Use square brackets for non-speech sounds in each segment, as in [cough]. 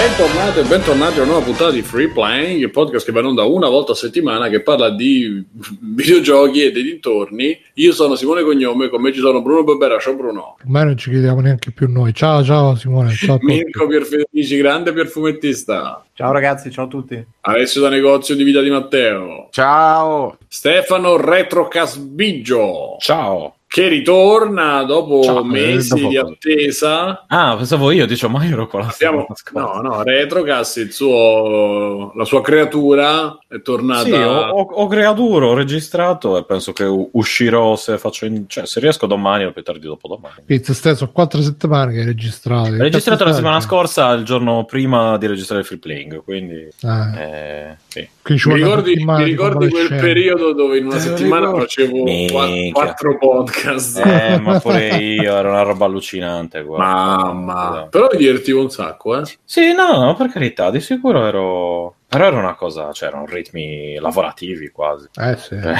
Bentornati e bentornati a una nuova puntata di Free Playing, il podcast che va in onda una volta a settimana che parla di [laughs] videogiochi e dei dintorni. Io sono Simone Cognome, con me ci sono Bruno Barbera. Ciao Bruno. Ormai non ci chiediamo neanche più noi. Ciao, ciao Simone. Ciao a tutti. Mirko Pierfederici, grande perfumettista. Ciao ragazzi, ciao a tutti. Alessio da negozio di vita di Matteo. Ciao. Stefano Retrocasbiggio. Ciao. Che ritorna dopo Ciao, mesi dopo- di attesa. Ah, pensavo io, dicevo, ma io ero Abbiamo, settimana no, no, Retrocast, il suo, la sua creatura è tornata. Sì, ho, ho, ho creato, ho registrato e penso che uscirò se faccio in- cioè se riesco domani o più tardi dopo domani. Pizza, stesso, quattro settimane che hai registrato. Ho registrato la settimana scorsa. scorsa, il giorno prima di registrare il free playing, quindi Ah, eh, sì. Mi ricordi, mi di ricordi quel convalescenza. periodo dove in una Te settimana facevo Minchia. quattro podcast? Eh, ma pure io, era una roba allucinante. guarda. Mamma, però mi divertivo un sacco, eh. Sì, no, no, per carità, di sicuro ero... Però era una cosa, c'erano ritmi lavorativi quasi. Eh sì, Eh.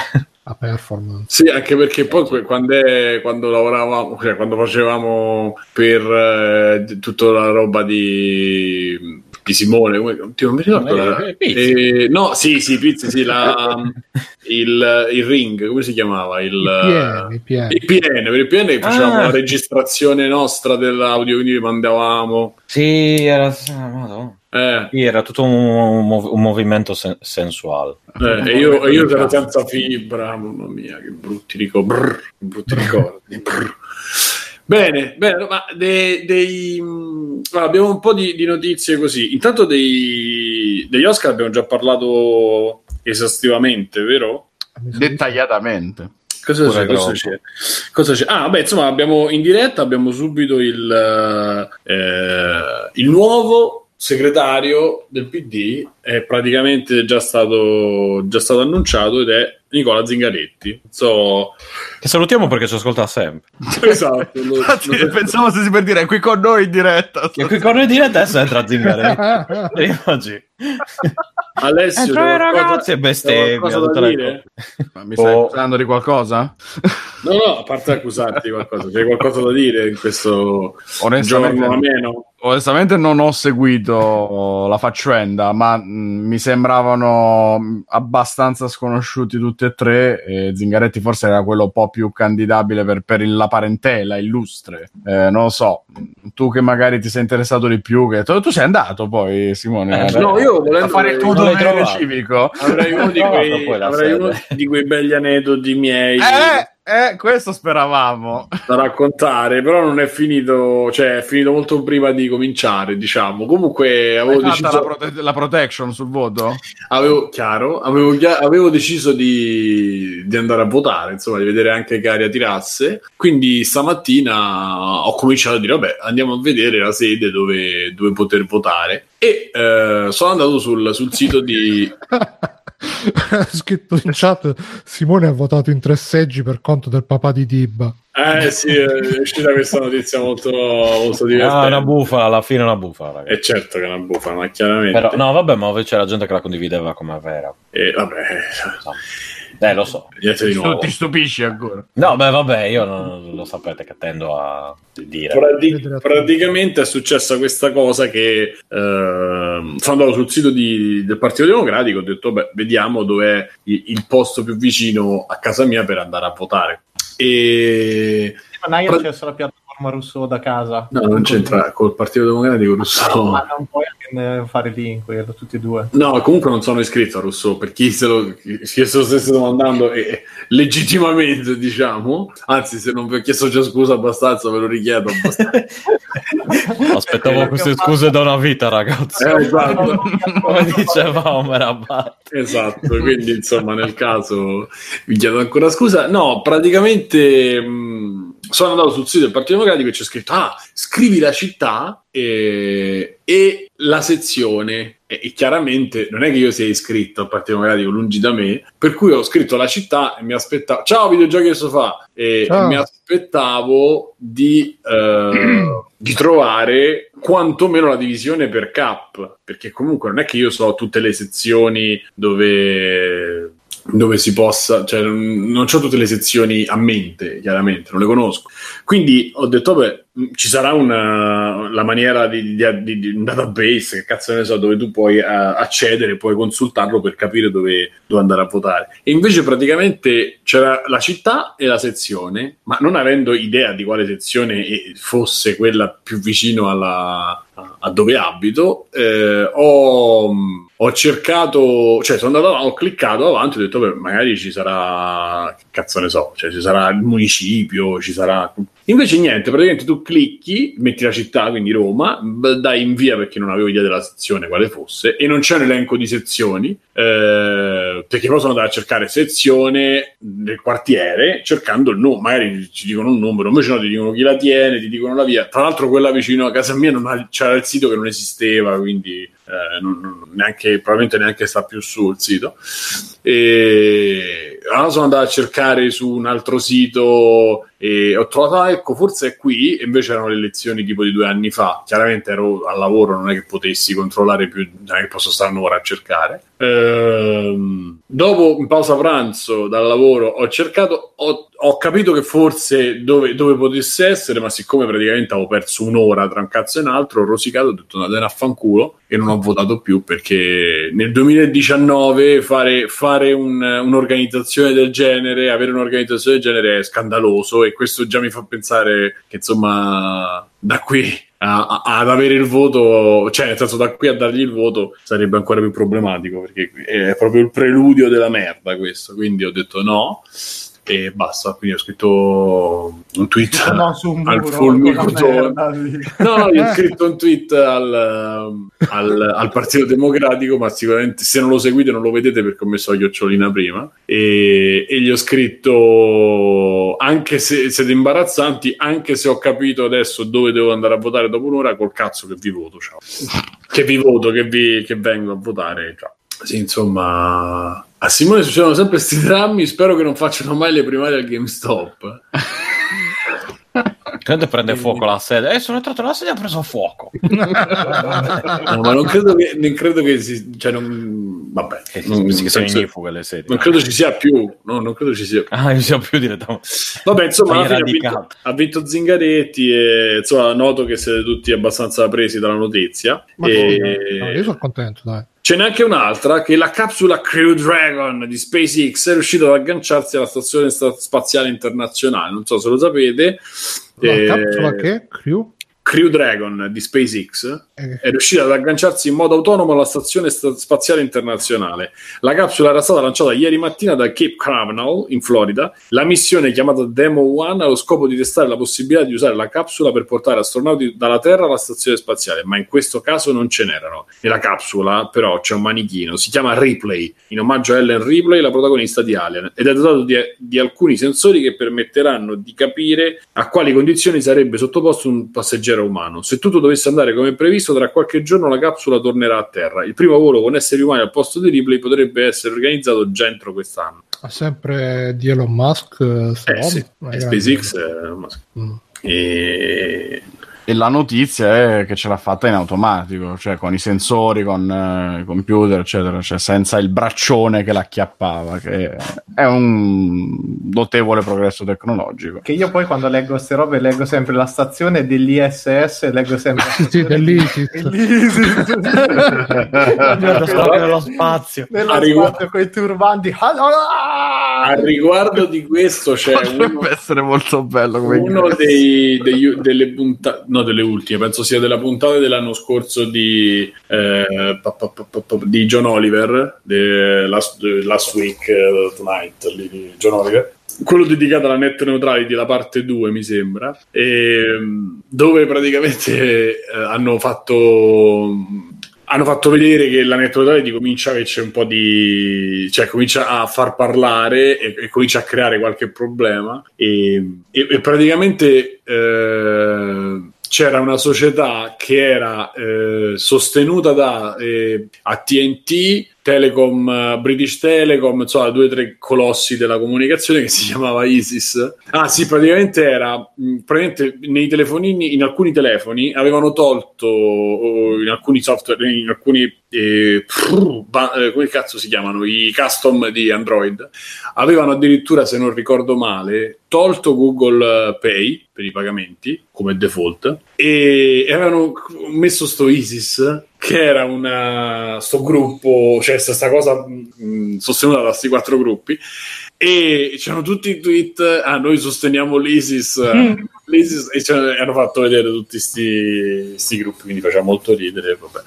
la performance. Sì, anche perché poi que- quando, è- quando lavoravamo, cioè quando facevamo per eh, tutta la roba di, di Simone, come, non mi ricordo. La- eh, Pizzi. eh, no, sì, sì, Pizzi, sì, la- [laughs] il, il ring, come si chiamava? Il, pieni. il PN, per il PN facevamo Ah. la registrazione nostra dell'audio, quindi li mandavamo. Sì, era... ah, madonna. Eh, era tutto un, mov- un movimento sen- sensuale. eh, e io, e io ero senza fibra, mamma mia, che brutti ricordi. brutti ricordi. Bene, bene, ma de- dei, mh, allora, abbiamo un po' di, di notizie così. Intanto dei, degli Oscar abbiamo già parlato esaustivamente, vero? Dettagliatamente. Cosa c'è, cosa c'è? Cosa c'è? Ah, beh, insomma, abbiamo in diretta abbiamo subito il, eh, il nuovo segretario del PD, è praticamente già stato, già stato annunciato ed è Nicola Zingaretti. So, Che salutiamo perché ci ascolta sempre. [laughs] esatto. lo- Infatti, lo- pensavo stessi per dire, è qui con noi in diretta. E qui con noi diretta adesso entra a zingare. Oggi. Alessio, qualcosa- ragazzi e bestemmia. Mi stai Oh. accusando di qualcosa? No, no, a parte accusarti di qualcosa, c'è qualcosa da dire in questo Onestamente, giorno ameno? Onestamente non ho seguito la faccenda, ma mh, mi sembravano mh, abbastanza sconosciuti tutti e tre. E Zingaretti forse era quello un po' più candidabile per, per la parentela illustre. Eh, non lo so, tu che magari ti sei interessato di più, che tu, tu sei andato poi, Simone, Eh, a- no, io volendo- a fare il tuo dovere civico. Avrei uno, di [laughs] quei, avrei uno di quei begli aneddoti miei Eh, eh, questo speravamo. da raccontare, però non è finito, cioè è finito molto prima di cominciare, diciamo. Comunque avevo deciso, la, prote- la protection sul voto? avevo, chiaro, avevo, avevo deciso di, di andare a votare, insomma, di vedere anche che aria tirasse. Quindi stamattina ho cominciato a dire, vabbè, andiamo a vedere la sede dove, dove poter votare. E eh, sono andato sul, sul sito di... [laughs] Ha [laughs] scritto in chat Simone ha votato in tre seggi per conto del papà di Dibba. Eh sì, è uscita questa notizia molto, molto divertente. Ah, una bufala, alla fine una bufala. ragazzi. E certo che è una bufala, ma chiaramente. Però, no, vabbè, ma c'era gente che la condivideva come vera. E vabbè, Eh, lo so. Tu ti stupisci ancora? No, beh, vabbè, io non, lo sapete che tendo a dire. Prati- praticamente è successa questa cosa che ehm, sono andato sul sito di- del Partito Democratico ho detto beh vediamo dov'è il, il posto più vicino a casa mia per andare a votare e Non hai accesso alla piattaforma Rousseau da casa? no non c'entra col Partito Democratico Rousseau Ma non puoi anche fare link, quello, tutti e due. no comunque non sono iscritto a Rousseau per chi se lo, chi se lo stesse domandando e, legittimamente diciamo anzi se non vi ho chiesto già scusa abbastanza ve lo richiedo abbastanza [laughs] Aspettavo queste scuse da una vita, ragazzi. Eh, esatto. [laughs] Come diceva Omer Abbat. Esatto, quindi insomma nel caso vi chiedo ancora scusa. No, praticamente mh, sono andato sul sito del Partito Democratico e c'è scritto ah, scrivi la città e, e la sezione e, e chiaramente non è che io sia iscritto al Partito Democratico lungi da me, per cui ho scritto la città e mi aspettavo ciao videogiochi del sofà e Ciao. mi aspettavo di, eh, di trovare quantomeno la divisione per cap perché comunque non è che io so tutte le sezioni dove dove si possa, cioè non ho tutte le sezioni a mente, chiaramente, non le conosco. Quindi ho detto, beh, ci sarà una, la maniera di, di- di- un database, che cazzo ne so, dove tu puoi eh, accedere, puoi consultarlo per capire dove, dove andare a votare. E invece praticamente c'era la città e la sezione, ma non avendo idea di quale sezione eh, fosse quella più vicino alla, a- dove abito, eh, ho, ho cercato, cioè sono andato, ho cliccato avanti ho detto, beh, magari ci sarà, che cazzo ne so, cioè ci sarà il municipio, ci sarà... Invece niente, praticamente tu clicchi, metti la città, quindi Roma, dai invia perché non avevo idea della sezione quale fosse, e non c'è un elenco di sezioni, eh, perché poi sono andato a cercare sezione del quartiere, cercando il nome, magari ci dicono un numero, invece no, ti dicono chi la tiene, ti dicono la via. Tra l'altro quella vicino a casa mia ha- c'era il sito che non esisteva, quindi eh, non- non- neanche, probabilmente neanche sta più sul sito. E allora sono andato a cercare su un altro sito e ho trovato, ah, ecco, forse è qui, e invece erano le lezioni tipo di due anni fa. Chiaramente ero al lavoro, non è che potessi controllare più, non è che posso stare un'ora a cercare. Ehm, dopo, in pausa pranzo dal lavoro, ho cercato, ho, ho capito che forse dove, dove potesse essere, ma siccome praticamente avevo perso un'ora tra un cazzo e un altro, ho rosicato, ho detto andate a fanculo e non ho votato più perché nel 2019 fare, fare un- un'organizzazione del genere, avere un'organizzazione del genere è scandaloso e questo già mi fa pensare che insomma da qui a- a- ad avere il voto, cioè nel senso da qui a dargli il voto sarebbe ancora più problematico perché è proprio il preludio della merda questo, quindi ho detto no e basta, quindi ho scritto un tweet No, un al fulmicotone. No, no, io ho [laughs] scritto un tweet al, al- al Partito Democratico, ma sicuramente se non lo seguite non lo vedete perché ho messo la chiocciolina prima. E, e gli ho scritto, anche se siete imbarazzanti, anche se ho capito adesso dove devo andare a votare dopo un'ora, col cazzo che vi voto, ciao. Che vi voto, che, vi, che vengo a votare, ciao. Sì, insomma, a Simone succedono sempre questi drammi. Spero che non facciano mai le primarie al GameStop. [laughs] Credo prende fuoco la sede. Eh, sono entrato nella sede e ha preso fuoco. [laughs] No, ma non credo che, non credo che si, cioè non, vabbè, Che non, si- che sono penso- ignifughe le sedi. non credo ci sia più, no, non credo ci sia. Ah, io sia più direttamente. Vabbè, insomma, ha vinto, ha vinto Zingaretti e insomma, noto che siete tutti abbastanza presi dalla notizia. Ma E-? No, io sono contento, dai. Ce n'è anche un'altra che la capsula Crew Dragon di SpaceX è riuscita ad agganciarsi alla stazione sta- spaziale internazionale. Non so se lo sapete. La Eh, capsula che? Crew? Crew Dragon di SpaceX è riuscita ad agganciarsi in modo autonomo alla stazione sta- spaziale internazionale. La capsula era stata lanciata ieri mattina da Cape Canaveral in Florida. La missione chiamata Demo One ha lo scopo di testare la possibilità di usare la capsula per portare astronauti dalla Terra alla stazione spaziale, ma in questo caso non ce n'erano. Nella capsula però c'è un manichino, si chiama Ripley, in omaggio a Ellen Ripley, la protagonista di Alien, ed è dotato di, di alcuni sensori che permetteranno di capire a quali condizioni sarebbe sottoposto un passeggero umano. Se tutto dovesse andare come previsto, tra qualche giorno la capsula tornerà a terra. Il primo volo con esseri umani al posto di Ripley potrebbe essere organizzato già entro quest'anno. ha sempre di Elon Musk. eh, Eh sì, Ma SpaceX grande. eh, ma- Mm. e... E la notizia è che ce l'ha fatta in automatico, cioè con i sensori, con eh, i computer, eccetera, cioè senza il braccione che l'acchiappava, che è un notevole progresso tecnologico. Che io poi quando leggo queste robe leggo sempre la stazione dell'ISS leggo sempre la [laughs] Sì, stazione dell'ISIS. [laughs] dell'ISIS. [laughs] Sto nello spazio. Nello spazio con i turbanti. A riguardo di questo c'è uno, essere molto bello come uno dei, degli- delle puntate, no delle ultime, penso sia della puntata dell'anno scorso di, eh, pa- pa- pa- di John Oliver, de Last, Last Week eh, Tonight, di John Oliver. Quello dedicato alla net neutrality, la parte 2 mi sembra, ehm, dove praticamente eh, hanno fatto hanno fatto vedere che la neutrality comincia a averci un po' di cioè comincia a far parlare e, e comincia a creare qualche problema. E, e- e praticamente eh, c'era una società che era eh, sostenuta da eh, AT&T Telecom, eh, British Telecom, insomma, due o tre colossi della comunicazione che si [laughs] chiamava ISIS. Ah, sì, praticamente era praticamente nei telefonini, in alcuni telefoni avevano tolto in alcuni software, in alcuni eh, prr, ba- eh, come cazzo si chiamano i custom di Android avevano addirittura se non ricordo male tolto Google Pay per i pagamenti come default e, e avevano messo sto ISIS che era una, sto gruppo cioè sta cosa mh, sostenuta da questi quattro gruppi e c'erano tutti i tweet ah noi sosteniamo l'ISIS, l'ISIS e ci hanno fatto vedere tutti questi gruppi quindi faceva molto ridere vabbè.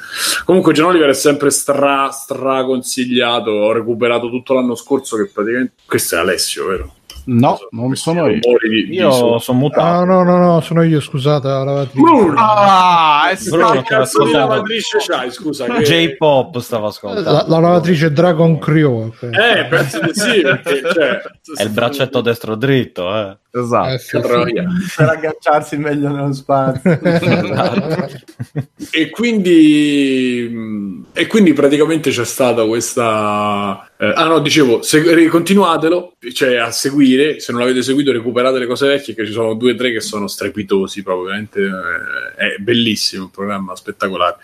comunque John Oliver è sempre stra, stra consigliato ho recuperato tutto l'anno scorso che praticamente questo è Alessio vero? No, non sono io. Di- Io sono Ah, mutato. no, no, no, sono io, scusate, la lavatrice. Bruno! Ah, è Bruno Che che cazzo di ascoltava lavatrice c'hai scusa che... J-pop stava ascoltando. La, la lavatrice Dragon Crew. eh penso di sì perché [laughs] cioè, È il braccetto destro dritto, eh. esatto. Eh, sì, sì. per agganciarsi meglio nello spazio. [laughs] e quindi e quindi praticamente c'è stata questa eh, ah no dicevo se, continuatelo cioè a seguire se non l'avete seguito recuperate le cose vecchie che ci sono due o tre che sono strepitosi proprio veramente eh, è bellissimo un programma spettacolare.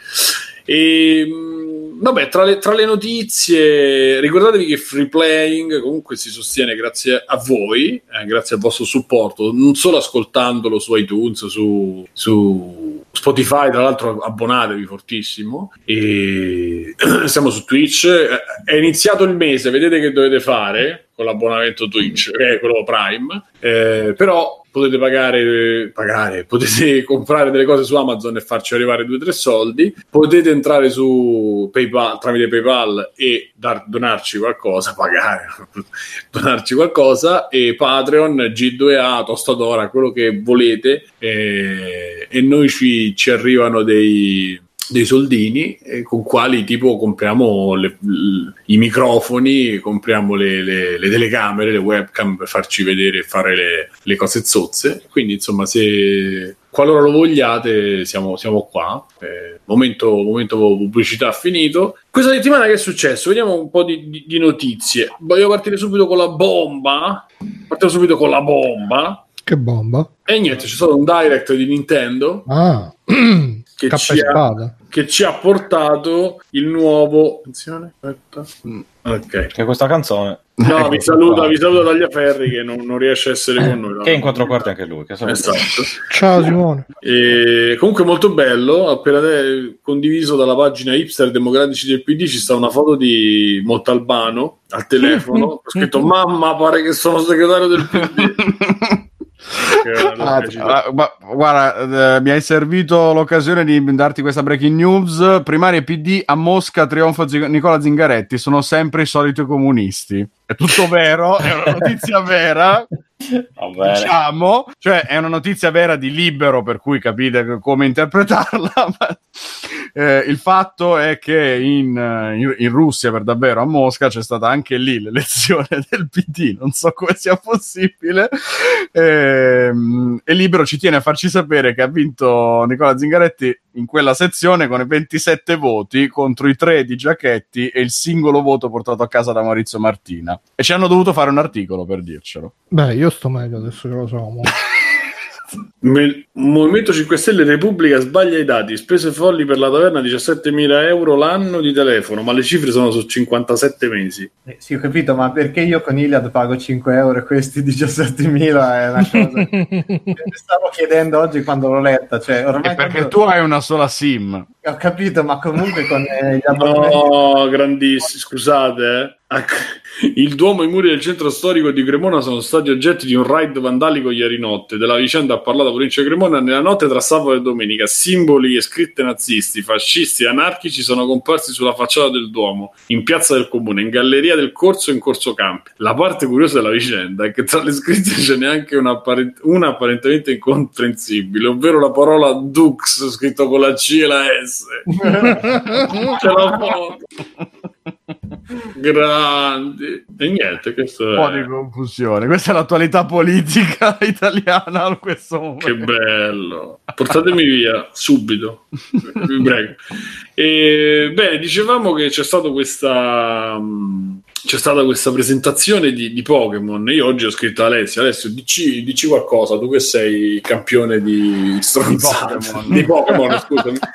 E mh, vabbè tra le, tra le notizie ricordatevi che free playing comunque si sostiene grazie a voi eh, grazie al vostro supporto non solo ascoltandolo su iTunes su, su Spotify tra l'altro abbonatevi fortissimo. E [clears throat] siamo su Twitch. È iniziato il mese vedete che dovete fare con l'abbonamento Twitch che è quello Prime. Eh, però potete pagare, pagare potete [laughs] comprare delle cose su Amazon e farci arrivare 2-3 soldi. Potete entrare su PayPal tramite PayPal e dar- donarci qualcosa pagare [laughs] donarci qualcosa. E Patreon G2A Tostadora quello che volete. Eh, e noi ci, ci arrivano dei dei soldini eh, con quali tipo compriamo le- l- i microfoni, compriamo le, le- le telecamere, le webcam per farci vedere e fare le, le cose zozze. Quindi, insomma, se qualora lo vogliate, siamo, siamo qua. Eh, momento, momento pubblicità finito. Questa settimana che è successo? Vediamo un po' di, di- di notizie. Voglio partire subito con la bomba. Partiamo subito con la bomba. Che bomba. E niente, c'è stato un direct di Nintendo Ah, [clears throat] che cappa ci ha spada. Che ci ha portato il nuovo. Attenzione, aspetta. Ok. Che questa canzone. No, Ecco, vi saluta, qua. vi saluta Tagliaferri che non, non riesce a essere con noi. no? Che è in quattro quarti anche lui. Che saluta. Esatto. Ciao Simone. E comunque molto bello, appena te- condiviso dalla pagina Hipster Democratici del PD ci sta una foto di Montalbano al telefono, [laughs] ho scritto mamma pare che sono segretario del PD. [laughs] Ah, ah, ma- guarda, eh, mi hai servito l'occasione di darti questa breaking news. Primarie PD a Mosca, trionfo Zi- Nicola Zingaretti. Sono sempre i soliti comunisti. È tutto vero, è una notizia vera. Va bene. diciamo, cioè è una notizia vera di libero, per cui capite come interpretarla. [laughs] ma, eh, il fatto è che in, eh, in- in Russia, per davvero a Mosca, c'è stata anche lì l'elezione [laughs] del PD. Non so come sia possibile. Ehm, e Libero ci tiene a farci sapere che ha vinto Nicola Zingaretti in quella sezione con i 27 voti contro i 3 di Giachetti e il singolo voto portato a casa da Maurizio Martina. E ci hanno dovuto fare un articolo per dircelo. Beh, io sto meglio adesso che lo so. [laughs] mo. Me- Movimento 5 Stelle Repubblica sbaglia i dati, spese folli per la taverna 17.000 euro l'anno di telefono, ma le cifre sono su 57 mesi. Eh, sì, ho capito, ma perché io con Iliad pago 5 euro e questi 17.000 è una cosa [laughs] che mi stavo chiedendo oggi quando l'ho letta. Cioè, ormai È perché quando- tu hai una sola SIM. Ho capito, ma comunque con eh, gli abbonamenti... No, grandissimo, scusate. eh. Ecco, Il Duomo e i muri del centro storico di Cremona sono stati oggetti di un raid vandalico ieri notte. Della vicenda ha parlato la provincia Cremona nella notte tra sabato e domenica. Simboli e scritte nazisti, fascisti e anarchici sono comparsi sulla facciata del Duomo, in piazza del comune, in galleria del corso e in corso campi. La parte curiosa della vicenda è che tra le scritte ce n'è anche una, apparent- una apparentemente incomprensibile, ovvero la parola Dux scritto con la C e la S. [laughs] Ce l'ho foto. [laughs] Grandi. E niente, questo Un po' è... di confusione. Questa è l'attualità politica [laughs] italiana in questo momento. Che bello. Portatemi via subito. [laughs] Vi prego. E, bene, dicevamo che c'è stata questa mh, c'è stata questa presentazione di, di Pokémon. Io oggi ho scritto a Alessio, Alessio, dici, dici qualcosa, tu che sei campione di stronzate di Pokémon, scusami. [laughs]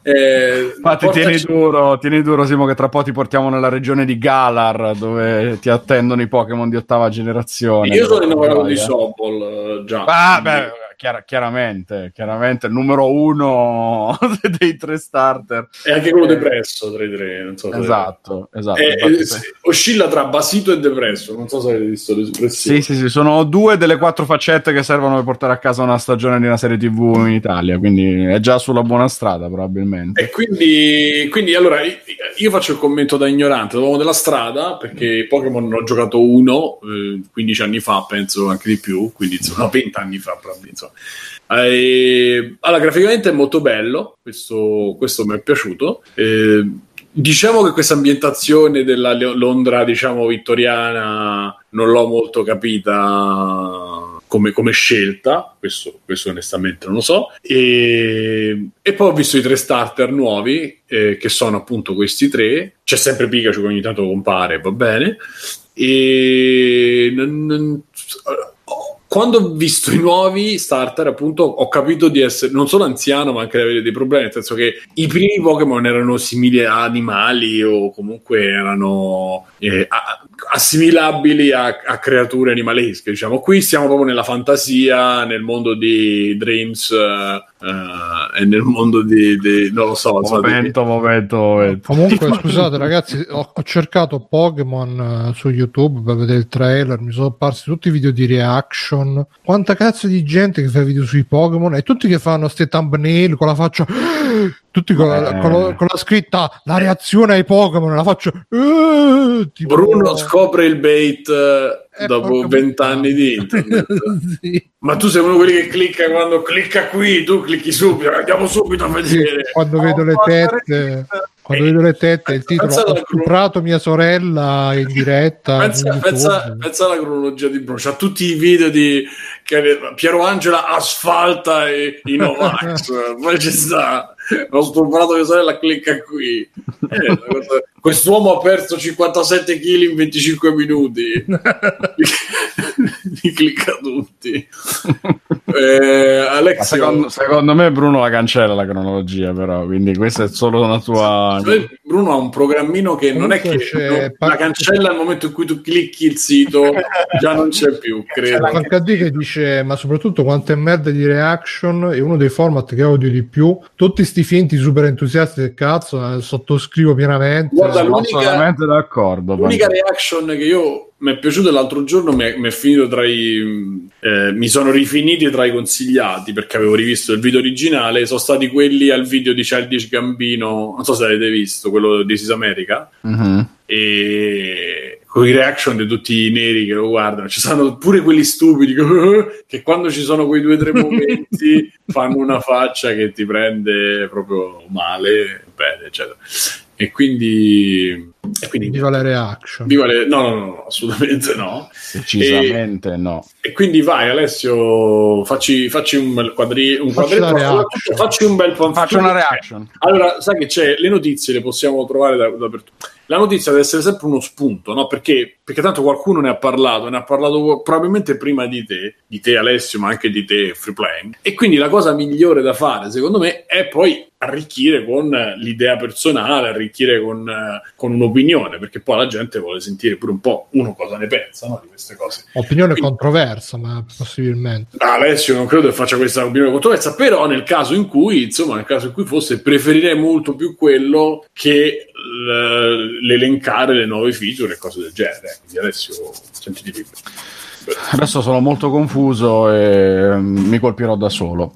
Eh, Infatti, portaci- tieni duro, tieni duro, Simo, che tra po' ti portiamo nella regione di Galar, dove ti attendono i Pokémon di ottava generazione. Io sono innamorato di Eh. Sobol, eh, già. Ah, beh, chiara- chiaramente, chiaramente, il numero uno [laughs] dei tre starter. E anche quello Eh, depresso tra i tre, non so Esatto, esatto. Eh, Infatti, eh, oscilla tra basito e depresso, non so se avete visto le espressioni. Sì, sì, sì, sono due delle quattro faccette che servono per portare a casa una stagione di una serie TV in Italia, quindi è già sulla buona strada probabilmente. E quindi, quindi allora io- io faccio il commento da ignorante, l'uomo della strada, perché Pokémon ho giocato uno eh, 15 anni fa, penso anche di più, quindi insomma, no, 20 anni fa, probabilmente. Insomma. Eh, allora, graficamente è molto bello, questo, questo mi è piaciuto. Eh, diciamo che questa ambientazione della Londra, diciamo, vittoriana non l'ho molto capita come, come scelta, questo, questo onestamente non lo so. E, e poi ho visto i tre starter nuovi, eh, che sono appunto questi tre. C'è sempre Pikachu che ogni tanto compare, va bene. E non- quando ho visto i nuovi starter, appunto, ho capito di essere non solo anziano, ma anche di avere dei problemi. Nel senso che i primi Pokémon erano simili a animali o comunque erano eh, a- assimilabili a, a creature animalesche. Diciamo, qui siamo proprio nella fantasia, nel mondo di Dreams eh, eh, e nel mondo di, di- non lo so, insomma, di- Momento, momento, momento. Comunque, scusate ragazzi, ho, ho cercato Pokémon eh, su YouTube per vedere il trailer, mi sono apparsi tutti i video di reaction. Quanta cazzo di gente che fa video sui Pokémon e tutti che fanno ste thumbnail con la faccia, [gasps] tutti con, la- Eh. con la, con la scritta la reazione ai Pokémon, la faccia. eh, [gasps] tipo- Bruno scopre il bait eh, Eh, dopo vent'anni di internet. [laughs] Sì. Ma tu sei uno di quelli che clicca quando clicca qui, tu clicchi subito, andiamo subito a Sì, vedere. quando vedo le tette, quando vedo le tette, il titolo ho stuprato mia sorella in diretta. Pensa, pensa- pensa alla cronologia di Bruno, c'ha tutti i video di che Piero Angela asfalta i, i Novax, [laughs] poi ci sta. Ho stuprato mia sorella, clicca qui. Eh, Quest'uomo ha perso 57 kg in 25 minuti. [laughs] [laughs] Li clicca tutti. Eh, Alexio, secondo, secondo me Bruno la cancella la cronologia, però, quindi questa è solo una tua... Bruno ha un programmino che non è che c'è- non- la cancella al momento in cui tu clicchi il sito, già non c'è più, credo. D che dice ma soprattutto quante merda di reaction è uno dei format che odio di più tutti sti finti super entusiasti del cazzo eh, sottoscrivo pienamente Guarda, Sono l'unica- assolutamente d'accordo. L'unica penso. reaction che io mi è piaciuto l'altro giorno mi è, mi è finito tra i eh, mi sono rifiniti tra i consigliati perché avevo rivisto il video originale sono stati quelli al video di Childish Gambino non so se avete visto quello di Sis America Mhm. e con i reaction di tutti i neri che lo guardano ci sono pure quelli stupidi che, [laughs] che quando ci sono quei due o tre momenti [laughs] fanno una faccia che ti prende proprio male bene eccetera e quindi, e quindi viva le reaction Viva le- No, no, no, assolutamente no. Decisamente no. E quindi vai, Alessio, facci, facci un bel quadri- un Facci quadretto, la facci un bel panfletto. Faccio una reaction. Allora, sai che c'è, le notizie le possiamo trovare da- dappertutto. La notizia deve essere sempre uno spunto, no? Perché, perché tanto qualcuno ne ha parlato, ne ha parlato probabilmente prima di te, di te Alessio, ma anche di te Free Playing. E quindi la cosa migliore da fare, secondo me, è poi arricchire con l'idea personale, arricchire con, con un'opinione, perché poi la gente vuole sentire pure un po' uno cosa ne pensa no, di queste cose. opinione Quindi- controversa ma possibilmente Alessio non credo che faccia questa opinione controversa, però nel caso in cui, insomma, nel caso in cui fosse, preferirei molto più quello che l'elencare le nuove feature e cose del genere. Quindi Alessio, sentiti libero. Adesso sono molto confuso e mm, mi colpirò da solo.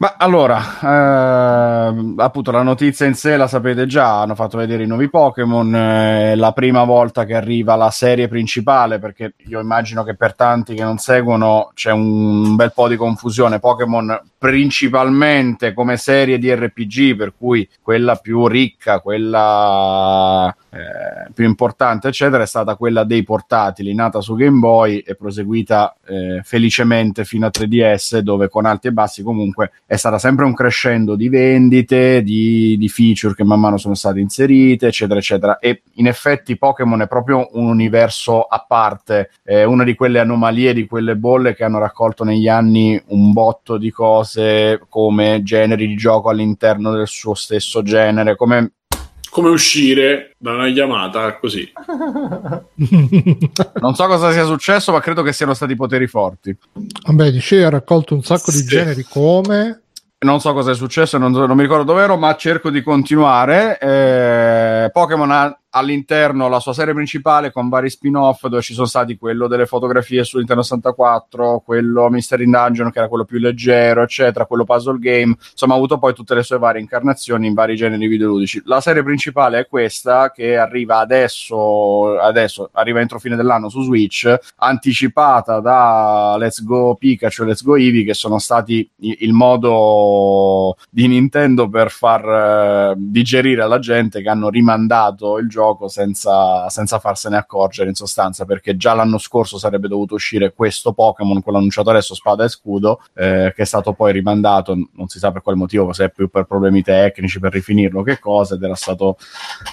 Ma allora, eh, appunto, la notizia in sé la sapete già, hanno fatto vedere i nuovi Pokémon, eh, la prima volta che arriva la serie principale, perché io immagino che per tanti che non seguono c'è un bel po' di confusione. Pokémon principalmente come serie di RPG, per cui quella più ricca, quella eh, più importante, eccetera, è stata quella dei portatili, nata su Game Boy e proseguita eh, felicemente fino a 3DS, dove con alti e bassi comunque è stata sempre un crescendo di vendite, di, di feature che man mano sono state inserite, eccetera, eccetera. E in effetti Pokémon è proprio un universo a parte, è una di quelle anomalie, di quelle bolle che hanno raccolto negli anni un botto di cose come generi di gioco all'interno del suo stesso genere, come come uscire da una chiamata così. [laughs] non so cosa sia successo, ma credo che siano stati poteri forti. Vabbè, dicevi ha raccolto un sacco di generi come non so cosa è successo, non, non mi ricordo dove ero, ma cerco di continuare. Eh, Pokémon ha all'interno la sua serie principale con vari spin-off dove ci sono stati quello delle fotografie su Nintendo 64, quello Mystery Dungeon che era quello più leggero, eccetera, quello puzzle game, insomma ha avuto poi tutte le sue varie incarnazioni in vari generi videoludici. La serie principale è questa che arriva adesso, adesso arriva entro fine dell'anno su Switch, anticipata da Let's Go Pikachu e Let's Go Eevee che sono stati il modo di Nintendo per far uh, digerire alla gente che hanno rimandato il gioco gioco senza, senza, farsene accorgere in sostanza perché già l'anno scorso sarebbe dovuto uscire questo Pokémon quello annunciato adesso Spada e Scudo eh, che è stato poi rimandato non si sa per quale motivo se è più per problemi tecnici per rifinirlo che cosa ed era stato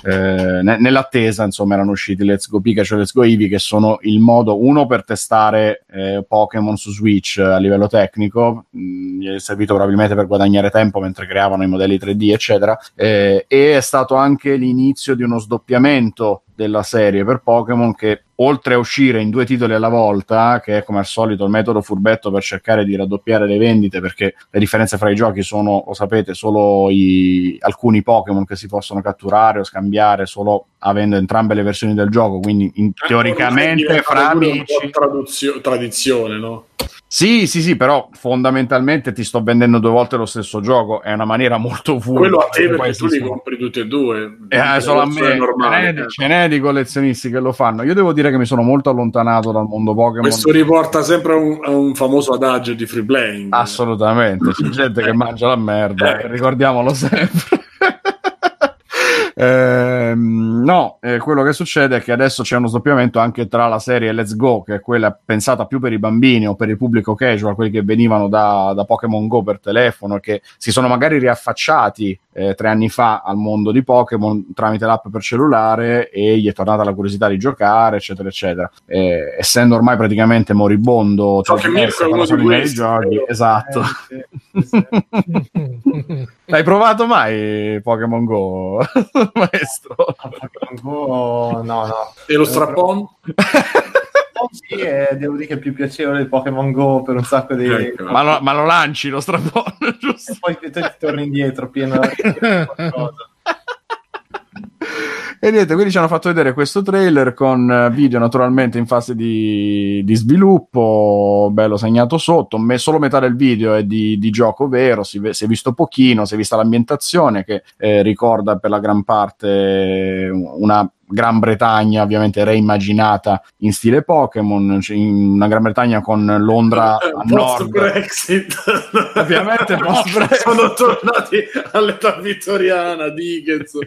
eh, ne- nell'attesa insomma erano usciti Let's Go Pikachu e Let's Go Eevee che sono il modo uno per testare eh, Pokémon su Switch a livello tecnico mm, gli è servito probabilmente per guadagnare tempo mentre creavano i modelli 3D eccetera eh, e è stato anche l'inizio di uno sdoppiamento cambiamento della serie per Pokémon che oltre a uscire in due titoli alla volta, che è come al solito il metodo furbetto per cercare di raddoppiare le vendite, perché le differenze fra i giochi sono, lo sapete, solo i, alcuni Pokémon che si possono catturare o scambiare solo avendo entrambe le versioni del gioco, quindi in, teoricamente fra amici... Traduzio- tradizione, no? Sì, sì, sì, però fondamentalmente ti sto vendendo due volte lo stesso gioco, è una maniera molto furba. Quello a te perché tu li compri tutti e due. Eh, solo a me, normale, ce, n'è, ce n'è di collezionisti che lo fanno. Io devo dire che mi sono molto allontanato dal mondo Pokémon. Questo riporta sempre a un, un famoso adagio di free playing. Assolutamente, c'è gente che mangia la merda, eh. ricordiamolo sempre. [laughs] Eh, no, eh, quello che succede è che adesso c'è uno sdoppiamento anche tra la serie Let's Go, che è quella pensata più per i bambini o per il pubblico casual, quelli che venivano da, da Pokémon Go per telefono che si sono magari riaffacciati eh, tre anni fa al mondo di Pokémon tramite l'app per cellulare e gli è tornata la curiosità di giocare, eccetera, eccetera. Eh, essendo ormai praticamente moribondo, cioè che Mirko è uno di questi, giochi, esatto. Eh, sì, sì. L'hai [laughs] provato mai Pokémon Go, [laughs] maestro? Pokémon Go, no, no. E lo strappon? [laughs] sì, è, devo dire che è più piacevole il Pokémon Go per un sacco di... Ecco. Ma, lo, ma, lo, lanci lo strapone, [laughs] giusto? E poi ti torni indietro pieno di qualcosa. E niente, quindi ci hanno fatto vedere questo trailer con eh, video naturalmente in fase di, di sviluppo, bello segnato sotto. Me, solo metà del video è di, di gioco vero, si, si, è visto pochino, si è vista l'ambientazione che eh, ricorda per la gran parte una Gran Bretagna ovviamente reimmaginata in stile Pokémon, in una Gran Bretagna con Londra [laughs] a nord. Brexit. [laughs] Ovviamente [laughs] post Brexit. Sono tornati all'età vittoriana, Dickens.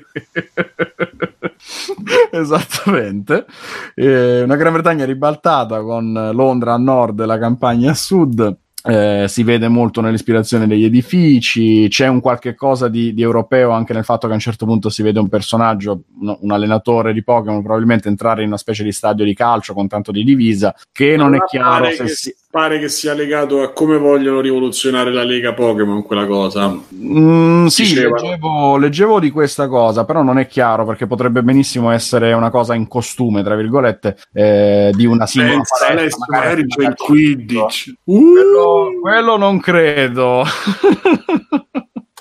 Esattamente. Eh, una Gran Bretagna ribaltata con Londra a nord e la campagna a sud eh, si vede molto nell'ispirazione degli edifici, c'è un qualche cosa di, di, europeo anche nel fatto che a un certo punto si vede un personaggio, un, allenatore di Pokémon, probabilmente entrare in una specie di stadio di calcio con tanto di divisa, che non, non è chiaro se che... si pare che sia legato a come vogliono rivoluzionare la Lega Pokémon, quella cosa. Mm, sì, leggevo, leggevo, di questa cosa, però non è chiaro perché potrebbe benissimo essere una cosa in costume, tra virgolette, eh, di una singola palestra. Magari c'è il Quidditch. Uh! Quello, quello non credo.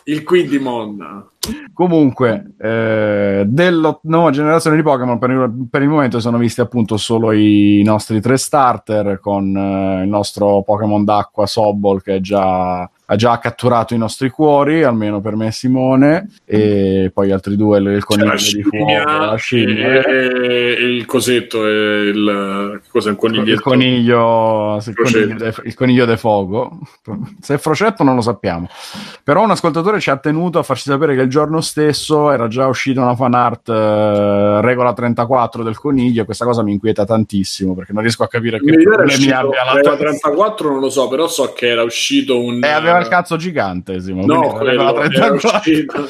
il Quindimon. Comunque, eh, della nuova generazione di Pokémon per il, per il, momento sono visti appunto solo i nostri tre starter con eh, il nostro Pokémon d'acqua Sobol che è già ha già catturato i nostri cuori, almeno per me Simone, e poi gli altri due, il coniglio di fuoco, la scimmia. e, e il cosetto e il, cos'è, un Il coniglio, il coniglio, de, il coniglio de fuoco. Se è frocetto non lo sappiamo. Però un ascoltatore ci ha tenuto a farci sapere che il giorno stesso era già uscita una fan art eh, regola 34 del coniglio e questa cosa mi inquieta tantissimo perché non riesco a capire che problemi abbia la tua 34 non lo so, però so che era uscito un... E aveva il cazzo gigante, Simo. No, quello, era 34. uscito,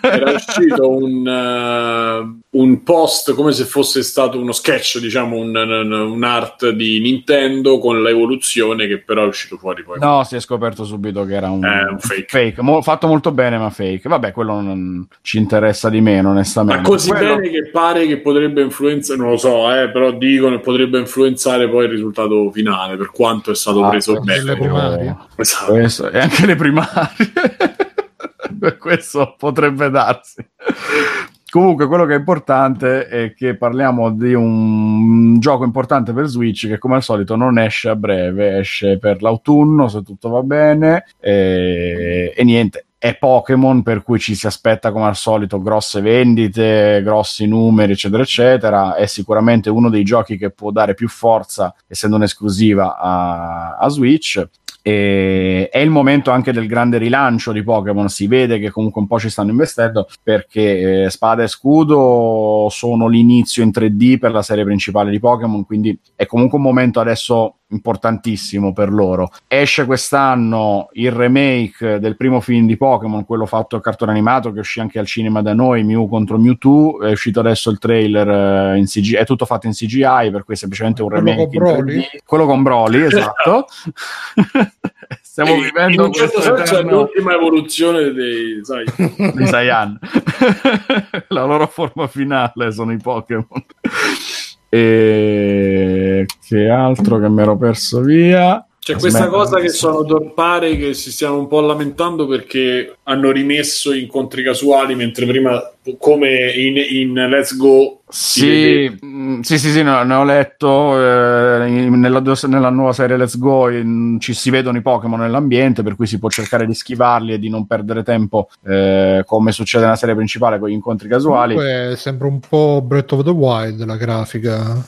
era uscito un, eh, [laughs] un post come se fosse stato uno sketch, diciamo, un, un, art di Nintendo con l'evoluzione che però è uscito fuori poi. No, si è scoperto subito che era un, Eh, un fake. Mo- fatto molto bene, ma fake. Vabbè, quello non ci interessa di meno, onestamente. Ma così Quello- bene che pare che potrebbe influenzare, non lo so, eh, però dicono che potrebbe influenzare poi il risultato finale, per quanto è stato Ah, preso bene. primarie. Esatto. Questo, e anche le primarie. [laughs] Questo potrebbe darsi. Comunque, quello che è importante è che parliamo di un gioco importante per Switch che, come al solito, non esce a breve, esce per l'autunno se tutto va bene. E, e niente, è Pokémon, per cui ci si aspetta, come al solito, grosse vendite, grossi numeri, eccetera, eccetera. È sicuramente uno dei giochi che può dare più forza, essendo un'esclusiva a, a Switch. E è il momento anche del grande rilancio di Pokémon. Si vede che comunque un po' ci stanno investendo perché eh, Spada e Scudo sono l'inizio in 3D per la serie principale di Pokémon. Quindi è comunque un momento adesso importantissimo per loro. Esce quest'anno il remake del primo film di Pokémon, quello fatto a cartone animato che uscì anche al cinema da noi, Mew contro Mewtwo. È uscito adesso il trailer eh, in CGI, è tutto fatto in CGI, per cui è semplicemente un Quello remake con in Broly? 3D. Quello con Broly, esatto. [laughs] Stiamo E vivendo in un certo senso è eterno- l'ultima evoluzione dei, sai, di Saiyan. [laughs] [laughs] la loro forma finale sono i Pokémon. E che altro che mi ero perso via? C'è questa cosa che sono pare che si stiano un po' lamentando perché hanno rimesso incontri casuali mentre prima come in, in Let's Go si Sì, mm, sì, sì, sì, no, ne ho letto. eh, nella, nella nuova serie Let's Go in- ci si vedono i Pokémon nell'ambiente, per cui si può cercare di schivarli e di non perdere tempo, eh, come succede nella serie principale con gli incontri casuali. Comunque sembra un po' Breath of the Wild la grafica.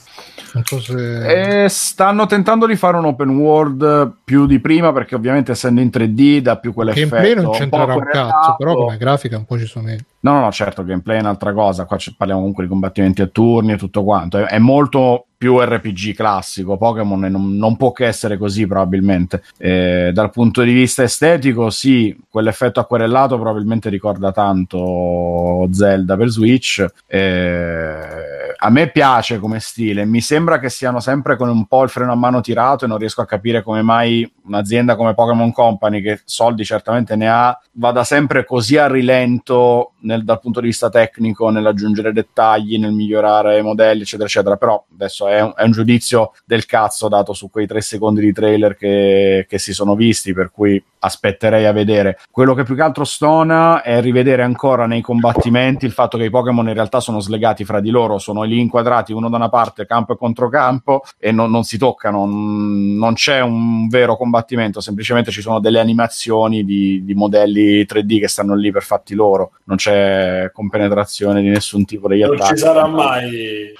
So se... E stanno tentando di fare un open world più di prima, perché ovviamente essendo in 3D dà più quell'effetto. gameplay non un c'entrerà un cazzo, querellato. però come grafica un po' ci sono No, no, certo, il gameplay è un'altra cosa. Qua parliamo comunque di combattimenti a turni e tutto quanto. È, è molto più RPG classico. Pokémon non, non può che essere così, probabilmente. Eh, dal punto di vista estetico, sì, quell'effetto acquerellato probabilmente ricorda tanto Zelda per Switch. Eh, a me piace come stile. Mi sembra che siano sempre con un po' il freno a mano tirato e non riesco a capire come mai un'azienda come Pokémon Company, che soldi certamente ne ha, vada sempre così a rilento nel- dal punto di vista tecnico nell'aggiungere dettagli, nel migliorare modelli, eccetera, eccetera. Però adesso è un, è un giudizio del cazzo dato su quei tre secondi di trailer che, che si sono visti, per cui aspetterei a vedere. Quello che più che altro stona è rivedere ancora nei combattimenti il fatto che i Pokémon in realtà sono slegati fra di loro, sono lì inquadrati uno da una parte, campo e controcampo, e non, non si toccano, non c'è un vero combattimento, semplicemente ci sono delle animazioni di, di modelli 3D che stanno lì per fatti loro, non c'è compenetrazione di nessun tipo degli non attacchi. ci sarà mai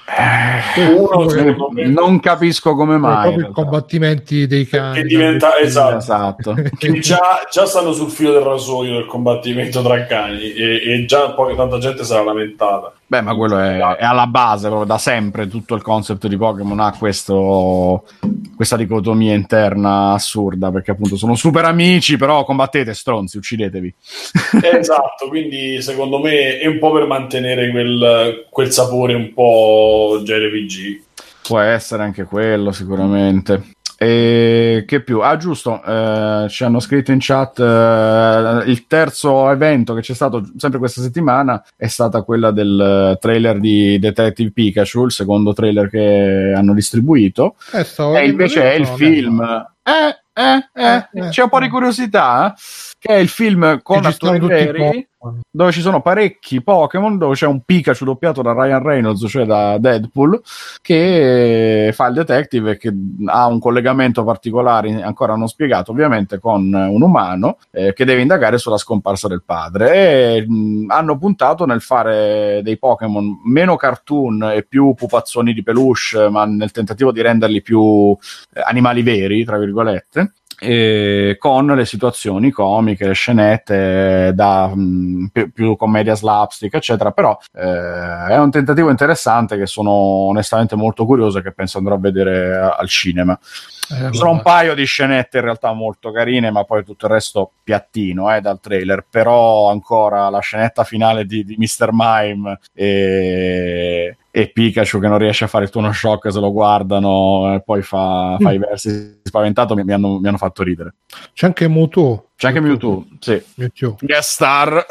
Eh, uno me non capisco come mai. i combattimenti dei cani. Che diventa- esatto. Esatto. [laughs] che già, già stanno sul filo del rasoio del combattimento tra cani e, e già poi tanta gente sarà lamentata Beh, ma quello è, è alla base, proprio da sempre tutto il concept di Pokémon ha questo, questa dicotomia interna assurda, perché appunto sono super amici, però combattete stronzi, uccidetevi. [laughs] esatto quindi secondo me è un po' per mantenere quel, quel sapore un po' JRPG Può essere anche quello, sicuramente. E che più? Ah, giusto, eh, ci hanno scritto in chat eh, il terzo evento che c'è stato sempre questa settimana è stata quella del eh, trailer di Detective Pikachu, il secondo trailer che hanno distribuito. Eh, E invece è il film. Eh, eh, eh, Eh, c'è un po' di curiosità. Che è il film con attori veri. dove ci sono parecchi Pokémon, dove c'è un Pikachu doppiato da Ryan Reynolds, cioè da Deadpool, che fa il detective e che ha un collegamento particolare, ancora non spiegato ovviamente, con un umano eh, che deve indagare sulla scomparsa del padre. E mh, hanno puntato nel fare dei Pokémon meno cartoon e più pupazzoni di peluche, ma nel tentativo di renderli più eh, animali veri, tra virgolette con le situazioni comiche, le scenette da mh, più, più, commedia slapstick, eccetera. Però eh, è un tentativo interessante che sono onestamente molto curioso e che penso andrò a vedere a, al cinema. Eh, sono un paio di scenette in realtà molto carine, ma poi tutto il resto piattino eh, dal trailer. Però ancora la scenetta finale di, di Mr. Mime e, e Pikachu che non riesce a fare il tuono shock se lo guardano e poi fa, fa mm. i versi spaventato mi, mi, hanno, mi, hanno, fatto ridere. C'è anche Mewtwo. C'è anche Mewtwo, sì. Mewtwo. Guest star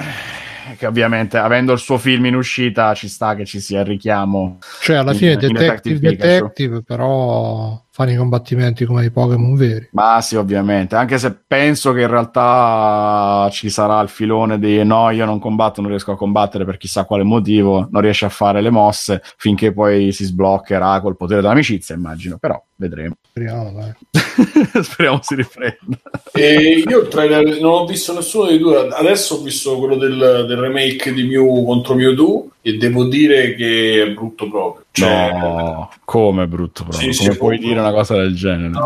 che ovviamente avendo il suo film in uscita ci sta che ci sia il richiamo. Cioè alla fine in, Detective, Detective, Detective però fanno i combattimenti come i Pokémon veri. Ma sì, ovviamente, anche se penso che in realtà ci sarà il filone di no, io non combatto, non riesco a combattere per chissà quale motivo, non riesce a fare le mosse finché poi si sbloccherà col potere dell'amicizia, immagino, però vedremo. Speriamo. [laughs] Speriamo si riprenda. E io il trailer non ho visto nessuno dei due, adesso ho visto quello del, del remake di Mew contro Mewtwo e devo dire che è brutto proprio. Cioè, no, come brutto proprio? Sì, come sì, puoi dire una cosa del genere? No,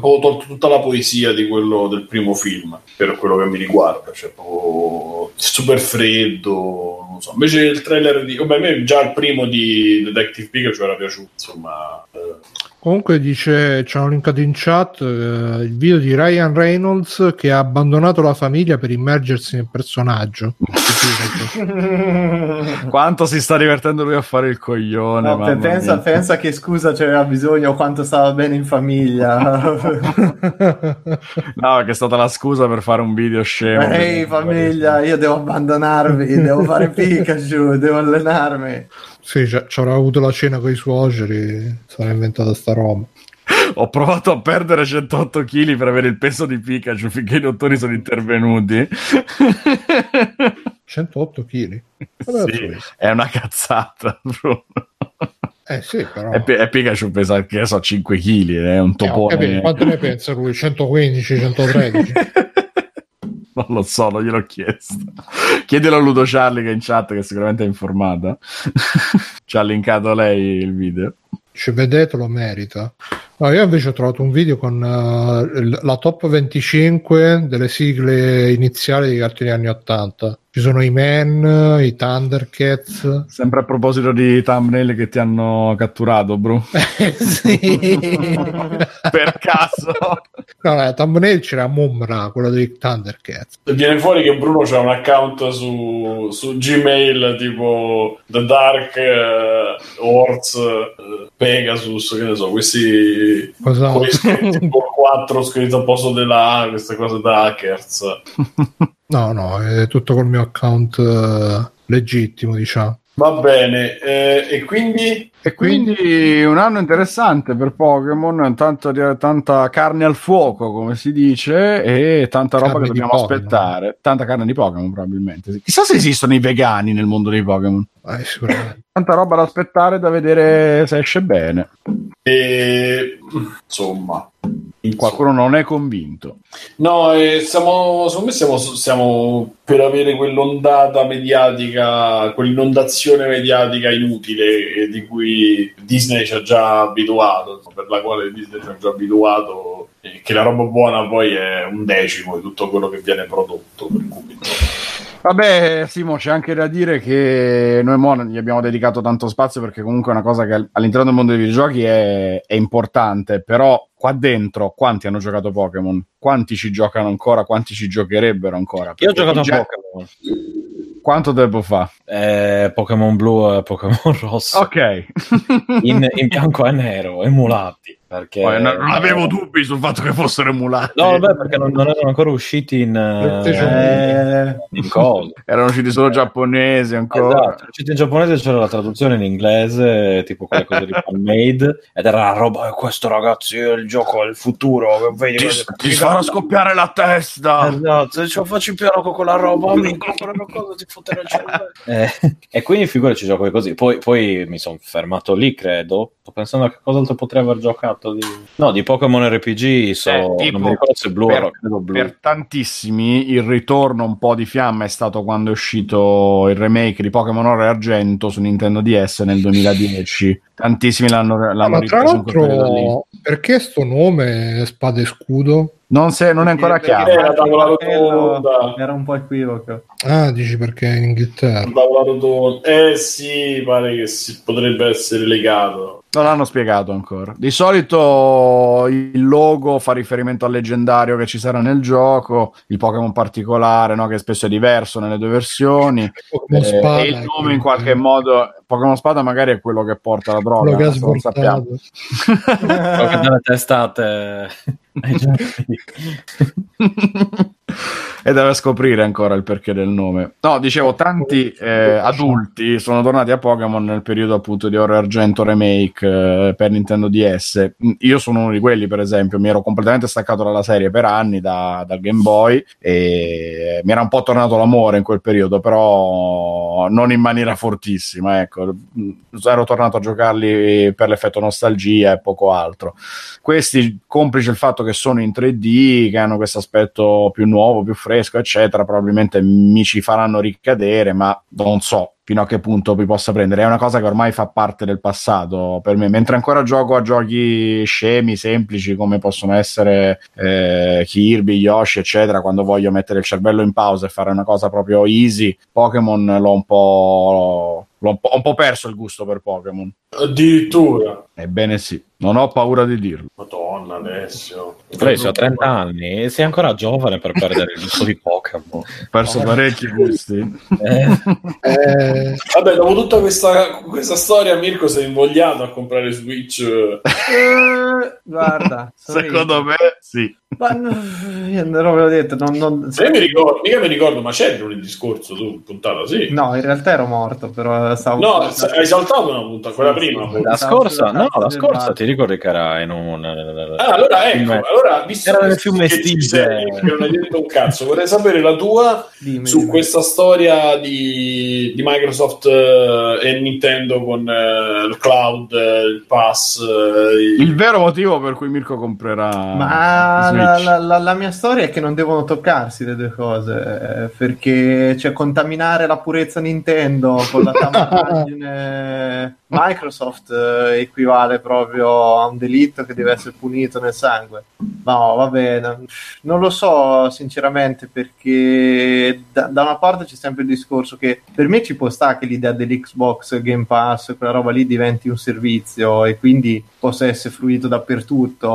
ho tolto tutta la poesia di quello del primo film, per quello che mi riguarda, cioè proprio super freddo, non so. Invece il trailer di... Vabbè, a me già il primo di Detective Pikachu era piaciuto, insomma... Eh Comunque dice, ci hanno linkato in chat eh, il video di Ryan Reynolds che ha abbandonato la famiglia per immergersi nel personaggio. [laughs] quanto si sta divertendo lui a fare il coglione. No, pensa, pensa, che scusa c'era bisogno quanto stava bene in famiglia. [laughs] no, che è stata la scusa per fare un video scemo. Ehi famiglia, io devo abbandonarvi, devo fare Pikachu, devo allenarmi. Sì, ci avrà avuto la cena con i suoceri, sarà inventata sta roba. Ho provato a perdere 108 kg per avere il peso di Pikachu finché i dottori sono intervenuti. [laughs] 108 kg? Sì, è una cazzata. [laughs] Eh sì, però... E, e Pikachu pesa, che so, 5 kg, è un topone. Eh, quanto ne pensa lui? 115, 113? [laughs] non lo so, non gliel'ho chiesto. Chiedelo a Ludo Charlie che è in chat, che sicuramente è informata. [laughs] Ci ha linkato lei il video. Ci vedetelo, merita. No, io invece ho trovato un video con uh, la top 25 delle sigle iniziali dei cartoni anni 80. Ci sono i Men, i Thundercats. Sempre a proposito di thumbnail che ti hanno catturato, bro. [laughs] [laughs] per caso. No, eh, thumbnail c'era Mumra, quello dei Thundercats. Viene fuori che Bruno c'ha un account su, su Gmail tipo The Dark uh, Horse uh, Pegasus, che ne so, questi Cosa? tipo [laughs] 4 scritto al posto della A, queste cose da hackers. [laughs] No, no, è tutto col mio account uh, legittimo, diciamo. Va bene, eh, e quindi? E quindi un anno interessante per Pokémon, tanta, tanta carne al fuoco, come si dice, e tanta roba carne che dobbiamo aspettare. Tanta carne di Pokémon, probabilmente. Chissà se esistono i vegani nel mondo dei Pokémon. Eh, sicuramente. Tanta roba da aspettare, da vedere se esce bene. E insomma, qualcuno non è convinto. No, eh, siamo, secondo me siamo, siamo, per avere quell'ondata mediatica, quell'inondazione mediatica inutile eh, di cui Disney ci ha già abituato, per la quale Disney ci ha già abituato, eh, che la roba buona poi è un decimo di tutto quello che viene prodotto. Per cui, Vabbè, Simo, c'è anche da dire che noi mo gli abbiamo dedicato tanto spazio perché comunque è una cosa che all'interno del mondo dei videogiochi è, è importante, però qua dentro quanti hanno giocato Pokémon? Quanti ci giocano ancora? Quanti ci giocherebbero ancora? Io ho giocato a Pokémon. Quanto tempo fa? Eh, Pokémon blu e Pokémon [laughs] rosso. Ok. in, in, bianco e nero, emulati. Perché... Poi non, non avevo dubbi sul fatto che fossero emulati. No, vabbè, perché non, non erano ancora usciti in. Eh, in cosa. [laughs] Erano usciti solo giapponesi ancora. Esatto, usciti in giapponese c'era la traduzione in inglese, tipo quelle cose di [laughs] fanmade, ed era la roba, "Eh, questo ragazzi è il gioco del futuro, vedi, Ti, ti farò scoppiare la testa. Esatto, se ci faccio in piano con quella roba, mi comprano cosa, ti fotterò il cervello. [laughs] Eh, e quindi figuraci gioco così. Poi, poi mi sono fermato lì, credo. Sto pensando a che cos'altro potrei aver giocato. Di... No, di Pokémon RPG, so, Eh, tipo, non mi ricordo se Blu per- era, credo Blu. Per tantissimi il ritorno un po' di fiamma è stato quando è uscito il remake di Pokémon Oro e Argento su Nintendo DS nel 2010. Tantissimi l'hanno, l'hanno Ah, ma tra ripreso in quel periodo lì. l'altro, perché sto nome Spada e Scudo? Non, se- non è ancora perché chiaro. Era. Era un po' equivoco. Ah, dici perché in Inghilterra. Eh sì, pare che si potrebbe essere legato. Non l'hanno spiegato ancora. Di solito il logo fa riferimento al leggendario che ci sarà nel gioco, il Pokémon particolare, no, che spesso è diverso nelle due versioni. [laughs] Pokémon Eh, Spada, e il nome in qualche che- modo. Pokémon Spada magari è quello che porta la droga. quello che ha questo lo sappiamo. svoltato. Quello che dà le testate giorni. E deve scoprire ancora il perché del nome. No, dicevo, tanti eh, adulti sono tornati a Pokémon nel periodo appunto di Oro Argento Remake eh, per Nintendo DS. Mm, Io sono uno di quelli, per esempio, mi ero completamente staccato dalla serie per anni da- dal Game Boy e mi era un po' tornato l'amore in quel periodo, però non in maniera fortissima, ecco. Mm, Ero tornato a giocarli per l'effetto nostalgia e poco altro. Questi, complice il fatto che sono in 3D, che hanno questo aspetto più nuovo, più fresco, eccetera, probabilmente mi ci faranno ricadere, ma non so fino a che punto vi possa prendere. È una cosa che ormai fa parte del passato per me. Mentre ancora gioco a giochi scemi, semplici, come possono essere eh, Kirby, Yoshi, eccetera, quando voglio mettere il cervello in pausa e fare una cosa proprio easy, Pokémon l'ho un po'. L'ho un po', ho un po' perso il gusto per Pokémon. Addirittura. Ebbene sì, non ho paura di dirlo. Madonna, Alessio. Alessio, ha 30 anni e sei ancora giovane per perdere il gusto di Pokémon. Ho perso parecchi gusti. Eh, Eh, Vabbè, dopo tutta questa, questa storia, Mirko si è invogliato a comprare Switch. eh. Eh, guarda, [laughs] Secondo io. me sì. Ma no, io non ve l'ho detto, non, non- Se io mi ricordo, mica mi ricordo, ma c'è lunedì scorso tu, puntata, sì. No, in realtà ero morto, però stavo... No, hai saltato una puntata, quella prima. sì. la scorsa, no, la scorsa bar. ti ricordi che era in un... Ah, allora ecco, Fiume- allora visto Era che- nel fiume Stige. non hai detto un cazzo, vorrei sapere la tua Dimmi, su dimmi. questa storia di, di Microsoft eh, e Nintendo con eh, il cloud, eh, il pass. eh, Il vero motivo per cui Mirko comprerà Ma la, la- la- la mia storia è che non devono toccarsi le due cose, perché cioè, contaminare la purezza Nintendo con la [laughs] tampaggine Microsoft eh, equivale proprio a un delitto che deve essere punito nel sangue. No, vabbè, non, non lo so sinceramente perché da, da una parte c'è sempre il discorso che per me ci può stare che l'idea dell'Xbox Game Pass, quella roba lì diventi un servizio e quindi possa essere fruito dappertutto.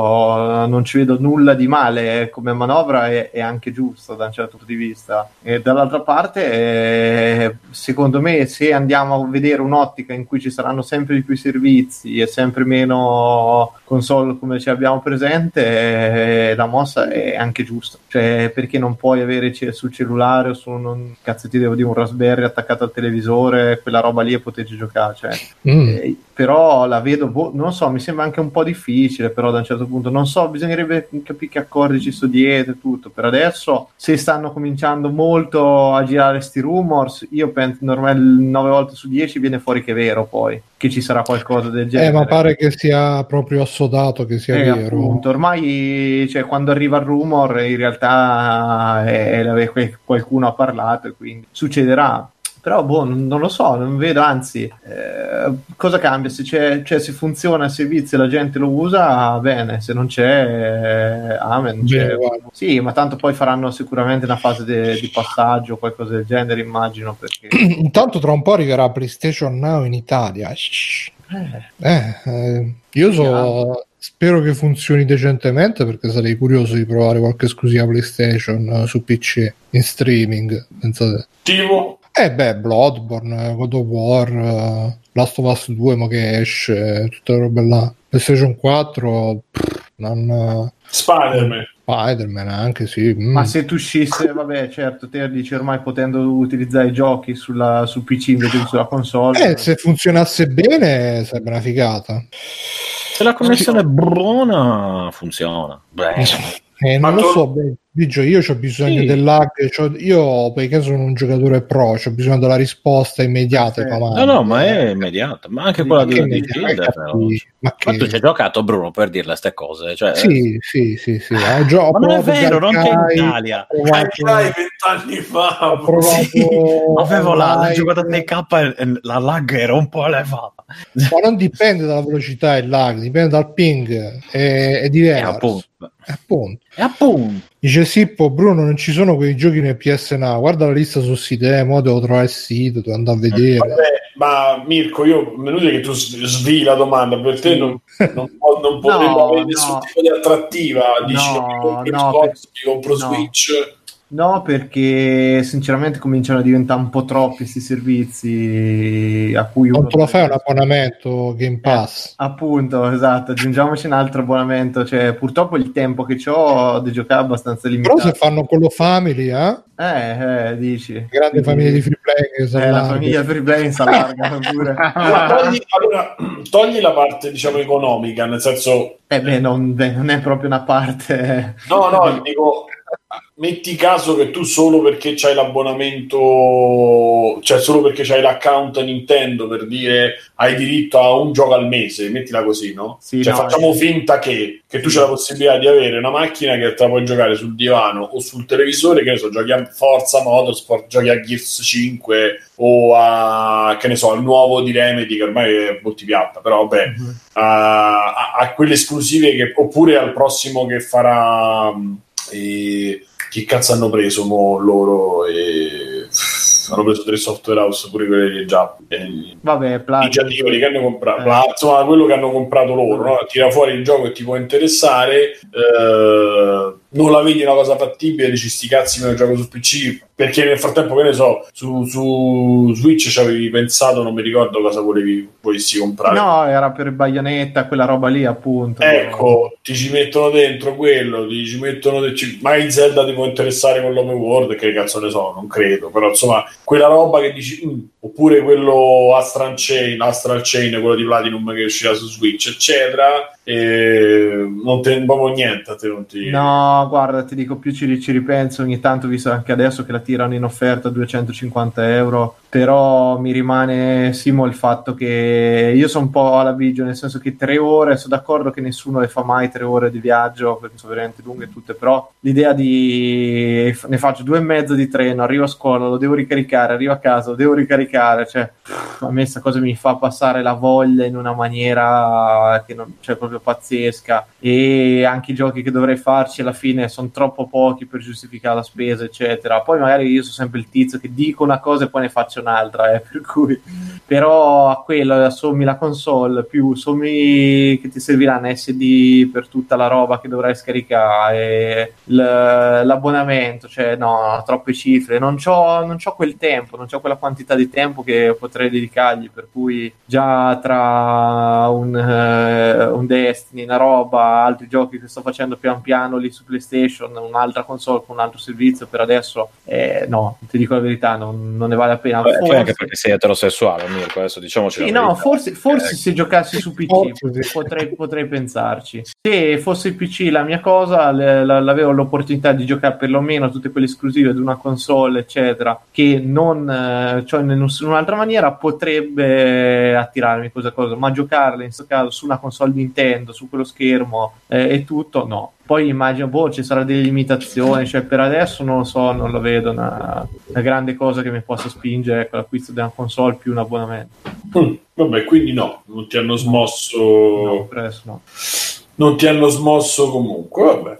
Non ci vedo nulla di male eh, come manovra, è, è anche giusto da un certo punto di vista. E dall'altra parte, eh, secondo me, se andiamo a vedere un'ottica in cui ci saranno sempre di più servizi e sempre meno console come ci abbiamo presente, eh, la mossa è anche giusta. Cioè, perché non puoi avere ce- sul cellulare o su un cazzo ti devo dire un Raspberry attaccato al televisore, quella roba lì e poterci giocare. Cioè, mm. eh, però la vedo, boh, non so, mi sembra anche un po' difficile, però da un certo punto non so, bisognerebbe capire che accordi ci sto dietro e tutto. Per adesso, se stanno cominciando molto a girare sti rumors, io penso normale 9 volte su 10 viene fuori che è vero poi, che ci sarà qualcosa del genere. eh, ma pare che sia proprio assodato che sia Eh, vero. appunto, ormai cioè, quando arriva il rumor in realtà è, è- è- qualcuno ha parlato e quindi succederà. Però boh, non, non lo so, non vedo, anzi, eh, cosa cambia? Se, c'è, cioè, se funziona il servizio e la gente lo usa, bene, se non c'è, eh, amen. Bene, Cioè, sì, ma tanto poi faranno sicuramente una fase de- di passaggio o qualcosa del genere, immagino, perché... [clears throat] Intanto tra un po' arriverà PlayStation Now in Italia. Shh. Eh, eh, io so, spero che funzioni decentemente perché sarei curioso di provare qualche esclusiva PlayStation eh, su PC in streaming. Pensate. Tipo, Eh beh, Bloodborne, God of War, eh, Last of Us 2 ma che esce tutte le robe là PlayStation 4 pff, non Spider-Man. Spider-Man anche sì mm. Ma se tu uscisse, vabbè, certo, te dici ormai potendo utilizzare i giochi sulla, sul PC invece che sulla console. eh, se funzionasse bene sarebbe una figata Se la connessione è buona, funziona. Beh, [laughs] Eh, non Ma lo so, beh, Biggio, io ho bisogno Sì. del lag, c'ho- io perché sono un giocatore pro, ho bisogno della risposta immediata Sì. comandi. no, no, ma è immediata. Ma anche quella di, di capisci? Ma che... tu ci hai giocato, Bruno, per dirle queste cose. Cioè, Sì, sì, sì, sì. Ho gio- ho Ma non è vero, non c'è in Italia. Dai, vent'anni fa. ho provato [laughs] Avevo la, la giocata TK e e la lag era un po' elevata. ma non dipende dalla velocità il lag, dipende dal ping, è, è E diverso. Eh, appunto. E appunto. Dice Sippo, Bruno, non ci sono quei giochi nel PS Now, guarda la lista sul sito, eh, mo devo trovare il sito, devo andare a vedere. Vabbè, ma Mirko, io me lo dico che tu svii la domanda, per te non, non, può- non [laughs] No, avere nessun no. tipo di attrattiva. Dici, No, mi compro no, Xbox, per- mi compro no. Switch. No, perché sinceramente cominciano a diventare un po' troppi questi servizi a cui uno Non te lo fai un abbonamento Game Pass? Appunto, esatto, aggiungiamoci un altro abbonamento. Cioè, purtroppo il tempo che ho di giocare è abbastanza Però limitato. se fanno quello family, eh? Eh, eh, dici. grande Quindi- famiglia di free play che si Eh, la famiglia free play si allarga pure. [laughs] Ma togli, allora, togli la parte, diciamo, economica, nel senso, Eh beh, non, beh, non è proprio una parte... no, no, [laughs] dico, metti caso che tu solo perché c'hai l'abbonamento, cioè solo perché c'hai l'account Nintendo per dire hai diritto a un gioco al mese, mettila così, no? Sì, cioè no, facciamo eh. finta che, che tu c'hai la possibilità di avere una macchina che te la puoi giocare sul divano o sul televisore, che ne so, giochi a Forza Motorsport, giochi a Gears 5 o a, che ne so, al nuovo di Remedy che ormai è multipiatta, però vabbè, a, a- a quelle esclusive che, oppure al prossimo che farà e, chi cazzo hanno preso mo loro e, hanno preso tre software house pure quelli già eh, Vabbè, gialli che hanno comprato Eh. la- insomma quello che hanno comprato loro no? tira fuori il gioco che ti può interessare eh, non la vedi una cosa fattibile dici sti cazzi me lo gioco su PC perché nel frattempo che ne so su, su Switch ci avevi pensato non mi ricordo cosa volevi volessi comprare No, era per Bayonetta, quella roba lì, appunto. Ecco, ti ci mettono dentro quello, ti ci mettono de- ci- magari Zelda ti può interessare con l'open world, che cazzo ne so, non credo, però insomma, quella roba che dici, "Mm", oppure quello Astral Chain, Astral Chain, quello di Platinum che uscirà su Switch, eccetera, e non te proprio niente, a te non ti... No, guarda, ti dico più ci, ci ripenso ogni tanto, visto anche adesso che la tirano in offerta a 250 euro, però mi rimane Simo il fatto che io sono un po' alla bigio, nel senso che tre ore, sono d'accordo che nessuno le fa mai tre ore di viaggio, perché sono veramente lunghe tutte, però l'idea di ne faccio due e mezzo di treno, arrivo a scuola, lo devo ricaricare, arrivo a casa, lo devo ricaricare, cioè pff, a me questa cosa mi fa passare la voglia in una maniera che non cioè proprio pazzesca. E anche i giochi che dovrei farci alla fine sono troppo pochi per giustificare la spesa eccetera. Poi magari io sono sempre il tizio che dico una cosa e poi ne faccio un'altra eh, [laughs] per cui. Però a quello sommi la console più sommi che ti serviranno SD per tutta la roba che dovrai scaricare l'abbonamento cioè no troppe cifre. Non c'ho quel tempo non c'ho quella quantità di tempo che potrei dedicargli per cui già tra un, eh, un Destiny una roba altri giochi che sto facendo pian piano lì su PlayStation un'altra console con un altro servizio per adesso eh, no ti dico la verità non, non ne vale la pena. Vabbè, poi Forse- anche perché sei eterosessuale, Mirko, adesso diciamoci sì, no, forse, forse Eh, se giocassi su PC potrei, potrei pensarci. Se fosse PC la mia cosa, le- la- l'avevo l'opportunità di giocare perlomeno tutte quelle esclusive ad una console, eccetera, che non eh, cioè in nessun'altra maniera potrebbe attirarmi questa cosa, ma giocarle in questo caso su una console Nintendo, su quello schermo eh, e tutto, no. Poi immagino, boh, ci saranno delle limitazioni, cioè per adesso non lo so, non lo vedo una, una grande cosa che mi possa spingere ecco, l'acquisto di una console più un abbonamento. Mm, vabbè, quindi no, non ti hanno smosso... No, per adesso no. non ti hanno smosso comunque. Vabbè.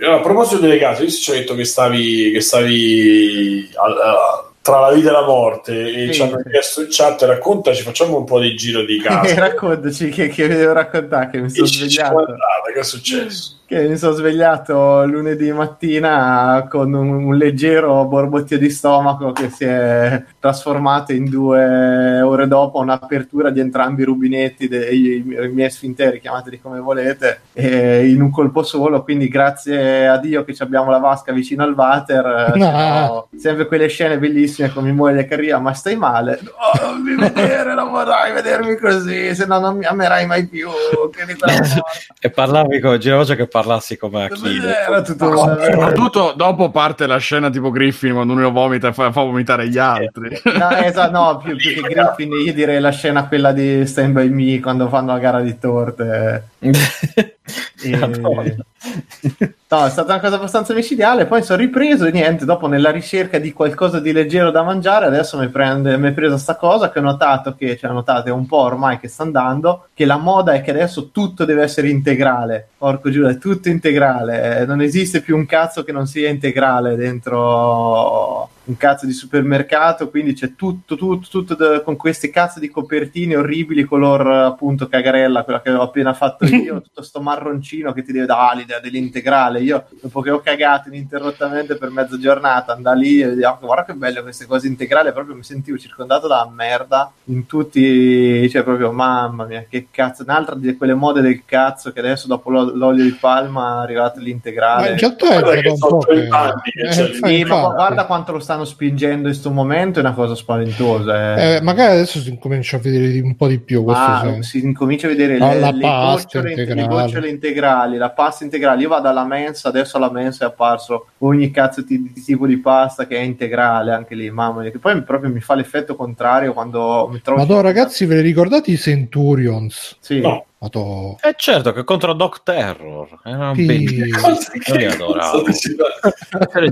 Eh, a proposito delle case, visto che ci hai detto che stavi, che stavi al- a- tra la vita e la morte e Sì, ci hanno chiesto in chat, raccontaci, facciamo un po' di giro di [laughs] casa. raccontaci che, che devo raccontare che mi sono svegliato. andata? Che è successo? Che mi sono svegliato lunedì mattina con un, un, leggero borbottio di stomaco che si è trasformato in due ore dopo un'apertura di entrambi i rubinetti dei i miei sfinteri, chiamateli come volete, in un colpo solo. Quindi, grazie a Dio che abbiamo la vasca vicino al water, [laughs] no. sempre quelle scene bellissime con mia moglie che arriva. Ma stai male? No, non mi vedere, non vorrai vedermi così, se no non mi amerai mai più. [laughs] e parlavi con Giravoce che parlassi come Achille. Era tutto no, soprattutto dopo parte la scena tipo Griffin quando uno vomita e fa, fa vomitare gli altri. No, esatto, no più, più, che Griffin io direi la scena quella di Stand By Me quando fanno la gara di torte. [laughs] e... [laughs] No, è stata una cosa abbastanza micidiale. Poi sono ripreso e niente. Dopo, nella ricerca di qualcosa di leggero da mangiare, adesso mi, prende, mi è presa sta cosa che ho notato che, cioè, notate un po' ormai che sta andando. Che la moda è che adesso tutto deve essere integrale. Porco giù, è tutto integrale. Eh, non esiste più un cazzo che non sia integrale dentro un cazzo di supermercato, quindi c'è tutto, tutto, tutto de- con questi cazzo di copertine orribili, color appunto cagarella, quella che ho appena fatto io, [laughs] tutto sto marroncino che ti deve dare l'idea dell'integrale. Io, dopo che ho cagato ininterrottamente per mezza giornata, andare lì e dire, oh, guarda che belle queste cose integrali, proprio mi sentivo circondato da merda in tutti, cioè proprio, mamma mia, che cazzo, un'altra di quelle mode del cazzo che adesso dopo l'olio di palma è arrivato l'integrale. Ma realtà è un po' che... Eh, sì, ma guarda quanto lo sta stanno spingendo in questo momento è una cosa spaventosa. Eh. Eh, magari adesso si incomincia a vedere un po' di più. Ah, si incomincia a vedere no, le, le, integrale. le gocciole integrali, la pasta integrale. Io vado alla mensa, adesso alla mensa è apparso ogni cazzo di, di tipo di pasta che è integrale, anche lì, mamma mia, che poi proprio mi fa l'effetto contrario quando mi trovo... Madonna ragazzi, ve li ricordate i Centurions? Sì. No. Mato... Eh certo che contro Doc Terror. Era un bellissimo io adoravo. con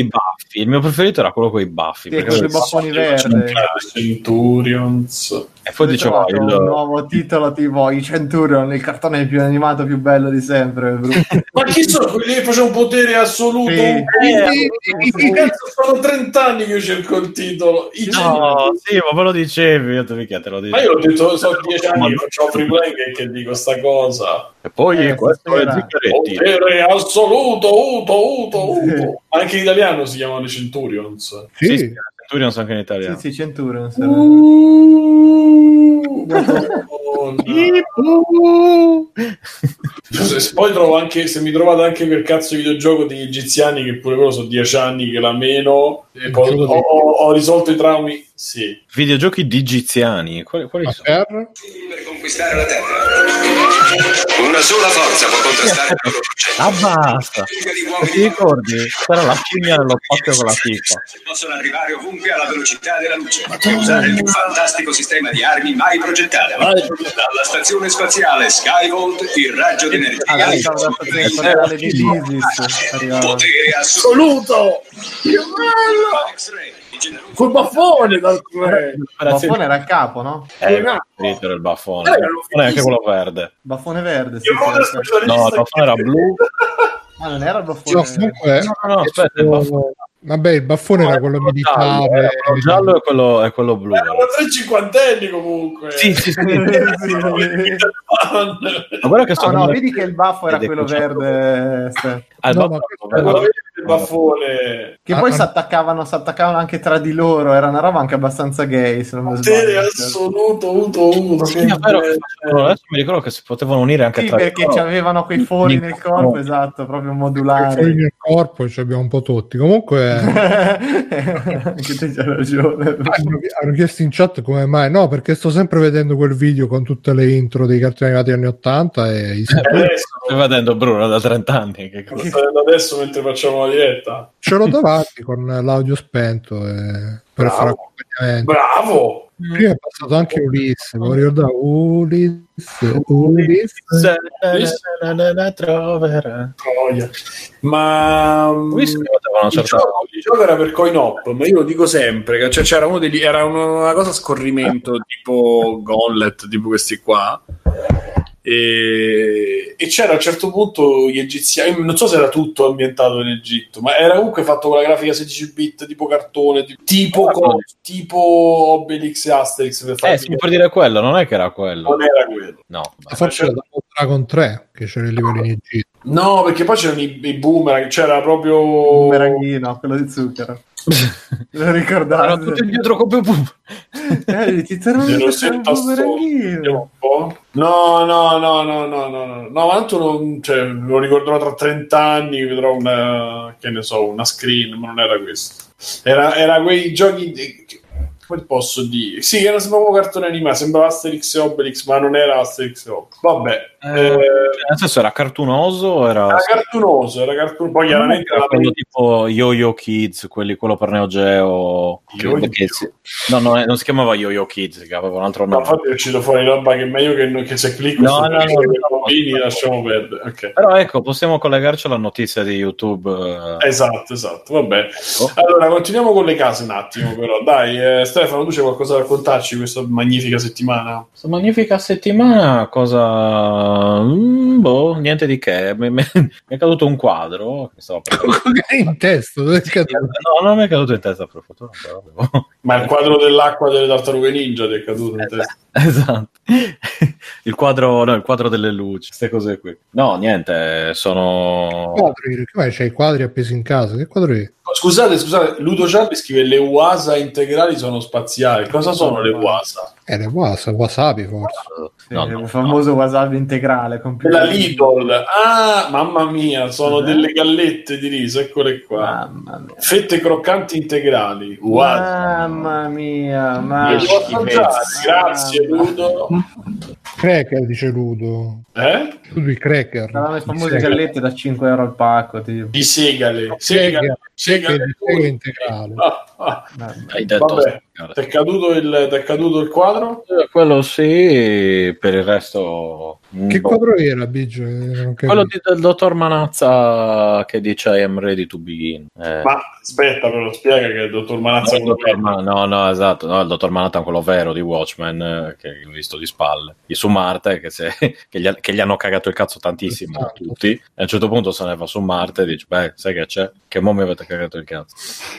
i baffi. Il mio preferito era quello con i baffi sì, perché con i baffoni verdi Centurions e poi dicevo il nuovo titolo tipo i Centurion il cartone più animato più bello di sempre [laughs] ma chi sono quelli che facevano un potere assoluto sì. eh, eh, cazzo sono 30 anni che io cerco il titolo I no sì ma me lo dicevi io te, te lo dico ma io ho detto sono 10 anni che faccio free play che, che di questa cosa. E poi eh, questo è Zingaretti. Potere assoluto, uto, uto, uto. Anche in italiano si chiamano i Centurions. Sì, sì, sì Centurions anche in italiano. Sì, sì, Centurions. Uh, poi trovo anche se mi trovate anche quel cazzo di videogioco degli egiziani che pure loro sono dieci anni che la meno e poi ho, ho, ho, risolto i traumi sì. Videogiochi di egiziani quali, quali sono? Per? per conquistare la terra. Una sola forza può contrastare la loro ah basta. Ti ricordi? c'era la scimmia nello [laughs] spazio con la tipa possono arrivare ovunque alla velocità della luce e usare il più fantastico sistema di armi mai progettato dalla stazione spaziale Skyvolt il raggio d'energia ah, potere assoluto. che bello col baffone dal il baffone era a capo no? Eh, era il baffone eh, non è anche quello verde baffone verde sì, no il baffone era blu Ah, non era il baffone. No, comunque, no, no, aspetta, il baffone. Vabbè, il baffone era quello militare. Giallo, quello giallo e quello, è quello blu. Erano tre cinquantenni comunque. Sì, sì, sì. Ma guarda che no, no, vedi che il baffo era quello verde. Ah, il no, baffo, il baffone. Che poi ah, si attaccavano, si attaccavano anche tra di loro. Era una roba anche abbastanza gay. Se non mi sbaglio. assoluto, uto, uto. Sì, però, adesso mi ricordo che si potevano unire anche sì, tra perché loro. avevano quei fori nel corpo, esatto, proprio modulari. Fori nel corpo ci abbiamo un po' tutti. Comunque, [laughs] anche te c'hai ragione. Hanno, hanno chiesto in chat come mai? No, perché sto sempre vedendo quel video con tutte le intro dei cartoni animati anni 80 e i Stai vedendo Bruno da 30 anni. Che cosa? Sto vedendo adesso mentre facciamo diretta. Ce l'ho davanti con l'audio spento e... per Bravo. fare accompagnamento. Bravo! Prima è passato anche Ulisse, mi ricordo Ulisse, Ulisse, troverà. Ma Ulisse gioco, il gioco era per coin op, ma io lo dico sempre, cioè c'era uno degli, era una cosa a scorrimento tipo Gauntlet, tipo questi qua e, e, c'era a un certo punto gli egiziani, non so se era tutto ambientato in Egitto, ma era comunque fatto con la grafica 16 bit tipo cartone, tipo, con, tipo Obelix e Asterix. Per eh, sì, per dire quello, non è che era quello. Non era quello. No, forse era Dragon 3 che c'era il livello in Egitto. No, perché poi c'erano i, i boomerang, c'era proprio... Un meranghino, quello di zucchero. Lo ricordate? Erano tutti dietro come pum. [laughs] Eh, ti un po'. No, no, no, no, no, no, no, tanto non, cioè, lo ricorderò tra 30 anni, vedrò una, che ne so, una screen, ma non era questo. Era, era quei giochi, di- come posso dire? Sì, era sembrava un cartone animato, sembrava Asterix e Obelix, ma non era Asterix e Obelix. Vabbè, Eh, eh, nel senso era cartunoso era... era cartunoso, era cartunoso, poi chiaramente Era la quello tipo Yo-Yo Kids, quelli, quello per Neo Geo. Yo-Yo? si- no, no, eh, non si chiamava Yo-Yo Kids, che aveva un altro No, nome. infatti è uscito fuori roba che è meglio che, che se clicco No, su no, no, no, bambini no. lasciamo perdere. Ok. Però ecco, possiamo collegarci alla notizia di YouTube. eh. Esatto, esatto, vabbè. Oh. Allora, continuiamo con le case un attimo, però. Dai, eh, Stefano, tu c'è qualcosa da raccontarci questa magnifica settimana? Questa magnifica settimana, cosa... Mm, boh, niente di che. Mi, mi- [laughs] mi è caduto un quadro. Che stavo [laughs] in testa, dove è caduto? no, non mi è caduto in testa per fortuna. Però Ma il [laughs] quadro dell'acqua delle tartarughe ninja ti è caduto in testa? Esatto. [laughs] Il quadro, no, il quadro delle luci, queste cose qui. No, niente, sono... Quadri, c'hai i quadri appesi in casa? Che quadro è? Scusate, scusate, Ludo Ciampi scrive le UASA integrali sono spaziali. Cosa sono le UASA? Le wasa, wasabi forse. Sì, No, no, il famoso wasabi integrale. La Lidl. Ah, mamma mia, sono Cos'è? delle gallette di riso, eccole qua. Mamma mia. Fette croccanti integrali. UASA. Mamma mia, Le ma può assaggiare? Grazie, Ludo. Cracker, dice Ludo. Eh? Ludo i cracker. Saranno le famose Sì. gallette da 5 euro al pacco. Tipo. Di segale. Segale. Segale. Segale, segale integrale. Ah. Mamma mia. Hai detto... Vabbè, ti è caduto il, è caduto il quadro? Eh, Quello sì, per il resto... Che boh. quadro era, Biggio? Eh. Quello di- del dottor Manazza che dice I am ready to begin. Eh, Ma aspetta, però spiega che il dottor no, Manazza il dottor Ma- no, no, esatto, no, il dottor Manhattan è quello vero di Watchmen, eh, che ho visto di spalle, di su Marte, che, se- [laughs] che gli, che gli hanno cagato il cazzo tantissimo a Esatto. tutti, e a un certo punto se ne va su Marte e dice, beh, sai che c'è? Che mo mi avete cagato il cazzo.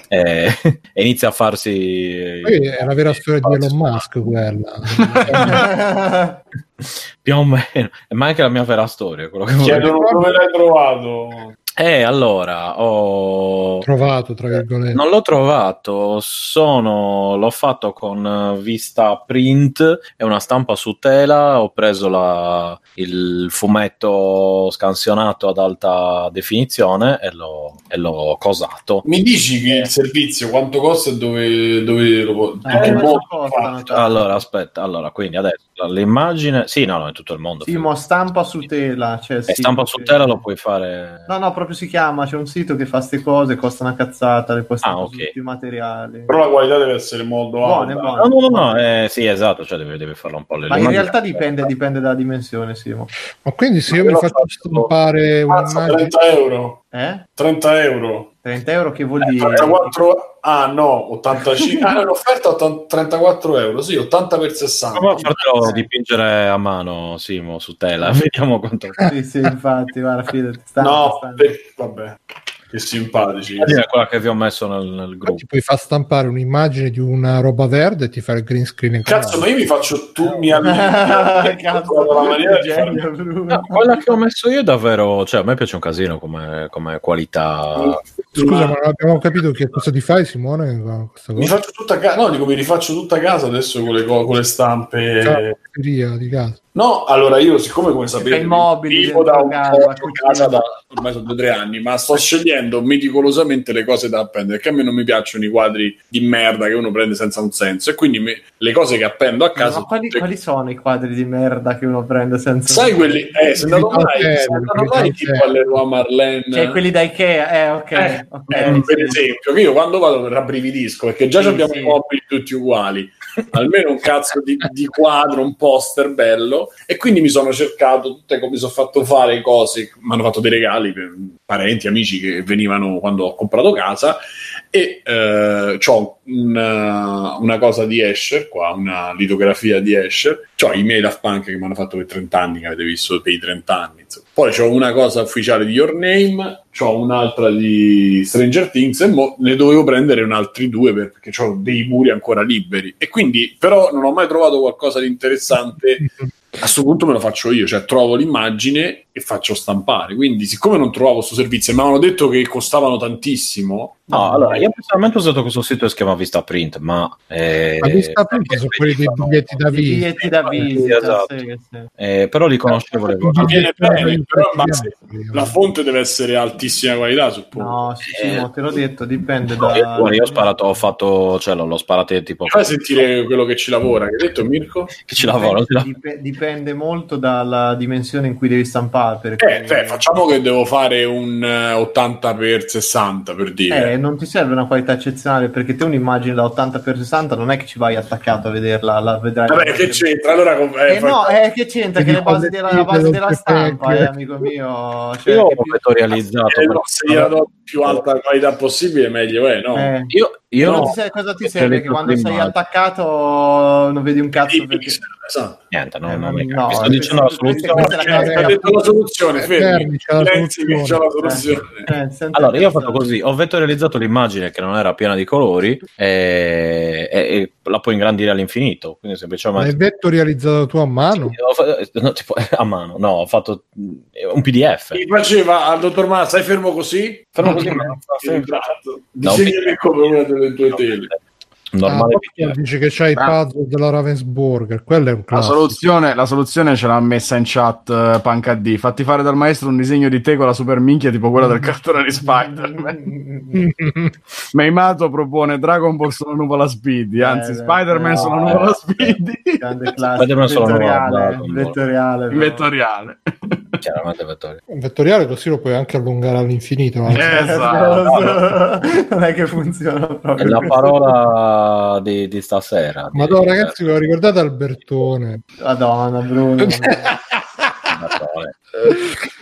E, [laughs] e inizia a farsi... Poi è la vera storia di Elon Musk quella. [laughs] Più o meno, ma anche la mia vera storia, quello che Chiedono dove l'hai trovato. Eh, allora, ho... Trovato, tra virgolette. Non l'ho trovato, sono, l'ho fatto con eh, vista print e una stampa su tela, ho preso la- il fumetto scansionato ad alta definizione e l'ho, e l'ho cosato. Mi dici che il servizio quanto costa e dove, dove lo può... Eh, ma cioè. Allora, aspetta, allora, quindi adesso l'immagine, sì, no, no, in tutto il mondo. Timo, stampa su tela. Cioè, e sì, stampa su sì. tela lo puoi fare... No, no, proprio si chiama. C'è un sito che fa queste cose, costa una cazzata. Le puoi Ah, stampare ok. su tutti i materiali. Però la qualità deve essere molto Buone, alta. buone. No, no, no, no, eh, sì, esatto, cioè devi, devi farlo un po' le Ma in realtà dipende, dipende dalla dimensione, Simo. Ma quindi se io mi io faccio stampare un'immagine 30 euro. Eh? 30 euro. 30 euro che vuol Eh, dire? 34 ah no 85 ah, l'offerta 80 34 euro sì 80 per 60 Prova a fartelo dipingere a mano, Simo, su tela, [laughs] vediamo quanto... Sì, sì, infatti, guarda, fidati. No per- vabbè che simpatici È quella che vi ho messo nel, nel gruppo. ti puoi far stampare un'immagine di una roba verde e ti fai il green screen in cazzo ma io mi faccio tu mi [laughs] Cazzo, la maniera di fare-. No, quella che ho messo io è davvero, cioè a me piace un casino come, come qualità. Scusa, Ma- non abbiamo capito che cosa ti fai, Simone? mi faccio tutta a casa no dico mi rifaccio tutta a casa adesso con le, co- con le stampe Cioè, Via di casa. No, allora io siccome come sapete mobili vivo da un po' casa da ormai sono due o tre anni, ma sto scegliendo meticolosamente le cose da appendere, perché a me non mi piacciono i quadri di merda che uno prende senza un senso e quindi me- le cose che appendo a casa Ma quali, tutte- quali sono i quadri di merda che uno prende senza... sai quelli eh, sei andato mai, andato quelli mai da tipo Ikea. alle Roi Marlene Cioè, quelli da Ikea, eh, ok. Eh, ok, eh, sì. per esempio, che io quando vado rabbrividisco perché già Sì, abbiamo sì. i mobili tutti uguali, almeno un cazzo di, di quadro, un poster bello, e quindi mi sono cercato tutte come mi sono fatto fare cose, mi hanno fatto dei regali per parenti, amici che venivano quando ho comprato casa e eh, ho una, una cosa di Escher qua, una litografia di Escher, ho i miei Daft Punk che mi hanno fatto per 30 anni, che avete visto per i 30 anni, insomma. poi ho una cosa ufficiale di Your Name, ho un'altra di Stranger Things e mo ne dovevo prendere un altri due per- perché ho dei muri ancora liberi e quindi però non ho mai trovato qualcosa di interessante [laughs] a questo punto me lo faccio io, cioè trovo l'immagine e faccio stampare. Quindi, siccome non trovavo questo servizio e mi avevano detto che costavano tantissimo, No, allora io personalmente ho usato questo sito che si chiama Vistaprint, ma... Eh, Ma Vistaprint sono quelli dei biglietti da I visita. biglietti da visita, esatto. sì, sì. eh, però li conoscevo le Un viene bene, però la fonte deve essere altissima qualità, suppongo. No, sì, sì, Eh. no, te l'ho detto, dipende No, da... io, io ho sparato, ho fatto, cioè l'ho, l'ho sparato tipo Fai sentire quello che ci lavora, che hai detto Mirko? che ci lavoro. Dipende, dip- dipende molto dalla dimensione in cui devi stampare. Perché... Eh, beh, facciamo che devo fare un eh, 80 x 60 per dire. Eh, non ti serve una qualità eccezionale perché te un'immagine da 80x60 non è che ci vai attaccato a vederla, la vedrai. Vabbè, che c'entra? Allora, eh, Eh fa- no, eh, che c'entra? Che le basi della, la base della stampa, eh, amico mio. Cioè, Io ho vettorializzato. eh, no, se gliela do più alta qualità possibile, meglio è, no? eh. Io, io Cosa no, ti serve- cosa ti serve? Che quando sei attaccato non vedi un cazzo perché... esatto. niente, no, Eh, no, mi no, mi sto questa- dicendo la soluzione. è Cioè, cosa ha detto la soluzione, fermi. Soluzione. soluzione. Eh, Allora, io ho fatto così, ho vettorializzato l'immagine che non era piena di colori e, e- e la puoi ingrandire all'infinito, quindi semplicemente... L'hai vettorializzato tu a mano? Ho fa- no, tipo, [laughs] a mano, no, ho fatto mm, un PDF. Mi faceva al dottor Ma, stai fermo così? Fermo così, ma- Esatto. No, Disegnami come una delle tue tele. Normale Ah, dice che c'hai i Ah. puzzle della Ravensburger, quello è un La classico. soluzione, la soluzione ce l'ha messa in chat uh, Panca D. Fatti fare dal maestro un disegno di te con la super minchia tipo quella del cartone di Spider-Man. [laughs] Meimato propone Dragon Ball sono nuvola Speedy, anzi Eh, Spider-Man no, sono eh. nuvola Speedy. Grande [laughs] classico, vettoriale, vettoriale, però. Vettoriale. Chiaramente vettoriale. Un vettoriale così lo puoi anche allungare all'infinito. anzi. Eh, Esatto. [laughs] non è che funziona È proprio la così. Di, di stasera. Ma no, ragazzi, ve lo ricordate Albertone? Madonna, Bruno. [laughs] Natale.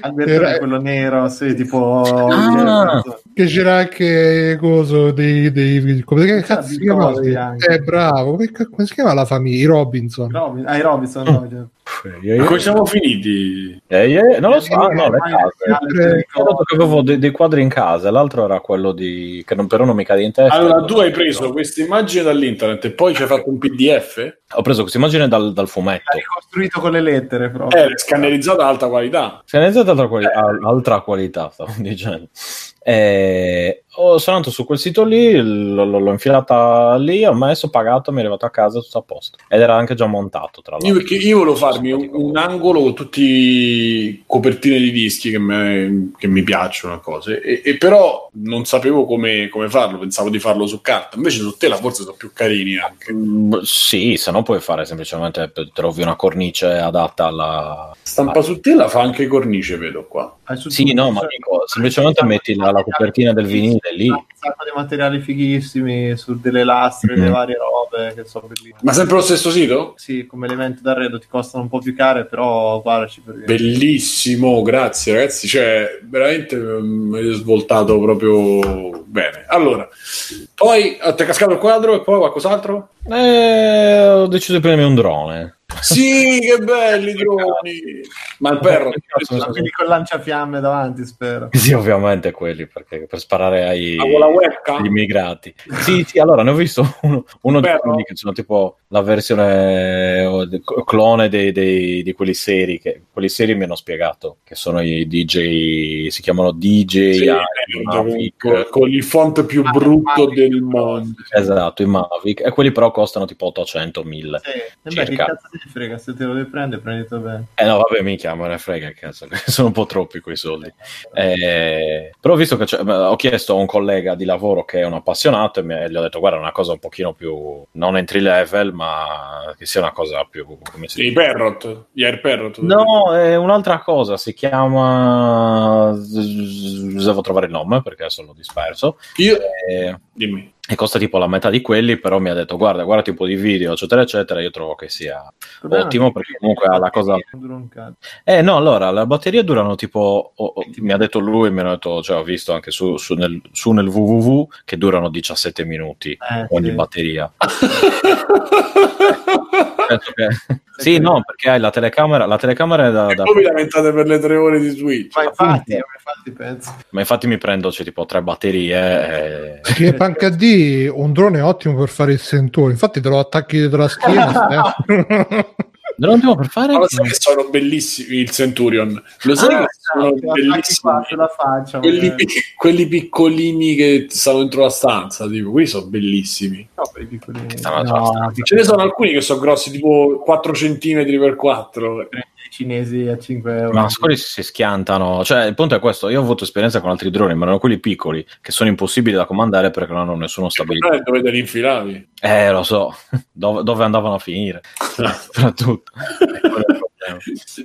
Alberto Era- è quello nero, sì, tipo... Ah. Che c'era anche coso dei, dei come che cazzo si chiama? Eh, bravo, come, si chiama la famiglia? I Robinson. Robin, ah, i Robinson, no. [laughs] Io- Ma come siamo finiti? eh, eh, non lo so, ah, no, le Ormai case. Eh, avevo dei, dei quadri in casa, l'altro era quello di che non, però non mi cade in testa. Allora, tu hai preso questa immagine dall'internet e poi ci hai fatto un PDF? Ho preso questa immagine dal, dal fumetto. Ha ricostruito con le lettere proprio. Eh, scannerizzata ad alta qualità. Finalizzata altra, quali- a- altra qualità, stavo dicendo. E ho, sono andato su quel sito lì, l- l- l'ho infilata lì, ho messo, pagato, mi è arrivato a casa tutto a posto. Ed era anche già montato, tra Io, l'altro. perché io volevo farmi un, un angolo con tutti i copertine di dischi che, me- che mi piacciono, cose, e, e però non sapevo come, come farlo, pensavo di farlo su carta. Invece su tela forse sono più carini anche. Mm, Sì, se no puoi fare semplicemente trovi una cornice adatta alla. Stampa su tela fa anche cornice, vedo qua. Su Sì, no, ma dico, semplicemente metti la, la copertina del vinile lì. Un sacco di materiali fighissimi su delle lastre, Mhm. delle varie robe che sono bellissime. Ma sempre lo stesso sito? Sì, come elementi d'arredo ti costano un po' più care, però guardaci per Bellissimo, grazie ragazzi, cioè veramente mm, mi avete svoltato proprio bene. Allora, poi a te è cascato il quadro e poi qualcos'altro? Eh, ho deciso di prendermi un drone. Sì, che belli [laughs] i droni! Ma il perro? La vedi con lanciafiamme davanti, spero. Sì, ovviamente quelli, perché per sparare ai, Ah, agli immigrati. Sì, sì, allora ne ho visto uno, uno di quelli che sono tipo la versione o, de- clone dei, dei- di quelli seri, che quelli seri mi hanno spiegato, che sono i DJ, si chiamano DJ Sì, ai Mavic. con, con il font più Ah, brutto Mavic, del mondo. Esatto, i Mavic, e quelli però costano tipo 800 1000. Sì. E beh, che Circa. cazzo ti frega, se te lo devi prendere, prenditelo bene. Eh no, vabbè, minchia, me ne frega, cazzo, sono un po' troppi quei soldi. Eh, però visto che ho chiesto a un collega di lavoro che è un appassionato e mi- gli ho detto, guarda, una cosa un pochino più, non entry level, ma che sia una cosa più, come si I? Parrot, gli Air Parrot. No, è un'altra cosa, si chiama... Devo trovare il nome perché l'ho disperso. Io, Eh, dimmi. E costa tipo la metà di quelli, però mi ha detto guarda, guardati un po' di video, eccetera, eccetera. Io trovo che sia ottimo perché comunque ha la cosa. Eh no, allora, le batterie durano tipo, o- o- mi ha detto lui, mi hanno detto, cioè ho visto anche su, su nel, su nel www che durano 17 minuti Eh, ogni [laughs] sì. batteria. Che- Sì, no, perché hai la telecamera, la telecamera è da, da- Poi vi lamentate per le tre ore di Switch. Ma infatti, ma infatti penso. Ma infatti mi prendo cioè, tipo tre batterie. E... Che Panca D, un drone è ottimo per fare il sentore. Infatti te lo attacchi dietro la schiena. [laughs] stai- Dell'ultimo per fare? Ma lo sai che sono bellissimi il Centurion? Lo sai Ah, che sono bellissimi? faccia. Quelli, quelli piccolini che stanno dentro la stanza, tipo, quelli sono bellissimi. No, per i piccolini. stanno dentro la stanza. Ce ne sono alcuni che sono grossi tipo 4 cm per 4. I cinesi a 5 euro. Ma quelli si schiantano. Cioè, il punto è questo: io ho avuto esperienza con altri droni, ma erano quelli piccoli che sono impossibili da comandare perché non hanno nessuno stabilito. Eh, dove te li infilavi? Eh, lo so, [laughs] dove, dove andavano a finire? [laughs] Soprattutto. [laughs]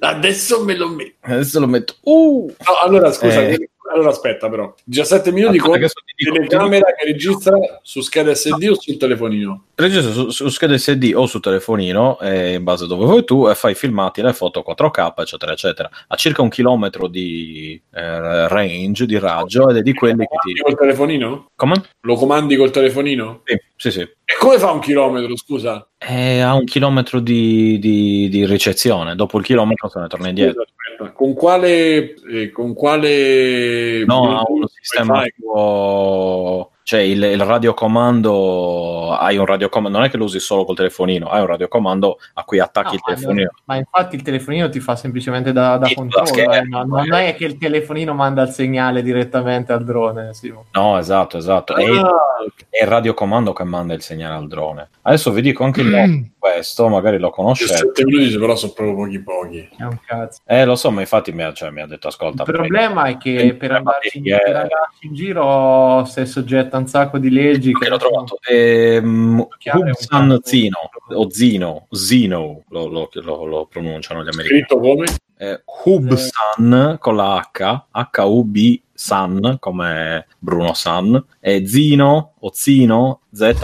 Adesso me lo metto. Adesso lo metto. Uh! No, allora scusa, Eh. Allora aspetta però. 17 minuti Aspetta con dico- telecamera che registra su scheda SD o sul telefonino? Registra su, su scheda SD o su telefonino, eh, in base a dove vuoi tu, e fai filmati le foto 4K, eccetera, eccetera. Ha circa un chilometro di eh, range, di raggio, ed è di quelli che Comandi ti. col telefonino? Come? Lo comandi col telefonino? Sì, sì, sì. E come fa un chilometro, scusa? Eh, ha un chilometro di, di- di ricezione. Dopo il chilometro se ne torna indietro. Aspetta. Con quale... eh, con quale... No, ha un sistema Wi-Fi? Cioè il, il radiocomando hai un radiocomando, non è che lo usi solo col telefonino, hai un radiocomando a cui attacchi No, il ma, telefonino. ma infatti il telefonino ti fa semplicemente da, da controllo, eh, no? non è che il telefonino manda il segnale direttamente al drone. Simo. No, esatto, esatto. È, il, Ah, è il radiocomando che manda il segnale al drone. Adesso vi dico anche il nome [clears throat] questo, magari lo conoscete. 17 minuti però sono proprio pochi pochi. È un cazzo. Eh, lo so, ma infatti mi ha, cioè, mi ha detto ascolta. Il problema è che per andarci, batterie- per andarci in giro sei soggetta a un sacco di leggi che che l'ho trovato ehm, Hubsan. Zino o Zino Zino lo, lo- lo- lo pronunciano gli americani Scritto come? eh, Hubsan con la H H-U-B San come Bruno San e Zino o Zino Z.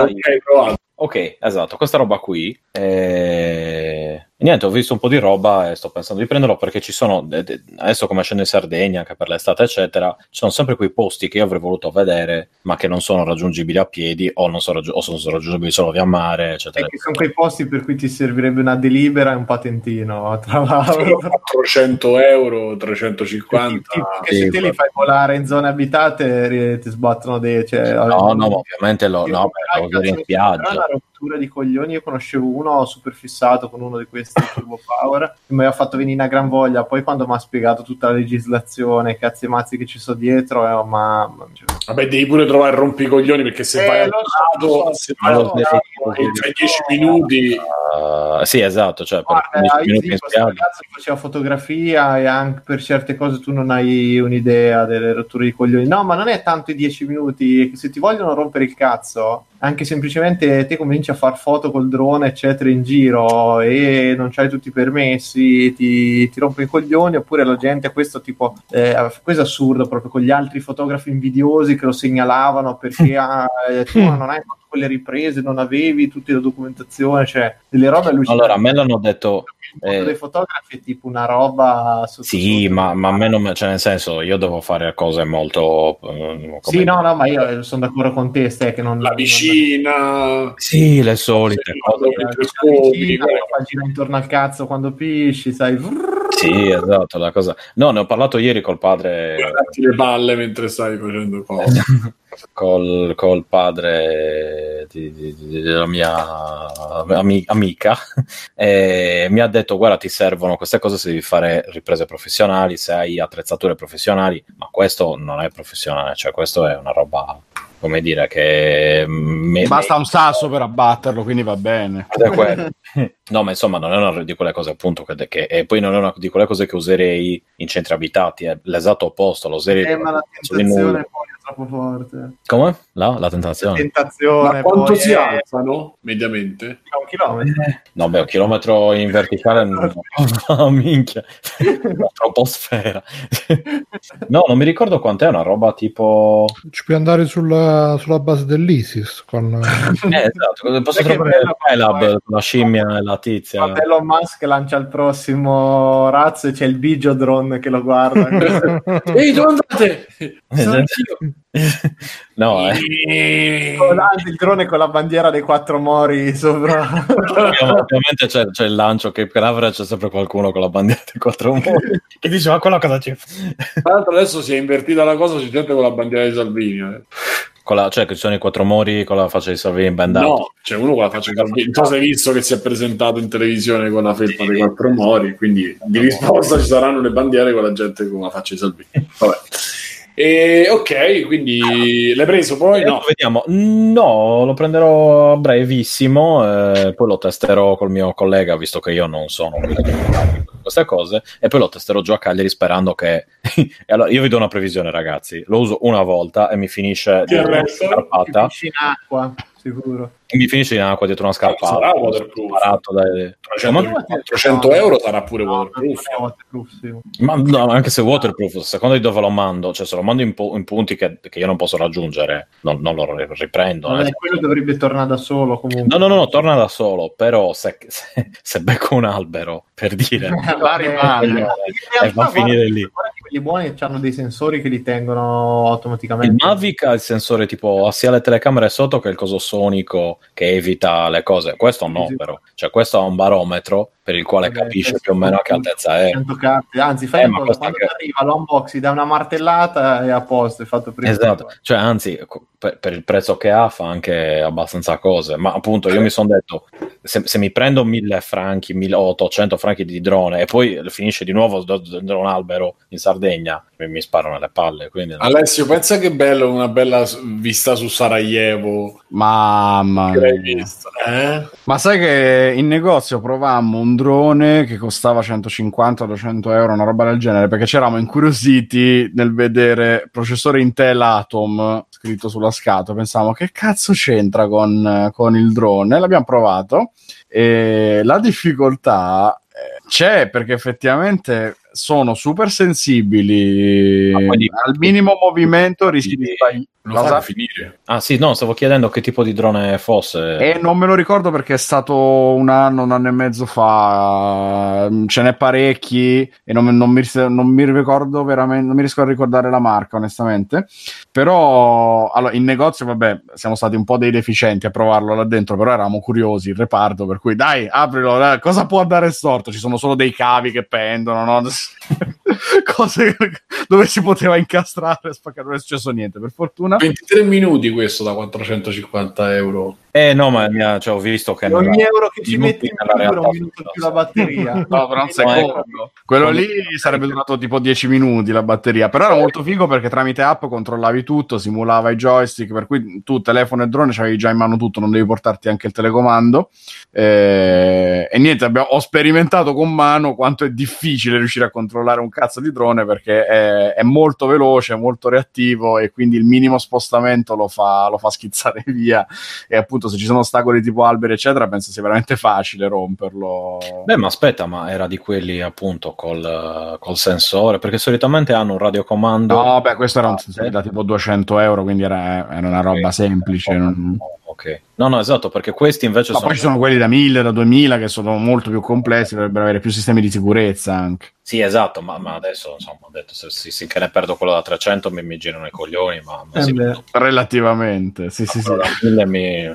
Ok, esatto, questa roba qui. eh, Niente, ho visto un po' di roba e sto pensando di prenderlo perché ci sono, de- de- adesso come scendo in Sardegna, anche per l'estate, eccetera, ci sono sempre quei posti che io avrei voluto vedere, ma che non sono raggiungibili a piedi o, non sono, raggiu- o sono raggiungibili solo via mare, eccetera. E che sono quei posti per cui ti servirebbe una delibera e un patentino, tra l'altro. 400 euro, 350. Tipo che se te li fai volare in zone abitate ti sbattono dei... Cioè, No, no, ma ovviamente lo, no, lo in spiaggia. Rottura di coglioni. Io conoscevo uno super fissato con uno di questi Turbo Power che mi aveva fatto venire una gran voglia. Poi, quando mi ha spiegato tutta la legislazione, cazzi e mazzi che ci sono dietro, eh, mamma cioè, Vabbè, devi pure trovare il rompicoglioni perché se Eh, vai al lato, se vai al lato smetti. e fai 10 minuti, Uh, sì, esatto, cioè per Guarda, 15 io minuti in dico, ragazzo faceva fotografia e anche per certe cose tu non hai un'idea delle rotture di coglioni. No, ma non è tanto i 10 minuti, se ti vogliono rompere il cazzo, anche semplicemente te cominci a far foto col drone, eccetera, in giro e non c'hai tutti i permessi, ti, ti rompe i coglioni, oppure la gente, questo tipo, eh, questo è assurdo, proprio con gli altri fotografi invidiosi che lo segnalavano perché ah, eh, tu [laughs] non hai fatto quelle riprese, non avevi tutta la documentazione, cioè delle robe allucinanti. Allora, a me l'hanno detto... Il eh, dei fotografi è tipo una roba sotto Sì, sotto. ma, ma a me non, cioè nel senso, io devo fare cose molto... eh, come- Sì, no, no, ma io sono d'accordo con te, Ste, che non la non- vicina, Sì, le solite Sì, cose. la vicina, la gira intorno al cazzo quando pisci, sai. Sì, esatto, la cosa... No, ne ho parlato ieri col padre... guardarti le palle mentre stai facendo cose. [laughs] col, col padre di- di- di- della mia ami- amica. E mi ha detto guarda ti servono queste cose se devi fare riprese professionali se hai attrezzature professionali. Ma questo non è professionale cioè questo è una roba come dire che me- Basta un sasso per abbatterlo, quindi va bene. No, ma insomma, non è una di quelle cose appunto che, che- e poi non è una di quelle cose che userei in centri abitati, è l'esatto opposto, lo userei Eh, ma la tentazione poi è troppo forte. Come? La, la La tentazione. tentazione Ma quanto poi si è- alzano mediamente? A un chilometro. No, beh, un chilometro in verticale non [laughs] oh, minchia, una troposfera. no, non mi ricordo quant'è, una roba tipo... Ci puoi andare sulla, sulla base dell'ISIS con... [laughs] Eh, esatto, posso trovare il con la scimmia e la tizia. Quando Elon Musk lancia il prossimo razzo e c'è il Bigio drone che lo guarda. [laughs] Ehi, dove andate? Eh. No, eh. Il drone con la bandiera dei quattro mori sopra. Ovviamente c'è, c'è il lancio che per average c'è sempre qualcuno con la bandiera dei quattro mori [laughs] che dice ma quello cosa c'è? Tra l'altro adesso si è invertita la cosa, c'è gente con la bandiera di Salvini. Eh. Con la, cioè che ci sono i quattro mori con la faccia di Salvini bendato. No, c'è uno con la faccia di Salvini. Non so se hai visto che si è presentato in televisione con la felpa dei quattro mori, quindi di risposta ci saranno le bandiere con la gente con la faccia di Salvini. Vabbè. E, ok, quindi l'hai preso poi? No. Vediamo. No, lo prenderò a brevissimo, eh, poi lo testerò col mio collega, visto che io non sono queste cose, e poi lo testerò giù a Cagliari sperando che... [laughs] allora, io vi do una previsione, ragazzi. Lo uso una volta e mi finisce di scarpata. in acqua, sicuro mi finisce in acqua dietro una scarpata. Sarà waterproof. Dai... 300, 400 euro sarà pure no, waterproof. waterproof sì. Ma no, anche se waterproof, secondo di dove lo mando, cioè se lo mando in, po- in punti che, che, io non posso raggiungere, non, non lo riprendo. Vabbè, eh. quello dovrebbe tornare da solo comunque. No, no, no, no torna da solo, però se, se, se becco un albero, per dire, [laughs] va, rimane, e va a finire lì. Quelli buoni hanno dei sensori che li tengono automaticamente. Il Mavic ha il sensore tipo sia le telecamere sotto che il coso sonico che evita le cose. Questo no, sì. però. Cioè, questo ha un barometro per il quale Vabbè, capisce più o meno a che altezza è. Anzi, fai eh, cosa, quando che... arriva l'unboxing, dai una martellata e a posto, è fatto prima. Esatto, cioè anzi, per, per, il prezzo che ha fa anche abbastanza cose, ma appunto io mi sono detto, se, se, mi prendo 1000 franchi, 1800 franchi di drone e poi finisce di nuovo dentro un albero in Sardegna, mi, mi sparo nelle palle. Quindi... Alessio, pensa che bello una bella vista su Sarajevo. Mamma mia. Eh? Ma sai che in negozio provammo un drone che costava 150-200 euro, una roba del genere, perché c'eravamo incuriositi nel vedere processore Intel Atom scritto sulla scatola. Pensavamo che cazzo c'entra con, con il drone? L'abbiamo provato e la difficoltà eh, c'è perché effettivamente sono super sensibili al minimo movimento rischi di sbagliare lo Cosa? finire. Ah sì, no, stavo chiedendo che tipo di drone fosse. E non me lo ricordo perché è stato un anno, un anno e mezzo fa. Ce n'è parecchi e non, non, mi, non mi, ricordo veramente, non mi riesco a ricordare la marca, onestamente. Però allora, in negozio, vabbè, siamo stati un po' dei deficienti a provarlo là dentro, però eravamo curiosi, il reparto, per cui dai, aprilo, dai, cosa può andare storto? Ci sono solo dei cavi che pendono, no? [laughs] Cose dove si poteva incastrare spaccare, non è successo niente, per fortuna una. 23 minuti questo da 450 euro. Eh no, ma mia, cioè, ho visto che... Ogni euro che ci metti in più dura un minuto più la batteria. [laughs] no, però un secondo. Quello lì sarebbe durato tipo 10 minuti la batteria, però era molto figo perché tramite app controllavi tutto, simulava i joystick, per cui tu telefono e drone c'avevi già in mano tutto, non devi portarti anche il telecomando. Eh, e niente, abbiamo, ho sperimentato con mano quanto è difficile riuscire a controllare un cazzo di drone perché è, è molto veloce, molto reattivo e quindi il minimo spostamento lo fa, lo fa schizzare [laughs] via e appunto se ci sono ostacoli tipo alberi eccetera penso sia veramente facile romperlo. Beh ma aspetta ma era di quelli appunto col, col sensore? Perché solitamente hanno un radiocomando no beh questo era un sensore da tipo 200 euro quindi era, era una roba okay. semplice non... ok. No no esatto perché questi invece ma sono poi ci sono quelli da 1000 da 2000 che sono molto più complessi dovrebbero avere più sistemi di sicurezza anche sì, esatto, ma, ma adesso insomma, ho detto se, se, se, ne perdo quello da 300 mi, mi girano i coglioni, ma, ma eh sì, relativamente, sì, sì, sì. Mi... [laughs]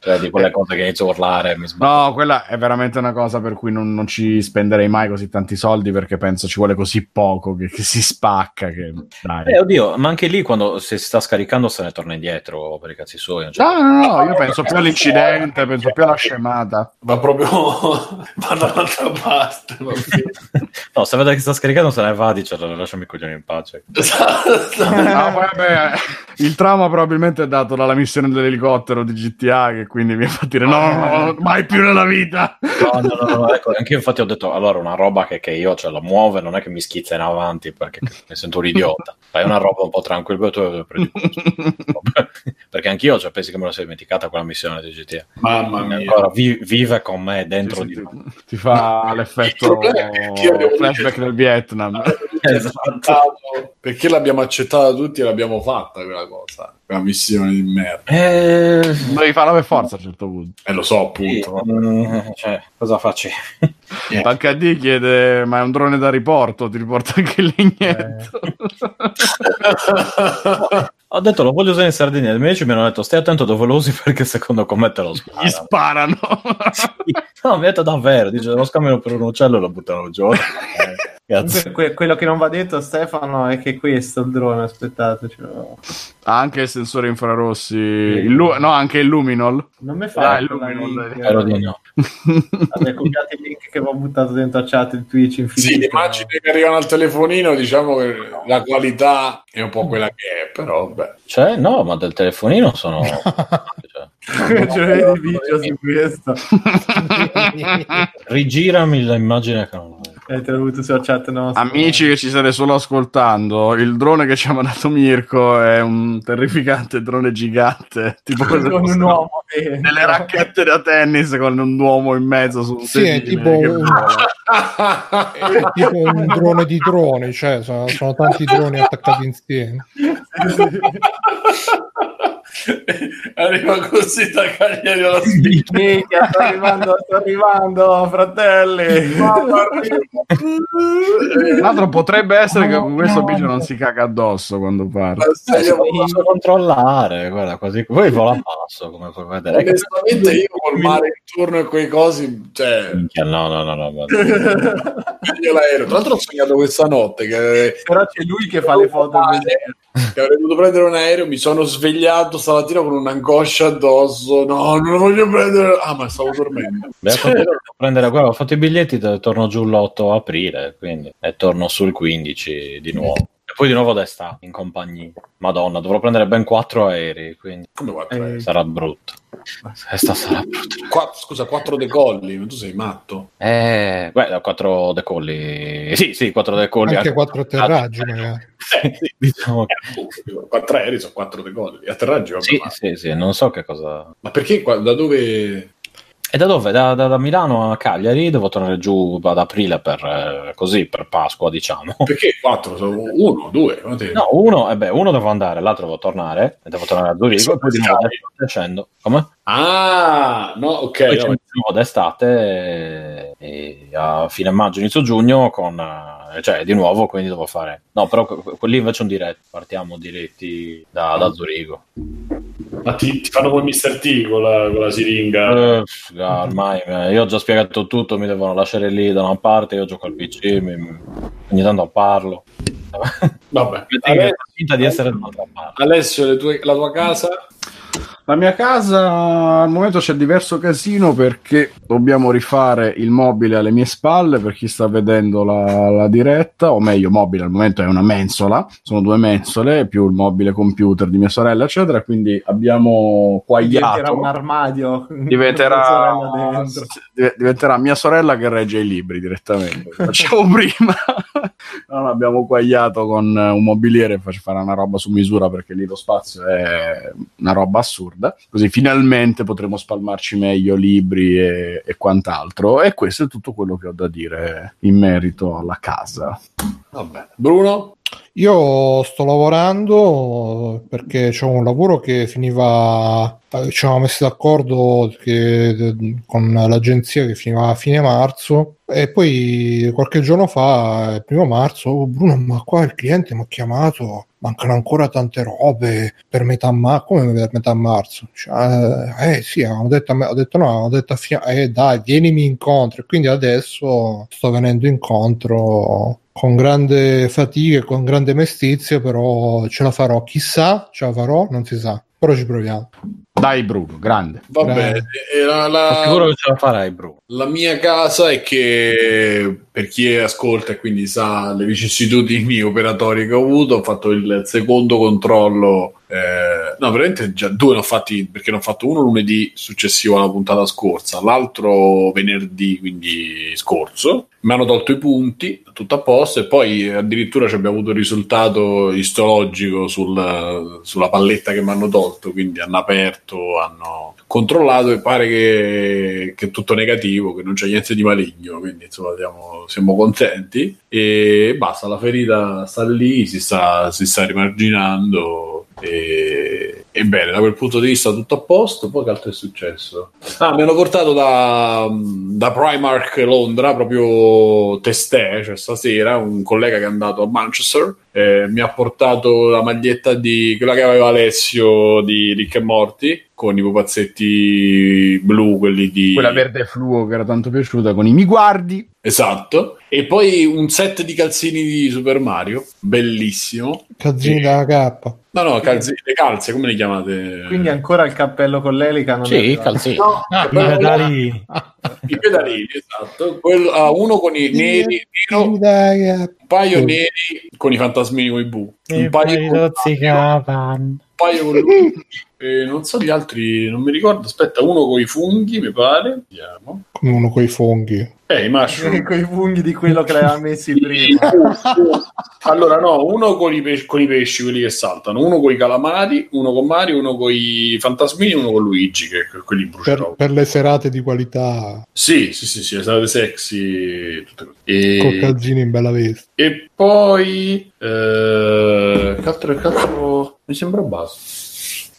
cioè, di quelle cose che inizio a urlare mi No, quella è veramente una cosa per cui non, non, ci spenderei mai così tanti soldi perché penso ci vuole così poco che, che si spacca. Che... Dai. Eh, oddio, ma anche lì quando si sta scaricando se ne torna indietro per i cazzi suoi. Cioè... No, no, no, io penso più all'incidente, penso più alla scemata. Va proprio [laughs] va dall'altra parte. [laughs] No, se vede che sta scaricando se ne va, dice lasciami i coglioni in pace. [laughs] No, vabbè, il trauma probabilmente è dato dalla missione dell'elicottero di GTA che quindi mi fa dire no, no, no, mai più nella vita. No, no, no, no ecco, anche io infatti ho detto allora una roba che, che io cioè, la muove non è che mi schizza in avanti perché mi sento un idiota. Fai una roba un po' tranquilla [laughs] perché anch'io cioè, pensi che me la sei dimenticata quella missione di GTA. Mamma mia. Ancora vi, vive con me dentro sì, di me. Ti fa [laughs] l'effetto flashback del Vietnam. esatto. Perché l'abbiamo accettata tutti e l'abbiamo fatta quella cosa. Quella missione di merda. Eh... Devi farla per forza a un certo punto. Eh, lo so, appunto. Sì, mm, cioè, cosa faccio? Eh. HD chiede: Ma è un drone da riporto? Ti riporta anche il legnetto. [laughs] Ho detto lo voglio usare in Sardegna, i miei amici mi hanno detto stai attento dove lo usi perché secondo me te lo Gli sparano. sparano. [laughs] No, mi ha detto davvero, dice lo scambiano per un uccello e lo buttano giù. [laughs] Cazzo. Que- quello che non va detto Stefano è che questo è il drone, aspettatecelo. Ha anche il sensore infrarossi. il lu- no, anche il Luminol. Non mi fa Ah, il Luminol. Spero di no. Vabbè, copiate il link che avevo buttato dentro a chat di Twitch infinito. Sì, le immagini che arrivano al telefonino, diciamo che la qualità è un po' quella che è, però beh. Cioè, no, ma del telefonino sono... cioè, Cioè, vedi video su questo. [laughs] [laughs] rigirami l'immagine che non Eh, te l'ho avuto sulla chat nostra. Amici che ci state solo ascoltando, il drone che ci ha mandato Mirko è un terrificante drone gigante. [laughs] Tipo con un sono uomo [laughs] delle racchette da tennis con un uomo in mezzo su un Sì, è sedile tipo che un-. [laughs] È tipo un drone di droni, cioè sono, sono tanti droni attaccati insieme. [laughs] Arriva così da Cagliari alla. Minchia, sto arrivando, sto arrivando, fratelli. Tra l'altro potrebbe essere che con questo biggio non si caga addosso quando parla. posso controllare, guarda, così poi vola passo, come puoi vedere. Onestamente io col mare intorno e quei cosi, cioè, Minchia, No, no, no, no, l'aereo. Tra l'altro ho sognato questa notte che, Però c'è lui che fa le foto. che avrei dovuto prendere un aereo, mi sono svegliato stamattina con un'angoscia addosso. No, non lo voglio prendere. Ah, ma stavo dormendo. Beh, fatto- prendere, guarda, ho fatto i biglietti, torno giù l'8 aprile, quindi, e torno sul 15 di nuovo. Poi di nuovo d'estate, in compagnia. Madonna, dovrò prendere ben 4 aerei, quindi Come quattro Eh, aerei? sarà brutto. Questa sarà brutta. Qua- scusa, quattro decolli, ma tu sei matto. Eh, guarda, 4 decolli. Sì, sì, 4 decolli. Anche quattro atterraggi, magari. Sì, diciamo che... Quattro aerei sono quattro decolli. Atterraggi, vabbè, Sì, sì, sì, non so che cosa... ma perché? Da dove? E da dove? Da, da- da Milano a Cagliari, devo tornare giù ad aprile per, eh, così, per Pasqua, diciamo. [laughs] Perché quattro? Uno, due? No, uno, eh beh, uno devo andare, l'altro devo tornare, devo tornare a Zurigo, e poi di nuovo scendo. Come? Ah, no, ok. Poi no, nuovo d'estate e, e a fine maggio, inizio giugno, con, eh, cioè di nuovo, quindi devo fare... No, però que- quelli invece un diretto, partiamo diretti da, da Zurigo. Ma ti, ti fanno come Mr. T con la, con la siringa. Eh, ah, ormai eh, io ho già spiegato tutto, mi devono lasciare lì da una parte, io gioco al PC, mi- ogni tanto parlo. Vabbè. [laughs] Finta di essere dall'altra parte. Alessio, le tue- la tua casa? La mia casa al momento c'è diverso casino perché dobbiamo rifare il mobile alle mie spalle per chi sta vedendo la, la diretta, o meglio, mobile al momento è una mensola, sono due mensole più il mobile computer di mia sorella, eccetera. Quindi abbiamo Diventerà quagliato. un armadio. Diventerà, [laughs] diventerà mia sorella che regge i libri direttamente. Facciamo [laughs] prima. No, no, abbiamo quagliato con un mobiliere faccio fare una roba su misura perché lì lo spazio è una roba assurda. Così finalmente potremo spalmarci meglio libri e, e quant'altro. E questo è tutto quello che ho da dire in merito alla casa. Vabbè. Bruno? Io sto lavorando perché c'è un lavoro che finiva, eh, ci eravamo messi d'accordo che- con l'agenzia che finiva a fine marzo e poi qualche giorno fa, il primo marzo, oh, Bruno, ma qua il cliente mi ha chiamato, mancano ancora tante robe per metà marzo, come per metà marzo? Cioè, eh, eh, sì, hanno detto ho detto no, hanno detto a fine, eh dai, vienimi incontro quindi adesso sto venendo incontro con grande fatica e con grande mestizia, però ce la farò. Chissà, ce la farò, non si sa, però ci proviamo. Dai, Bruno, grande. Va Bravo. bene. E la- la- sicuro che ce la farai, Bruno. La mia casa è che per chi ascolta e quindi sa le vicissitudini [laughs] operatori che ho avuto, ho fatto il secondo controllo. Eh, no, veramente già due ne ho fatti perché ne ho fatto uno lunedì successivo alla puntata scorsa, l'altro venerdì, quindi scorso. Mi hanno tolto i punti, tutto a posto, e poi addirittura abbiamo avuto il risultato istologico sul- sulla palletta che mi hanno tolto, quindi hanno aperto, hanno controllato e pare che, che è tutto negativo, che non c'è niente di maligno, quindi insomma siamo, siamo contenti e basta, la ferita sta lì, si sta, si sta rimarginando e, Ebbene, da quel punto di vista tutto a posto. Poi che altro è successo? Ah, mi hanno portato da, da Primark Londra, proprio testè, cioè stasera, un collega che è andato a Manchester. eh, mi ha portato la maglietta di quella che aveva Alessio di Rick e Morty con i pupazzetti blu, quelli di Quella verde fluo che era tanto piaciuta con i mi guardi. esatto, e poi un set di calzini di Super Mario, bellissimo. Cazzini dalla K. No, no, calzi- le calze, come le chiamate? Quindi ancora il cappello con l'elica non Sì, arrivato. calzini. No, I quello- pedali. I pedalini, esatto. Quello- ah, uno con i neri, nero, un paio neri con i fantasmini con i bu, un E paio con, un paio con. [laughs] E non so gli altri, non mi ricordo. Aspetta, uno con i funghi, mi pare. Vediamo. come uno con i funghi. Eh, i mushroom. [laughs] con i funghi di quello che l'aveva messi prima. [laughs] allora, no, uno con i, pes- con i pesci, quelli che saltano, uno con i calamari, uno con Mario, uno con i fantasmini, uno con Luigi, che che quelli Per, bruciano. per le serate di qualità, Sì, sì, sì, sì, state sexy. Tutte cose. E... con calzini in bella veste. E poi, eh, che altro, che altro- mi sembra basta.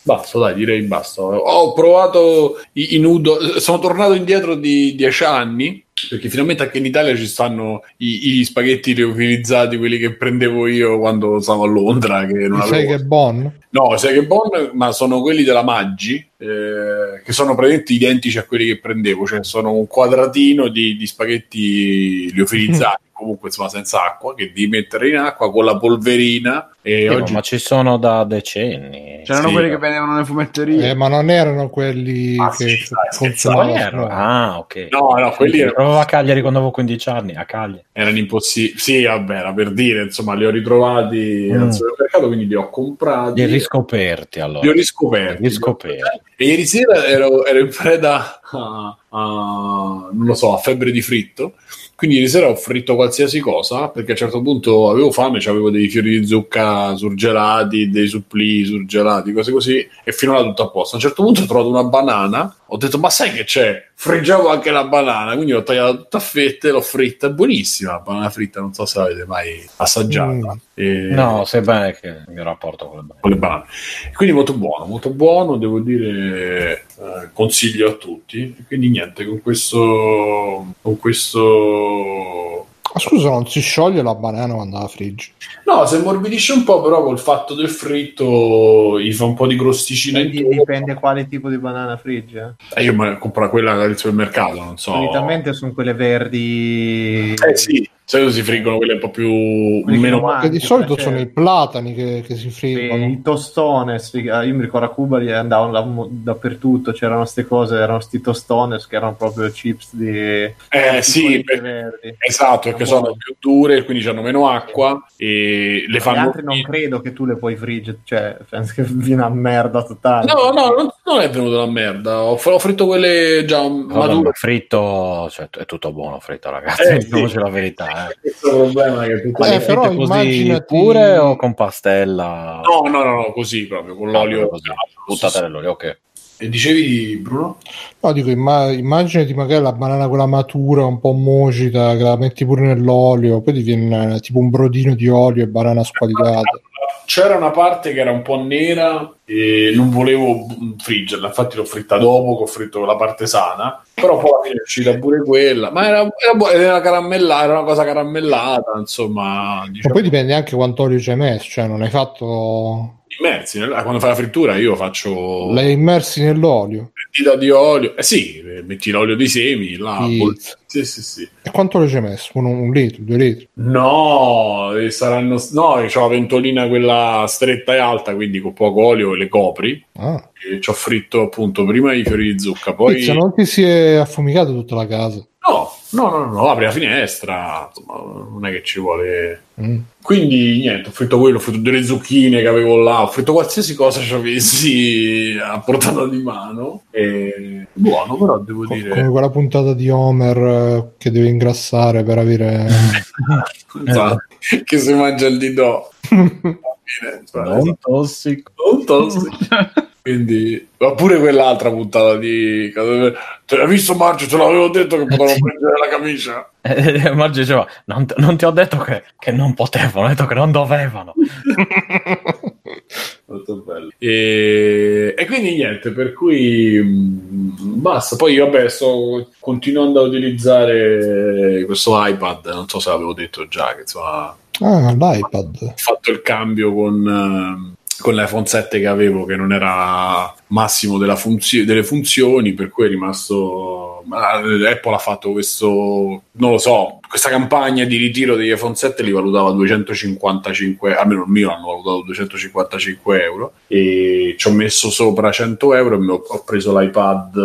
Basta, dai, direi basta. Ho provato i, i nudo, sono tornato indietro di dieci anni. Perché finalmente anche in Italia ci stanno i, gli spaghetti riutilizzati, quelli che prendevo io quando stavo a Londra. Che non Sai che è buon? No, sai che bon, ma sono quelli della Maggi, eh, che sono praticamente identici a quelli che prendevo, cioè sono un quadratino di, di spaghetti liofilizzati, [laughs] comunque insomma senza acqua, che devi mettere in acqua con la polverina. E oggi Ma ci sono da decenni. C'erano Sì. quelli che vendevano nelle fumetterie. Eh, ma non erano quelli Ah, che sì, dai, consumavano. Quali erano? no. Ah, ok. No, no, quelli Li erano, Provavo a Cagliari quando avevo 15 anni, a Cagliari. erano impossibili. Sì, vabbè, era per dire, insomma, li ho ritrovati Mm. al supermercato, quindi li ho comprati. Li ho riscoperti allora. Li ho riscoperti. Riscoperti. E ieri sera ero, ero in preda a, a- non lo so, a febbre di fritto. Quindi ieri sera ho fritto qualsiasi cosa perché a un certo punto avevo fame, avevo dei fiori di zucca surgelati, dei supplì surgelati, cose così, e finora tutto a posto. A un certo punto ho trovato una banana, ho detto, ma sai che c'è? Friggevo anche la banana, quindi l'ho tagliata tutta a fette, l'ho fritta, è buonissima la banana fritta, non so se l'avete mai assaggiata. Mm. E- No, sai bene che il mio rapporto con le banane. con le banane. Quindi molto buono, molto buono, devo dire, eh, consiglio a tutti. Quindi niente, con questo, con questo... Ma scusa, non si scioglie la banana quando la friggi? No, si ammorbidisce un po', però col fatto del fritto gli fa un po' di crosticina Quindi intorno. dipende quale tipo di banana frigge. Eh, io ma compro quella del supermercato, non so. Solitamente sono quelle verdi. Eh sì, solito si friggono quelle un po' più... Quelli meno... Che di solito cioè, sono i platani che, che si sì, friggono. il tostone, sì, io mi ricordo a Cuba li andavano da- dappertutto, c'erano queste cose, erano sti tostones che erano proprio chips di Eh sì, per- verdi. esatto, perché Buono. sono più dure, quindi hanno meno acqua e le Le fanno... altre non credo che tu le puoi friggere, cioè penso che viene a merda totale. No, no, non, non è venuto la merda. Ho, ho fritto quelle già Vabbè, mature. ma fritto, cioè, è tutto buono fritto, ragazzi. Eh, [laughs] Diciamoci sì. la verità. Eh. Questo problema che tutto... Ma Eh, le però così immaginati- pure o con pastella? No, no, no, no, così proprio, con Ah, l'olio. così. Buttate nell'olio, ok. E dicevi, Bruno? No, dico, imma- immaginati magari la banana quella matura, un po' mocita, che la metti pure nell'olio, poi ti viene eh, tipo un brodino di olio e banana squagliata. C'era una parte che era un po' nera e non volevo friggerla, infatti l'ho fritta dopo, che ho fritto la parte sana, però poi è uscita pure quella, ma era, era, bu- era caramellata, era una cosa caramellata, insomma, Ma diciamo, poi dipende anche quanto olio ci hai messo, cioè non hai fatto... immersi. nel- Quando fai la frittura io faccio L'hai immersi nell'olio. dita di olio, eh sì, metti l'olio di semi, là, Sì. bol- sì, sì, sì. E quanto olio ci hai messo? Un, un litro, due litri? No, eh, saranno. No, c'ho la ventolina quella stretta e alta, quindi con poco olio le copri. Ah. E ci ho fritto appunto prima i fiori di zucca, poi. Pizza, non ti si è affumicato tutta la casa. No, no, no, no, apri la finestra, insomma, non è che ci vuole. Mm. Quindi niente, ho fritto quello, ho fritto delle zucchine che avevo là, ho fritto qualsiasi cosa ci avessi a portata di mano. E buono, però devo Co- dire. Come quella puntata di Homer eh, che deve ingrassare per avere... Esatto, [laughs] [laughs] che si mangia il didò. [laughs] Non tossico. non tossico. Quindi, ma pure quell'altra puntata di. Te l'hai visto, Marcio? Te l'avevo detto che potevano [laughs] prendere la camicia. E Margio diceva: non, non ti ho detto che, che non potevano, ho detto che non dovevano. [laughs] molto bello. E, e quindi niente, per cui mh, basta. Poi vabbè, sto continuando a utilizzare questo iPad, non so se l'avevo detto già, che insomma Ah, l'iPad. ho fatto il cambio con, con l'iPhone 7 che avevo, che non era massimo funzio- delle funzioni, per cui è rimasto. ma Apple ha fatto questo, non lo so, questa campagna di ritiro degli iPhone 7 li valutava 255, almeno il mio hanno valutato 255 euro e ci ho messo sopra 100 euro e ho preso l'iPad.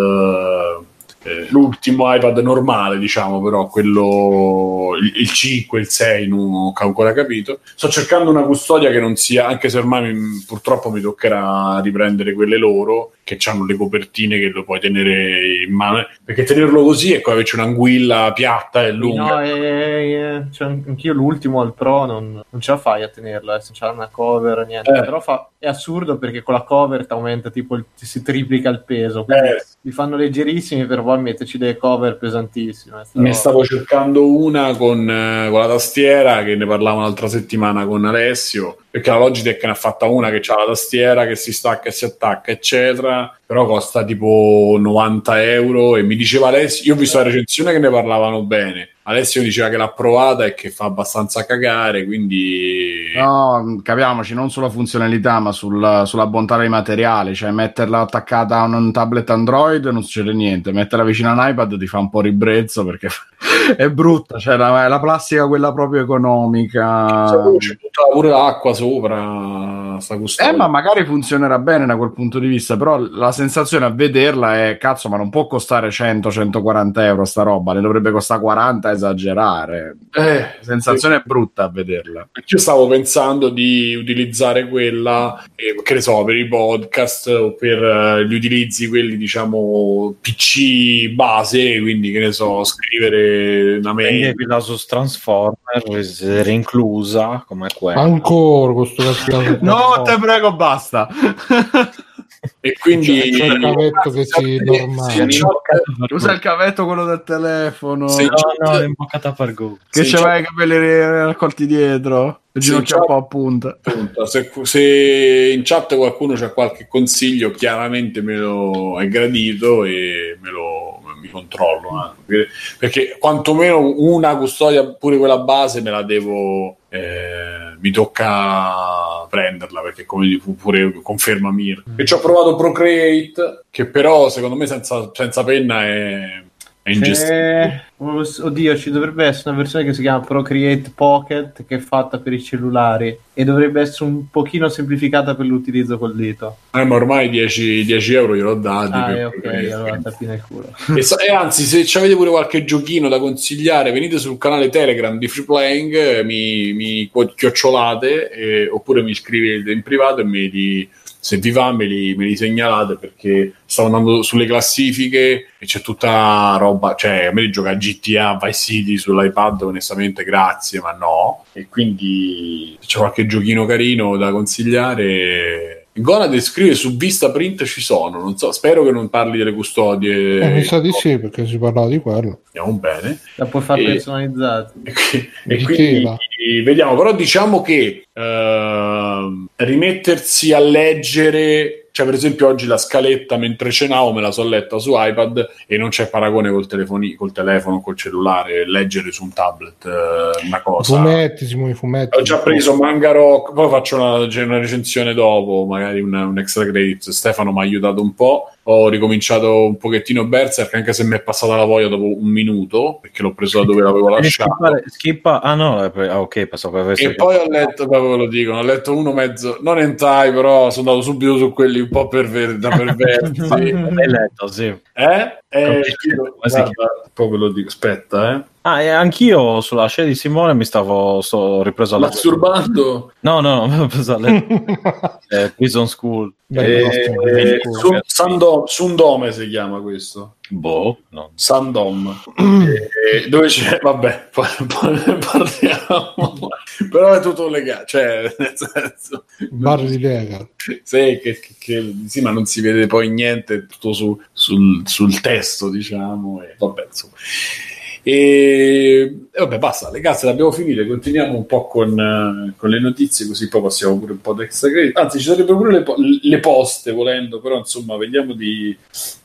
Eh, l'ultimo iPad normale, diciamo, però quello il, il 5, il 6 non ho ancora capito. Sto cercando una custodia che non sia, anche se ormai mi- purtroppo mi toccherà riprendere quelle loro che hanno le copertine che lo puoi tenere in mano, perché tenerlo così è come averci un'anguilla piatta e lunga. No, eh, eh, cioè, anch'io l'ultimo al Pro non, non ce la fai a tenerla, eh, se c'è una cover, niente. Eh. Però fa- è assurdo perché con la cover ti aumenta tipo il- si triplica il peso. Quindi Eh, li fanno leggerissimi per poi metterci delle cover pesantissime. Ne stavo cercando una con, eh, con la tastiera che ne parlavo l'altra settimana con Alessio perché la Logitech ne ha fatta una che ha la tastiera che si stacca e si attacca eccetera. Però costa tipo 90 euro e mi diceva Alessio io ho visto la recensione che ne parlavano bene Alessio diceva che l'ha provata e che fa abbastanza cagare quindi No, capiamoci, non sulla funzionalità, ma sul- sulla bontà dei materiali. Cioè, metterla attaccata a un tablet Android non succede niente. Metterla vicino a un iPad ti fa un po' ribrezzo perché [laughs] è brutta. Cioè, la, è la plastica quella proprio economica. Sapevo c'è tutta pure l'acqua sopra sta custodia. Eh, ma magari funzionerà bene da quel punto di vista, però la sensazione a vederla è cazzo, ma non può costare 100-140 euro sta roba, ne dovrebbe costare 40 a esagerare. Eh, sensazione brutta a vederla. Io stavo pensando di utilizzare quella, eh, che ne so, per i podcast o per eh, gli utilizzi quelli, diciamo, PC base, quindi che ne so, scrivere una mail. Prendi la su Transformer, era inclusa come quella. Ancora questo. [laughs] No, te prego, basta. [laughs] E quindi... C'è il cavetto che si normale. Se in chat- Usa il cavetto quello del telefono. Sì. No, no, è imboccata per Google. Che se in c'aveva i capelli raccolti dietro, ginocchia ciao. un po' a punta. appunto, se, se in chat qualcuno c'ha qualche consiglio, chiaramente me lo è gradito e me lo mi controllo anche. perché quantomeno una custodia, pure quella base, me la devo. Eh, mi tocca prenderla perché, come pure conferma Mir. E ci ho provato Procreate, che però secondo me senza, senza penna è, è ingestibile. Eh, oddio, ci dovrebbe essere una versione che si chiama Procreate Pocket che è fatta per i cellulari e dovrebbe essere un pochino semplificata per l'utilizzo col dito. Eh, ma ormai 10, 10 euro gliel'ho dati. Ah, eh, ok, allora tappi nel culo. E, e anzi, se avete pure qualche giochino da consigliare, venite sul canale Telegram di Free Playing, eh, mi, mi chiocciolate eh, oppure mi scrivete in privato e me li, se vi va me li, me li segnalate perché stavo andando sulle classifiche e c'è tutta roba, cioè a me di giocare a GTA, Vice City sull'iPad onestamente grazie, ma no. E quindi se c'è qualche giochino carino da consigliare... Gonad scrive su Vista Print ci sono, non so, spero che non parli delle custodie. Eh, mi sa di sì, perché si parlava di quello. Andiamo bene. La puoi fare E- personalizzata. [laughs] E, e Di quindi vediamo, però diciamo che ehm, rimettersi a leggere, cioè per esempio oggi la scaletta mentre cenavo me la so letta su iPad e non c'è paragone col, telefoni- col telefono, col cellulare, leggere su un tablet eh, una cosa. Fumetti, Simone, fumetti. Ho già preso Manga Rock, poi faccio una, una recensione dopo, magari una- un extra credit. Stefano mi ha aiutato un po'. Ho ricominciato un pochettino Berserk, anche se mi è passata la voglia dopo un minuto, perché l'ho preso da dove l'avevo lasciato. Skippa, skippa- ah no, eh, ah, ok, che avesse E poi ho letto, proprio ve lo dico, ho letto uno mezzo, non hentai, però sono andato subito su quelli un po' perver- da perversi. [laughs] L'hai letto, sì. eh? Eh, Come guarda, poi ve lo dico, aspetta, eh. Ah, e anch'io sulla scena di Simone mi stavo sto ripreso a leggere. Masturbando. No, no, no, ho preso a leggere eh, Prison School. Eh, eh, scusa. Sun- Sando- Sundome si chiama questo. Boh, no. Sandom Eh, dove c'è vabbè ne parliamo però è tutto legato cioè nel senso Bar di Lega. sì, che, che- che- sì ma non si vede poi niente è tutto su- sul, sul testo diciamo e vabbè insomma E, e vabbè, basta, le cazze le abbiamo finite. Continuiamo un po' con, eh, con le notizie, così poi passiamo pure un po' extra credit. Anzi, ci sarebbero pure le, le poste volendo, però insomma, vediamo di,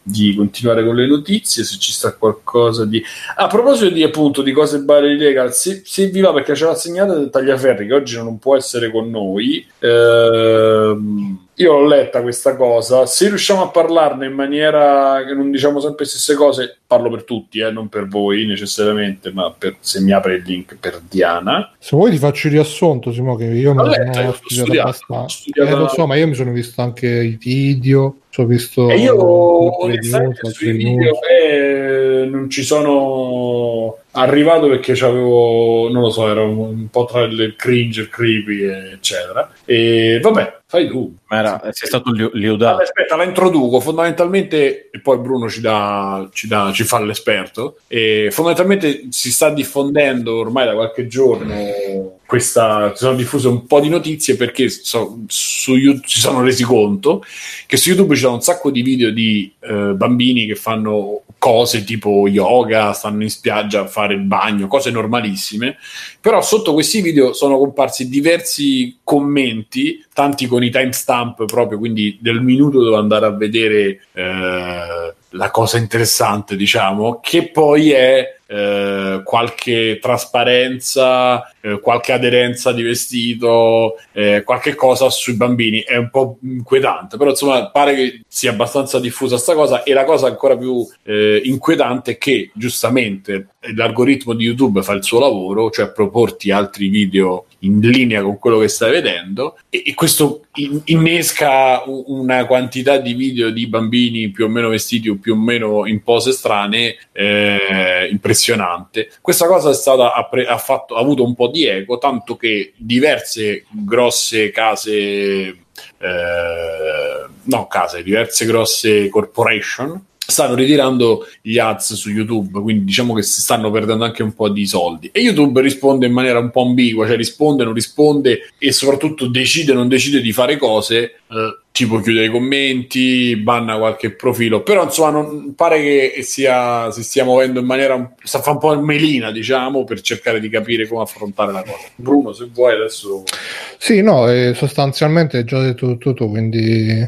di continuare con le notizie. Se ci sta qualcosa di. A proposito di appunto di cose bare illegal, se, se vi va perché ce l'ha segnata Tagliaferri, che oggi non può essere con noi. Ehm, io l'ho letta questa cosa, se riusciamo a parlarne in maniera che non diciamo sempre le stesse cose, parlo per tutti, eh, non per voi necessariamente, ma per, se mi apre il link per Diana. Se vuoi ti faccio il riassunto, Simo, che io sono io l'ho studiato abbastanza. l'ho studiato- Eh, lo so, ma io mi sono visto anche i video, ho visto E io onestamente sui video eh, non ci sono arrivato perché c'avevo, non lo so, ero un po' tra il cringe, il creepy, eccetera. E vabbè, fai tu. Ma era, sei stato Vabbè, liudato. aspetta, la introduco. Fondamentalmente, e poi Bruno ci, dà, ci, dà, ci fa l'esperto. E fondamentalmente si sta diffondendo ormai da qualche giorno questa. Sono diffuse un po' di notizie perché so- su YouTube si sono resi conto che su YouTube sono un sacco di video di eh, bambini che fanno cose tipo yoga, stanno in spiaggia a fare il bagno, cose normalissime. Però sotto questi video sono comparsi diversi commenti, tanti con i timestamp proprio, quindi del minuto dove andare a vedere eh, la cosa interessante, diciamo, che poi è eh, qualche trasparenza, eh, qualche aderenza di vestito, eh, qualche cosa sui bambini. È un po' inquietante, però insomma pare che sia abbastanza diffusa sta cosa e la cosa ancora più eh, inquietante è che giustamente l'algoritmo di YouTube fa il suo lavoro, cioè proporti altri video in linea con quello che stai vedendo e, e questo in- innesca una quantità di video di bambini più o meno vestiti o più o meno in pose strane eh, impressionante. Questa cosa è stata ha, pre- ha fatto, ha avuto un po' di eco, tanto che diverse grosse case eh, no case, diverse grosse corporation stanno ritirando gli ads su YouTube, quindi diciamo che si stanno perdendo anche un po' di soldi. E YouTube risponde in maniera un po' ambigua, cioè risponde, non risponde e soprattutto decide, non decide di fare cose, eh, tipo chiude i commenti, banna qualche profilo, però insomma non, pare che sia, si stia muovendo in maniera, sta fa un po' melina diciamo, per cercare di capire come affrontare la cosa. Bruno, se vuoi adesso... Sì, no, eh, sostanzialmente hai già detto tutto tu, quindi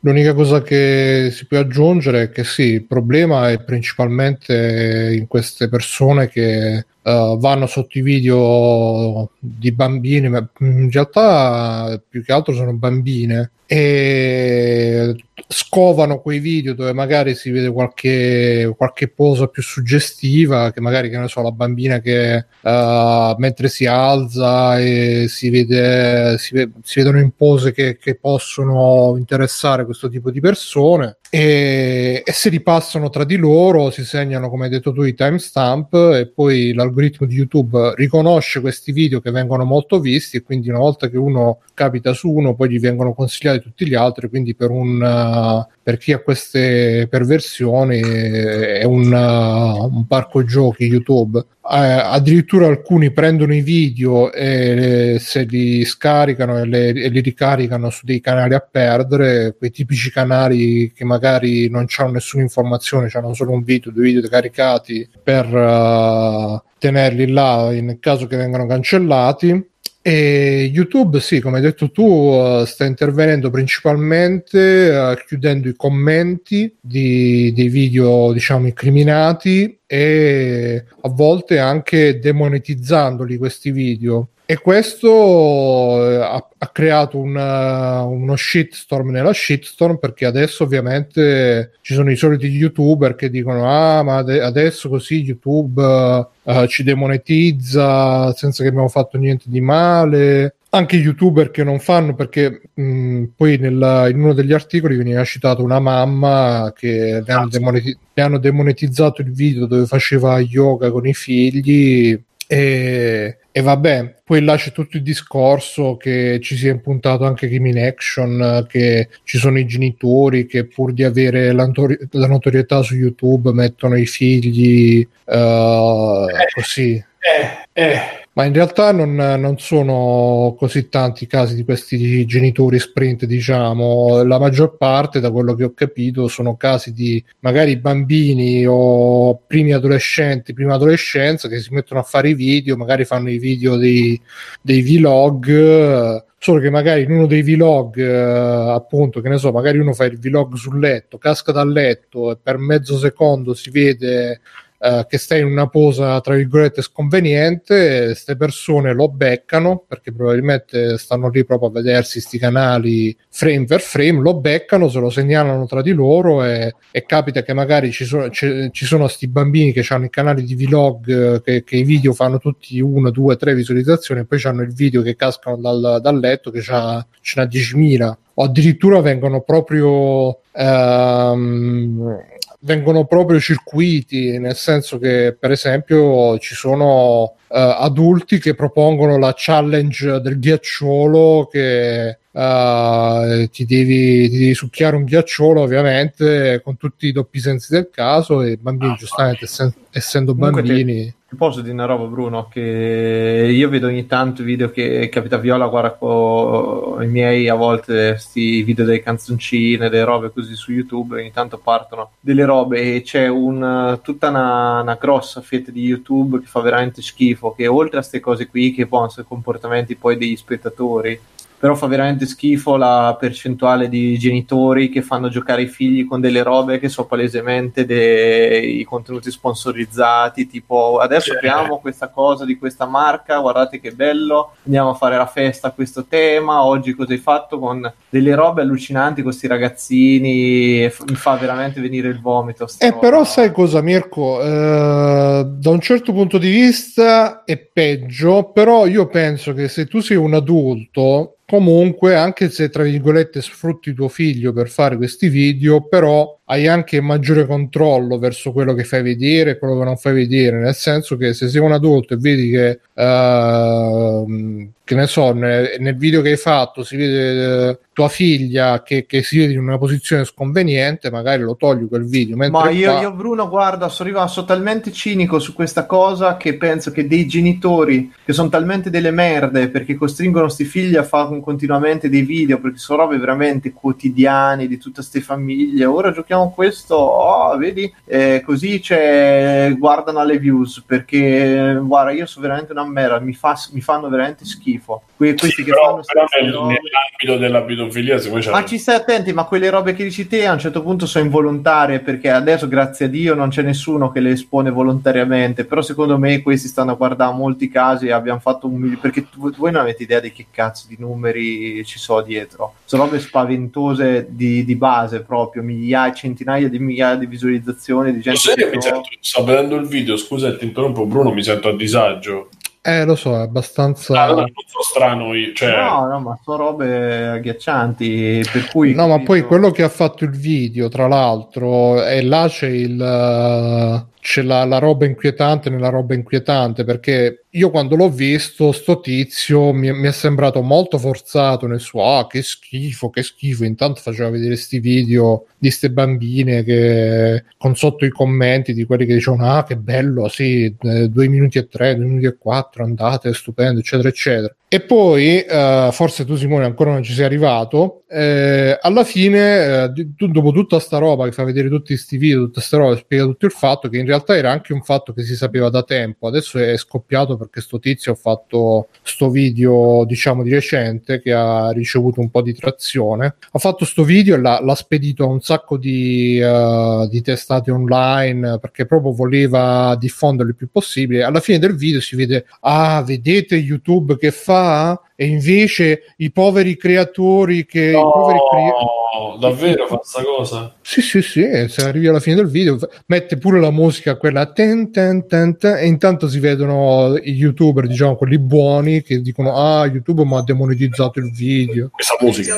l'unica cosa che si può aggiungere è che sì, il problema è principalmente in queste persone che eh, vanno sotto i video di bambini, ma in realtà più che altro sono bambine e scovano quei video dove magari si vede qualche, qualche posa più suggestiva, che magari che ne so, la bambina che eh, mentre si alza e si vede si, ve- si vedono in pose che, che possono interessare questo tipo di persone e, e si ripassano tra di loro, si segnano come hai detto tu i timestamp e poi l'algoritmo di YouTube riconosce questi video che vengono molto visti e quindi una volta che uno capita su uno poi gli vengono consigliati tutti gli altri, quindi per un uh, per chi ha queste perversioni è un, uh, un parco giochi YouTube. Eh, addirittura alcuni prendono i video e eh, se li scaricano e, le- e li ricaricano su dei canali a perdere, quei tipici canali che magari non hanno nessuna informazione, hanno solo un video, due video caricati per uh, tenerli là in caso che vengano cancellati. E YouTube, sì, come hai detto tu, uh, sta intervenendo principalmente uh, chiudendo i commenti di, dei video, diciamo, incriminati e a volte anche demonetizzandoli questi video. E questo eh, ha, ha creato un, uh, uno shitstorm nella shitstorm perché adesso ovviamente ci sono i soliti youtuber che dicono ah ma ade- adesso così YouTube uh, ci demonetizza senza che abbiamo fatto niente di male. Anche youtuber che non fanno perché mh, poi nella- in uno degli articoli veniva citata una mamma che le hanno, demoneti- le hanno demonetizzato il video dove faceva yoga con i figli e, e vabbè, poi là c'è tutto il discorso che ci si è impuntato anche Game in Action, che ci sono i genitori che pur di avere la, notori- la notorietà su YouTube mettono i figli eh, così. Eh, eh, Ma in realtà non, non sono così tanti i casi di questi genitori sprint, diciamo. La maggior parte, da quello che ho capito, sono casi di magari bambini o primi adolescenti, prima adolescenza che si mettono a fare i video, magari fanno i video dei, dei vlog solo che magari in uno dei vlog eh, appunto che ne so magari uno fa il vlog sul letto casca dal letto e per mezzo secondo si vede eh, che stai in una posa tra virgolette sconveniente, queste persone lo beccano perché probabilmente stanno lì proprio a vedersi sti canali frame per frame, lo beccano, se lo segnalano tra di loro e, e capita che magari ci sono, ci, ci sono sti bambini che hanno i canali di vlog eh, che, che, i video fanno tutti una, due, tre visualizzazioni e poi hanno il video che cascano dal, dal letto che c'ha, ce n'ha 10.000 o addirittura vengono proprio ehm, vengono proprio circuiti, nel senso che per esempio ci sono uh, adulti che propongono la challenge del ghiacciolo che uh, ti, devi, ti, devi, succhiare un ghiacciolo ovviamente con tutti i doppi sensi del caso e i bambini ah, giustamente essen- essendo bambini ti posso dire una roba, Bruno, che io vedo ogni tanto video che Capita Viola guarda con i miei a volte questi video delle canzoncine, delle robe così su YouTube, ogni tanto partono delle robe e c'è un, tutta una, una, grossa fetta di YouTube che fa veramente schifo, che oltre a queste cose qui che possono essere comportamenti poi degli spettatori, però fa veramente schifo la percentuale di genitori che fanno giocare i figli con delle robe che sono palesemente dei contenuti sponsorizzati, tipo adesso apriamo questa cosa di questa marca, guardate che bello, andiamo a fare la festa a questo tema, oggi cosa hai fatto? Con delle robe allucinanti con questi ragazzini, mi fa veramente venire il vomito. Eh, però sai cosa Mirko, eh, da un certo punto di vista è peggio, però io penso che se tu sei un adulto comunque anche se tra virgolette sfrutti tuo figlio per fare questi video però hai anche maggiore controllo verso quello che fai vedere e quello che non fai vedere. Nel senso che se sei un adulto e vedi che uh, che ne so nel, nel, video che hai fatto si vede uh, tua figlia che, che, si vede in una posizione sconveniente magari lo togli quel video ma io, qua... io Bruno guarda sono arrivato talmente cinico su questa cosa che penso che dei genitori che sono talmente delle merde perché costringono questi figli a fare continuamente dei video perché sono robe veramente quotidiane di tutte queste famiglie. Ora giochiamo questo, oh, vedi, eh, così c'è, guardano alle views perché guarda, io sono veramente una merda, mi, fa, mi fanno veramente schifo. Que- questi sì, che però, fanno però nel, nell'ambito della pedofilia, se Ma ci stai attenti, ma quelle robe che dici te a un certo punto sono involontarie perché adesso, grazie a Dio, non c'è nessuno che le espone volontariamente. Però secondo me questi stanno a guardare molti casi e abbiamo fatto un milione perché tu, voi non avete idea di che cazzo di numeri ci sono dietro. Sono robe spaventose di, di base proprio, migliaia, centinaia di migliaia di visualizzazioni di gente. Che mi sento, sto vedendo il video, scusa ti interrompo Bruno, mi sento a disagio. Eh, lo so, è abbastanza. Ah, non so strano io. Cioè... No, no, ma sono robe agghiaccianti. Per cui. No, ma poi quello che ha fatto il video, tra l'altro, e là c'è il. C'è la, la roba inquietante nella roba inquietante perché io quando l'ho visto, sto tizio mi, mi, è sembrato molto forzato nel suo ah, che schifo, che schifo. Intanto faceva vedere questi video di ste bambine che con sotto i commenti di quelli che dicevano ah, che bello, sì, eh, due minuti e tre, due minuti e quattro, andate, stupendo, eccetera, eccetera. E poi, uh, forse tu Simone ancora non ci sei arrivato, eh, alla fine, eh, dopo tutta sta roba che fa vedere tutti questi video, tutte queste robe, spiega tutto il fatto che in realtà era anche un fatto che si sapeva da tempo, adesso è scoppiato perché sto tizio ha fatto sto video, diciamo, di recente che ha ricevuto un po' di trazione, ha fatto sto video e l'ha, l'ha spedito a un sacco di, uh, di testate online perché proprio voleva diffonderlo il più possibile. Alla fine del video si vede, ah, vedete YouTube che fa e invece i poveri creatori che... No, poveri crea- davvero fa questa cosa? Sì, sì, sì, se arrivi alla fine del video mette pure la musica, quella ten, ten, ten, ten, e intanto si vedono i youtuber, diciamo quelli buoni, che dicono ah, YouTube mi ha demonetizzato il video. Questa musica.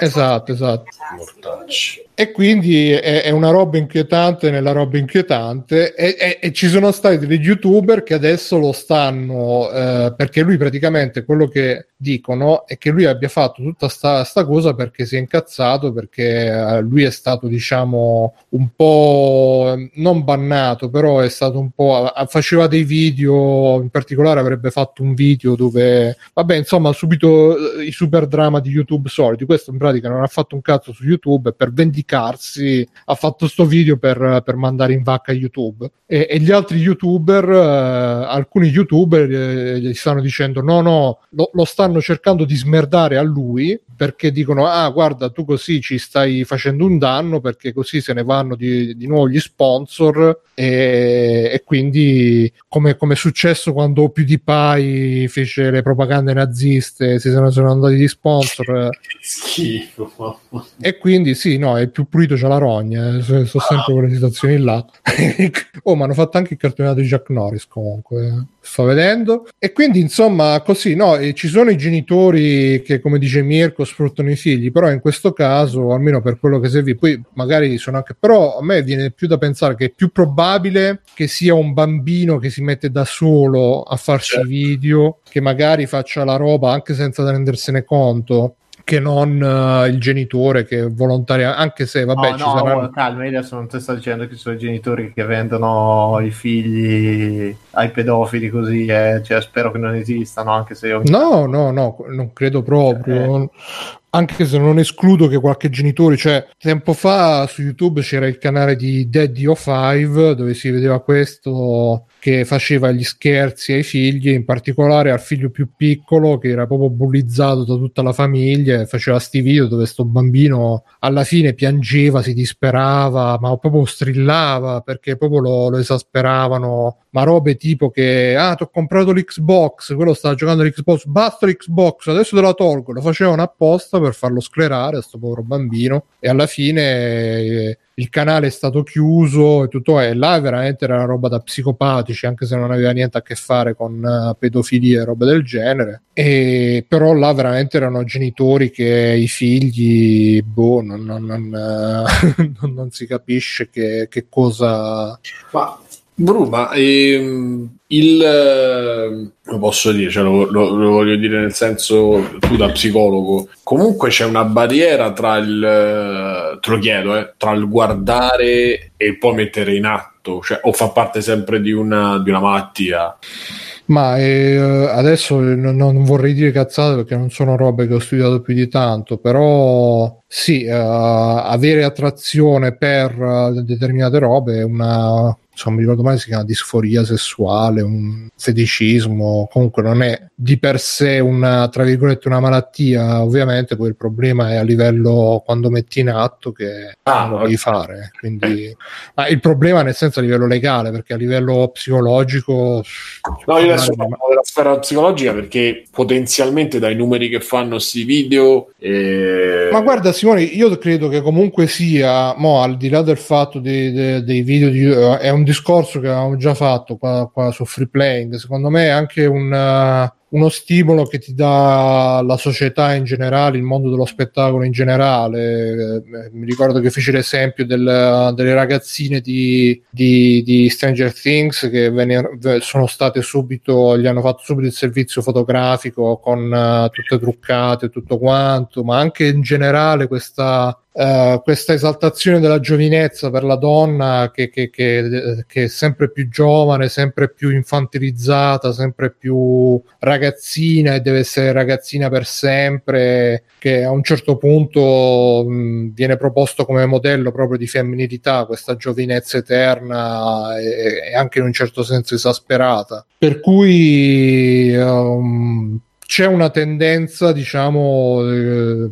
Esatto, esatto. Mortacci. E quindi è, è, una roba inquietante nella roba inquietante e, e, e, ci sono stati degli youtuber che adesso lo stanno, eh, perché lui praticamente praticamente quello che dicono è che lui abbia fatto tutta sta, sta cosa perché si è incazzato, perché eh, lui è stato, diciamo, un po' non bannato, però è stato un po'. faceva dei video, in particolare avrebbe fatto un video dove, vabbè, insomma, subito eh, i super drama di YouTube soliti. Questo in pratica non ha fatto un cazzo su YouTube per vendicarsi ha fatto sto video per, per mandare in vacca YouTube. E, e gli altri YouTuber, eh, alcuni YouTuber eh, gli stanno dicendo no, no, lo, lo stanno cercando di smerdare a lui perché dicono ah guarda tu così ci stai facendo un danno perché così se ne vanno di, di nuovo gli sponsor e, e quindi come, come, è successo quando PewDiePie fece le propagande naziste si sono, sono andati di sponsor. [laughs] Schifo e quindi sì no è più pulito c'è la rogna eh, sono sempre quelle situazioni là. [laughs] Oh ma hanno fatto anche il cartonato di Jack Norris comunque eh sto vedendo. E quindi, insomma, così, no, e ci sono i genitori che, come dice Mirko, sfruttano i figli, però in questo caso, almeno per quello che vede, poi magari sono anche, però a me viene più da pensare che è più probabile che sia un bambino che si mette da solo a farci certo. video, che magari faccia la roba anche senza rendersene conto che non uh, il genitore che volontaria anche se vabbè no, ci no, saranno calma adesso non ti sto dicendo che sono i genitori che vendono i figli ai pedofili così eh. cioè, spero che non esistano anche se io no no no non credo proprio eh anche se non escludo che qualche genitore, cioè tempo fa su YouTube c'era il canale di Daddy O5 dove si vedeva questo che faceva gli scherzi ai figli, in particolare al figlio più piccolo che era proprio bullizzato da tutta la famiglia e faceva sti video dove sto bambino alla fine piangeva, si disperava, ma proprio strillava perché proprio lo, lo esasperavano, ma robe tipo che ah ti ho comprato l'Xbox, quello stava giocando l'Xbox, basta l'Xbox, adesso te la tolgo, lo facevano apposta per farlo sclerare a sto povero bambino e alla fine eh, il canale è stato chiuso e tutto e là veramente era una roba da psicopatici anche se non aveva niente a che fare con uh, pedofilia e roba del genere. E però là veramente erano genitori che i figli boh non, non, non, [laughs] uh, non si capisce che, che cosa ma Bruma, ehm, il eh, lo posso dire, cioè lo, lo, lo, voglio dire nel senso tu da psicologo, comunque c'è una barriera tra il eh, te lo chiedo, eh, tra il guardare e poi mettere in atto, cioè o fa parte sempre di una, di una malattia. Ma eh, adesso non, non, vorrei dire cazzate perché non sono robe che ho studiato più di tanto, però sì, uh, avere attrazione per uh, determinate robe è una insomma, mi ricordo mai si chiama disforia sessuale, un feticismo, comunque non è di per sé una, tra virgolette, una malattia, ovviamente poi il problema è a livello quando metti in atto che ah, non lo devi fare, quindi, ma il problema nel senso a livello legale, perché a livello psicologico... No, io adesso parlo della sfera psicologica perché potenzialmente dai numeri che fanno questi video... Eh... Ma guarda Simone, io credo che comunque sia, mo, al di là del fatto dei, dei, dei video, di, è un discorso che avevamo già fatto qua, qua su Free Playing, secondo me è anche un, uh, uno stimolo che ti dà la società in generale, il mondo dello spettacolo in generale. Eh, mi ricordo che feci l'esempio del, delle ragazzine di, di, di Stranger Things che venne, sono state subito, gli hanno fatto subito il servizio fotografico con uh, tutte truccate e tutto quanto, ma anche in generale questa Uh, questa esaltazione della giovinezza per la donna che, che, che, che, è sempre più giovane, sempre più infantilizzata, sempre più ragazzina e deve essere ragazzina per sempre, che a un certo punto mh, viene proposto come modello proprio di femminilità, questa giovinezza eterna e, e anche in un certo senso esasperata. Per cui um, c'è una tendenza, diciamo, eh,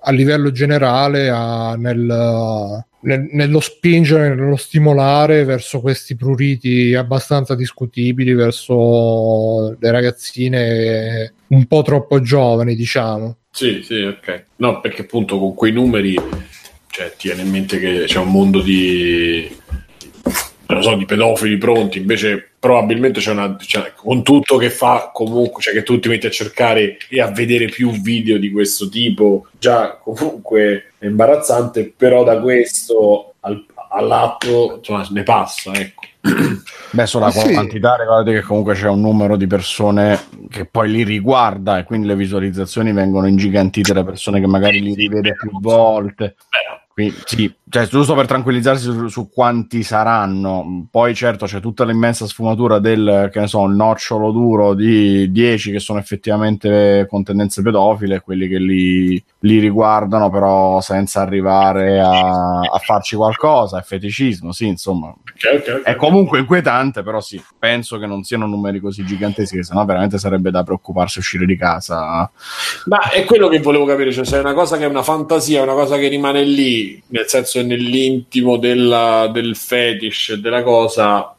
a livello generale a, nel, nel, nello spingere, nello stimolare verso questi pruriti abbastanza discutibili, verso le ragazzine un po' troppo giovani, diciamo. Sì, sì, ok. No, perché appunto con quei numeri, cioè, tiene in mente che c'è un mondo di non so, di pedofili pronti, invece probabilmente c'è una cioè, con tutto che fa comunque, cioè che tu ti metti a cercare e a vedere più video di questo tipo, già comunque è imbarazzante, però da questo al, all'atto insomma, ne passa, ecco. Beh, sulla Sì. quantità, ricordate che comunque c'è un numero di persone che poi li riguarda e quindi le visualizzazioni vengono ingigantite da persone che magari li rivede più volte. Quindi, sì, cioè, giusto per tranquillizzarsi su, su quanti saranno. Poi, certo, c'è tutta l'immensa sfumatura del che ne so, il nocciolo duro di 10 che sono effettivamente con tendenze pedofile, quelli che li, li riguardano, però senza arrivare a, a farci qualcosa. È feticismo, sì, insomma. Ok, ok, ok. È comunque inquietante, però sì, penso che non siano numeri così giganteschi, che sennò veramente sarebbe da preoccuparsi uscire di casa. Ma è quello che volevo capire, cioè se è una cosa che è una fantasia, una cosa che rimane lì, nel senso nell'intimo della- del fetish e della cosa,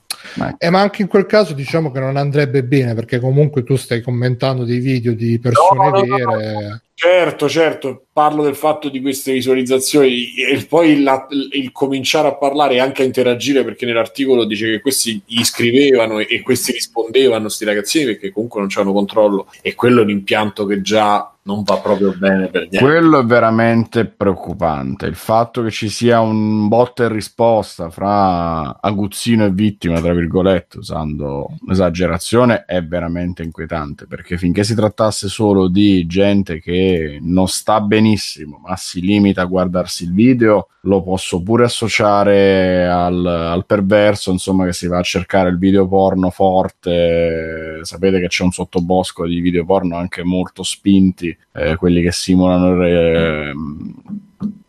Eh, ma anche in quel caso diciamo che non andrebbe bene perché comunque tu stai commentando dei video di persone No, no, no, no. vere. Certo, certo, parlo del fatto di queste visualizzazioni e poi la- il cominciare a parlare e anche a interagire perché nell'articolo dice che questi gli scrivevano e, e questi rispondevano, sti ragazzini, perché comunque non c'hanno controllo e quello è un impianto che già non va proprio bene per niente. Quello è veramente preoccupante. Il fatto che ci sia un botta e risposta fra aguzzino e vittima, tra virgolette, usando l'esagerazione, è veramente inquietante perché finché si trattasse solo di gente che non sta benissimo, ma si limita a guardarsi il video, lo posso pure associare al, al perverso, insomma, che si va a cercare il video porno forte. Sapete che c'è un sottobosco di video porno anche molto spinti, eh, quelli che simulano. eh,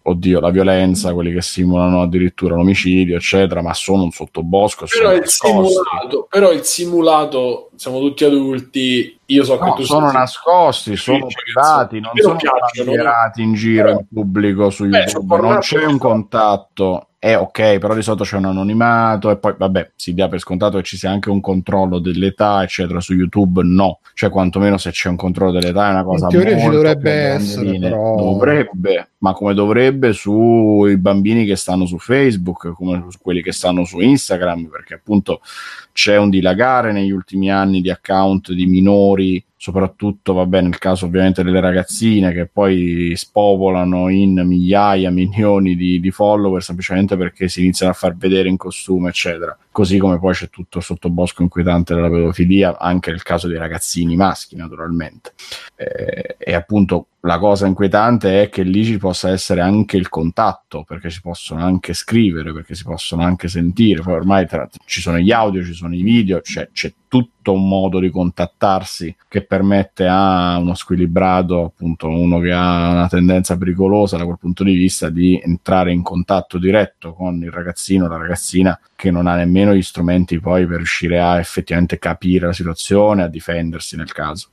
Oddio, la violenza, quelli che simulano addirittura l'omicidio, eccetera, ma sono un sottobosco. Però sono il, simulato, però il simulato, siamo tutti adulti, io so che No, tu sono sei- nascosti, sono privati, non sono piacciono, girati in giro in pubblico su Beh, YouTube, non c'è un contatto. È ok, però di solito c'è un anonimato e poi, vabbè, si dia per scontato che ci sia anche un controllo dell'età, eccetera. Su YouTube no, cioè quantomeno se c'è un controllo dell'età è una cosa In teoria ci molto dovrebbe essere, però- Dovrebbe, ma come dovrebbe sui bambini che stanno su Facebook, come su quelli che stanno su Instagram, perché appunto c'è un dilagare negli ultimi anni di account di minori, soprattutto vabbè, nel caso ovviamente delle ragazzine che poi spopolano in migliaia, [laughs] milioni di, di follower semplicemente perché si iniziano a far vedere in costume, eccetera. Così come poi c'è tutto il sottobosco inquietante della pedofilia, anche nel caso dei ragazzini maschi, naturalmente. Eh, e appunto la cosa inquietante è che lì ci possa essere anche il contatto, perché si possono anche scrivere, perché si possono anche sentire. Poi ormai tra- ci sono gli audio, ci sono i video, c'è, c'è tutto un modo di contattarsi che permette a uno squilibrato, appunto uno che ha una tendenza pericolosa da quel punto di vista, di entrare in contatto diretto con il ragazzino o la ragazzina che non ha nemmeno gli strumenti poi per riuscire a effettivamente capire la situazione, a difendersi nel caso.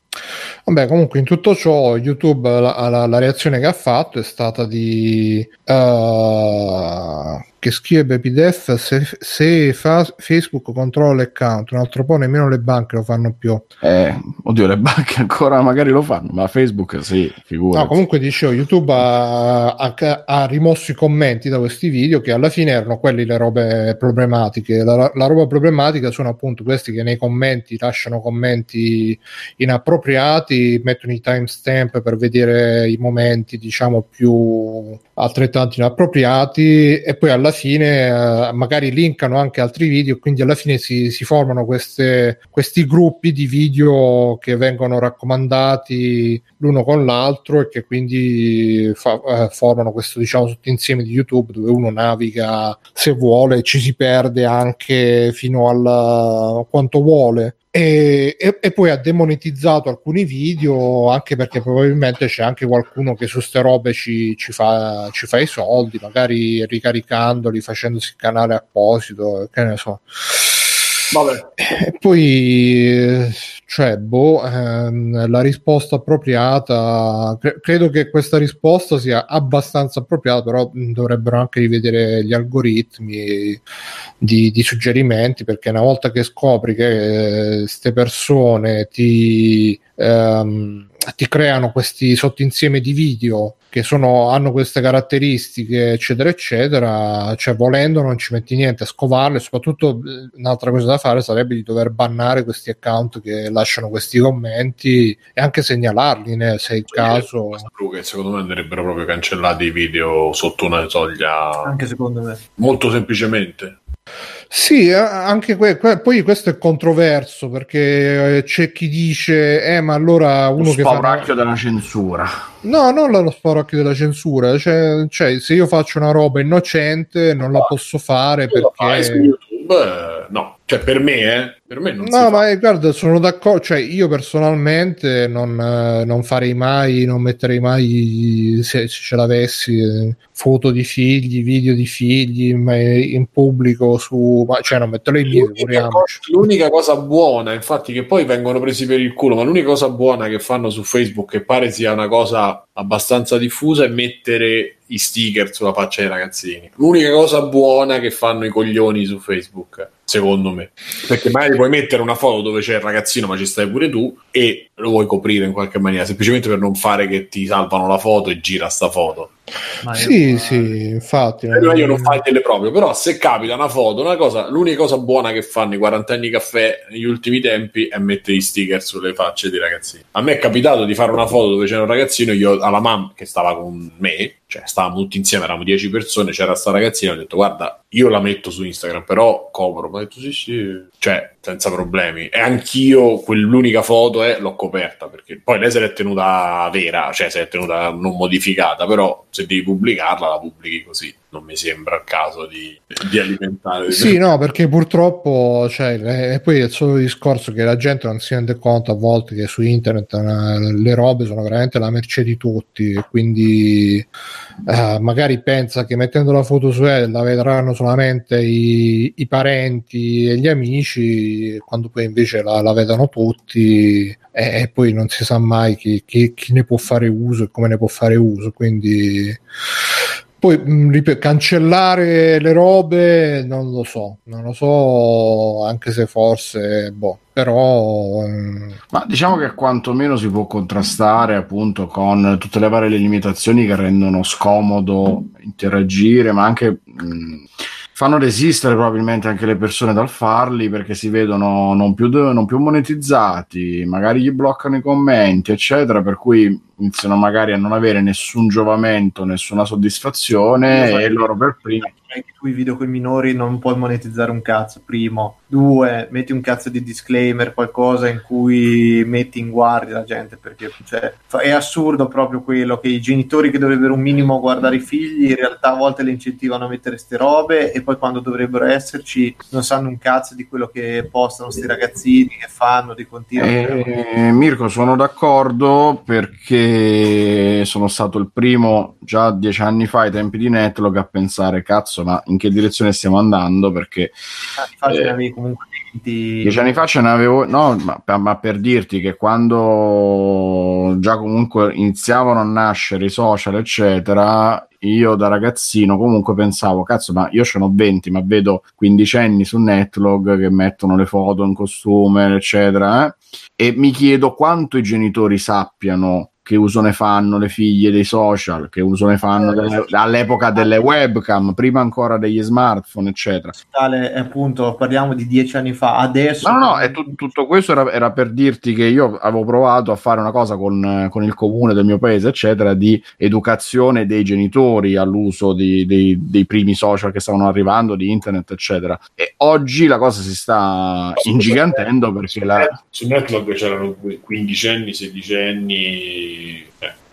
Vabbè, comunque in tutto ciò YouTube la, la- la reazione che ha fatto è stata di eh, che scrive PDF se, se fa- Facebook controlla l'account, un altro po' nemmeno le banche lo fanno più. Eh, oddio, le banche ancora magari lo fanno, ma Facebook sì, figura. No, comunque dicevo, YouTube ha, ha- ha rimosso i commenti da questi video che alla fine erano quelli le robe problematiche. La, la roba problematica sono appunto questi che nei commenti lasciano commenti inappropriati, mettono i timestamp per vedere i momenti, diciamo, più altrettanto inappropriati e poi alla fine eh, magari linkano anche altri video, quindi alla fine si, si formano queste, questi gruppi di video che vengono raccomandati l'uno con l'altro e che quindi fa- eh, formano questo diciamo sottoinsieme di YouTube dove uno naviga se vuole, ci si perde anche fino al quanto vuole. E, e- e poi ha demonetizzato alcuni video anche perché probabilmente c'è anche qualcuno che su ste robe ci, ci fa, ci fa i soldi, magari ricaricandoli, facendosi il canale apposito, che ne so. Vabbè, E poi, cioè, boh, ehm, la risposta appropriata, cre- credo che questa risposta sia abbastanza appropriata, però dovrebbero anche rivedere gli algoritmi di, di suggerimenti, perché una volta che scopri che queste persone ti, ehm, ti creano questi sottoinsieme di video che sono, hanno queste caratteristiche, eccetera, eccetera, cioè volendo non ci metti niente a scovarle, soprattutto eh, un'altra cosa da fare sarebbe di dover bannare questi account che lasciano questi commenti e anche segnalarli né, se è il caso. che secondo me andrebbero proprio cancellati i video sotto una soglia Anche secondo me. molto semplicemente. Sì, anche que- que- poi questo è controverso perché eh, c'è chi dice, eh, ma allora uno Lo che fa. spauracchio della censura. No, non lo spauracchio della censura, cioè, cioè, se io faccio una roba innocente non la posso fare lo perché. YouTube, eh, no, cioè per me, eh, per me non No, ma eh, guarda, sono d'accordo. Cioè, io personalmente non, eh, non farei mai, non metterei mai se, se ce l'avessi eh, foto di figli, video di figli in pubblico su, ma, cioè, non metterei miei, L'unica cosa, l'unica cosa buona, infatti, che poi vengono presi per il culo, ma l'unica cosa buona che fanno su Facebook, che pare sia una cosa abbastanza diffusa, è mettere i sticker sulla faccia dei ragazzini. L'unica cosa buona che fanno i coglioni su Facebook, secondo me. Perché magari puoi mettere una foto dove c'è il ragazzino, ma ci stai pure tu, e lo vuoi coprire in qualche maniera, semplicemente per non fare che ti salvano la foto e gira sta foto. Ma io- Sì, sì, infatti. Eh, Io non fai delle proprie, però se capita una foto, una cosa, l'unica cosa buona che fanno i quarantenni caffè negli ultimi tempi è mettere i sticker sulle facce dei ragazzini. A me è capitato di fare una foto dove c'era un ragazzino, io alla mamma che stava con me, cioè stavamo tutti insieme, eravamo 10 persone, c'era sta ragazzina, ho detto guarda, io la metto su Instagram, però copro, ma ho detto sì sì, cioè senza problemi. E anch'io quell'unica foto è, l'ho coperta, perché poi lei se l'è tenuta vera, cioè se l'è tenuta non modificata, però se devi pubblicarla la pubblichi così. Non mi sembra il caso di, di alimentare. Sì, no, perché purtroppo cioè, e poi è il solo discorso che la gente non si rende conto a volte che su internet eh, le robe sono veramente la merce di tutti, e quindi eh, magari pensa che mettendo la foto su elle la vedranno solamente i, i parenti e gli amici, quando poi invece la, la vedono tutti e, e poi non si sa mai chi, chi- chi ne può fare uso e come ne può fare uso, quindi poi mh, ripeto, cancellare le robe non lo so, non lo so, anche se forse, boh, però mm, Ma diciamo che quantomeno si può contrastare appunto con tutte le varie limitazioni che rendono scomodo interagire, ma anche mh, fanno resistere probabilmente anche le persone dal farli perché si vedono non più, non più monetizzati, magari gli bloccano i commenti, eccetera, per cui iniziano magari a non avere nessun giovamento, nessuna soddisfazione Io e loro per primi. anche tu i video con i minori non puoi monetizzare un cazzo primo due metti un cazzo di disclaimer qualcosa in cui metti in guardia la gente perché cioè, è assurdo proprio quello che i genitori che dovrebbero un minimo guardare i figli in realtà a volte le incentivano a mettere ste robe e poi quando dovrebbero esserci non sanno un cazzo di quello che postano sti ragazzini che fanno di continuo Eh, Mirko, sono d'accordo perché sono stato il primo già dieci anni fa ai tempi di Netlog a pensare cazzo, ma in che direzione stiamo andando? Perché ce Eh. comunque 20 dieci anni fa ce n'avevo, no, ma, ma per dirti che quando già comunque iniziavano a nascere i social, eccetera, io da ragazzino comunque pensavo, cazzo, ma io ce n'ho 20, ma vedo quindicenni su Netlog che mettono le foto in costume, eccetera, eh? e mi chiedo quanto i genitori sappiano che uso ne fanno le figlie dei social, che uso ne fanno delle- all'epoca delle webcam, prima ancora degli smartphone, eccetera. tale è appunto parliamo di dieci anni fa adesso No, no, no, e tu- tutto questo era, era per dirti che io avevo provato a fare una cosa con, con il comune del mio paese, eccetera, di educazione dei genitori all'uso di- dei, dei primi social che stavano arrivando, di internet, eccetera. E oggi la cosa si sta ingigantendo perché la, Su Netlog c'erano quindicenni, sedicenni,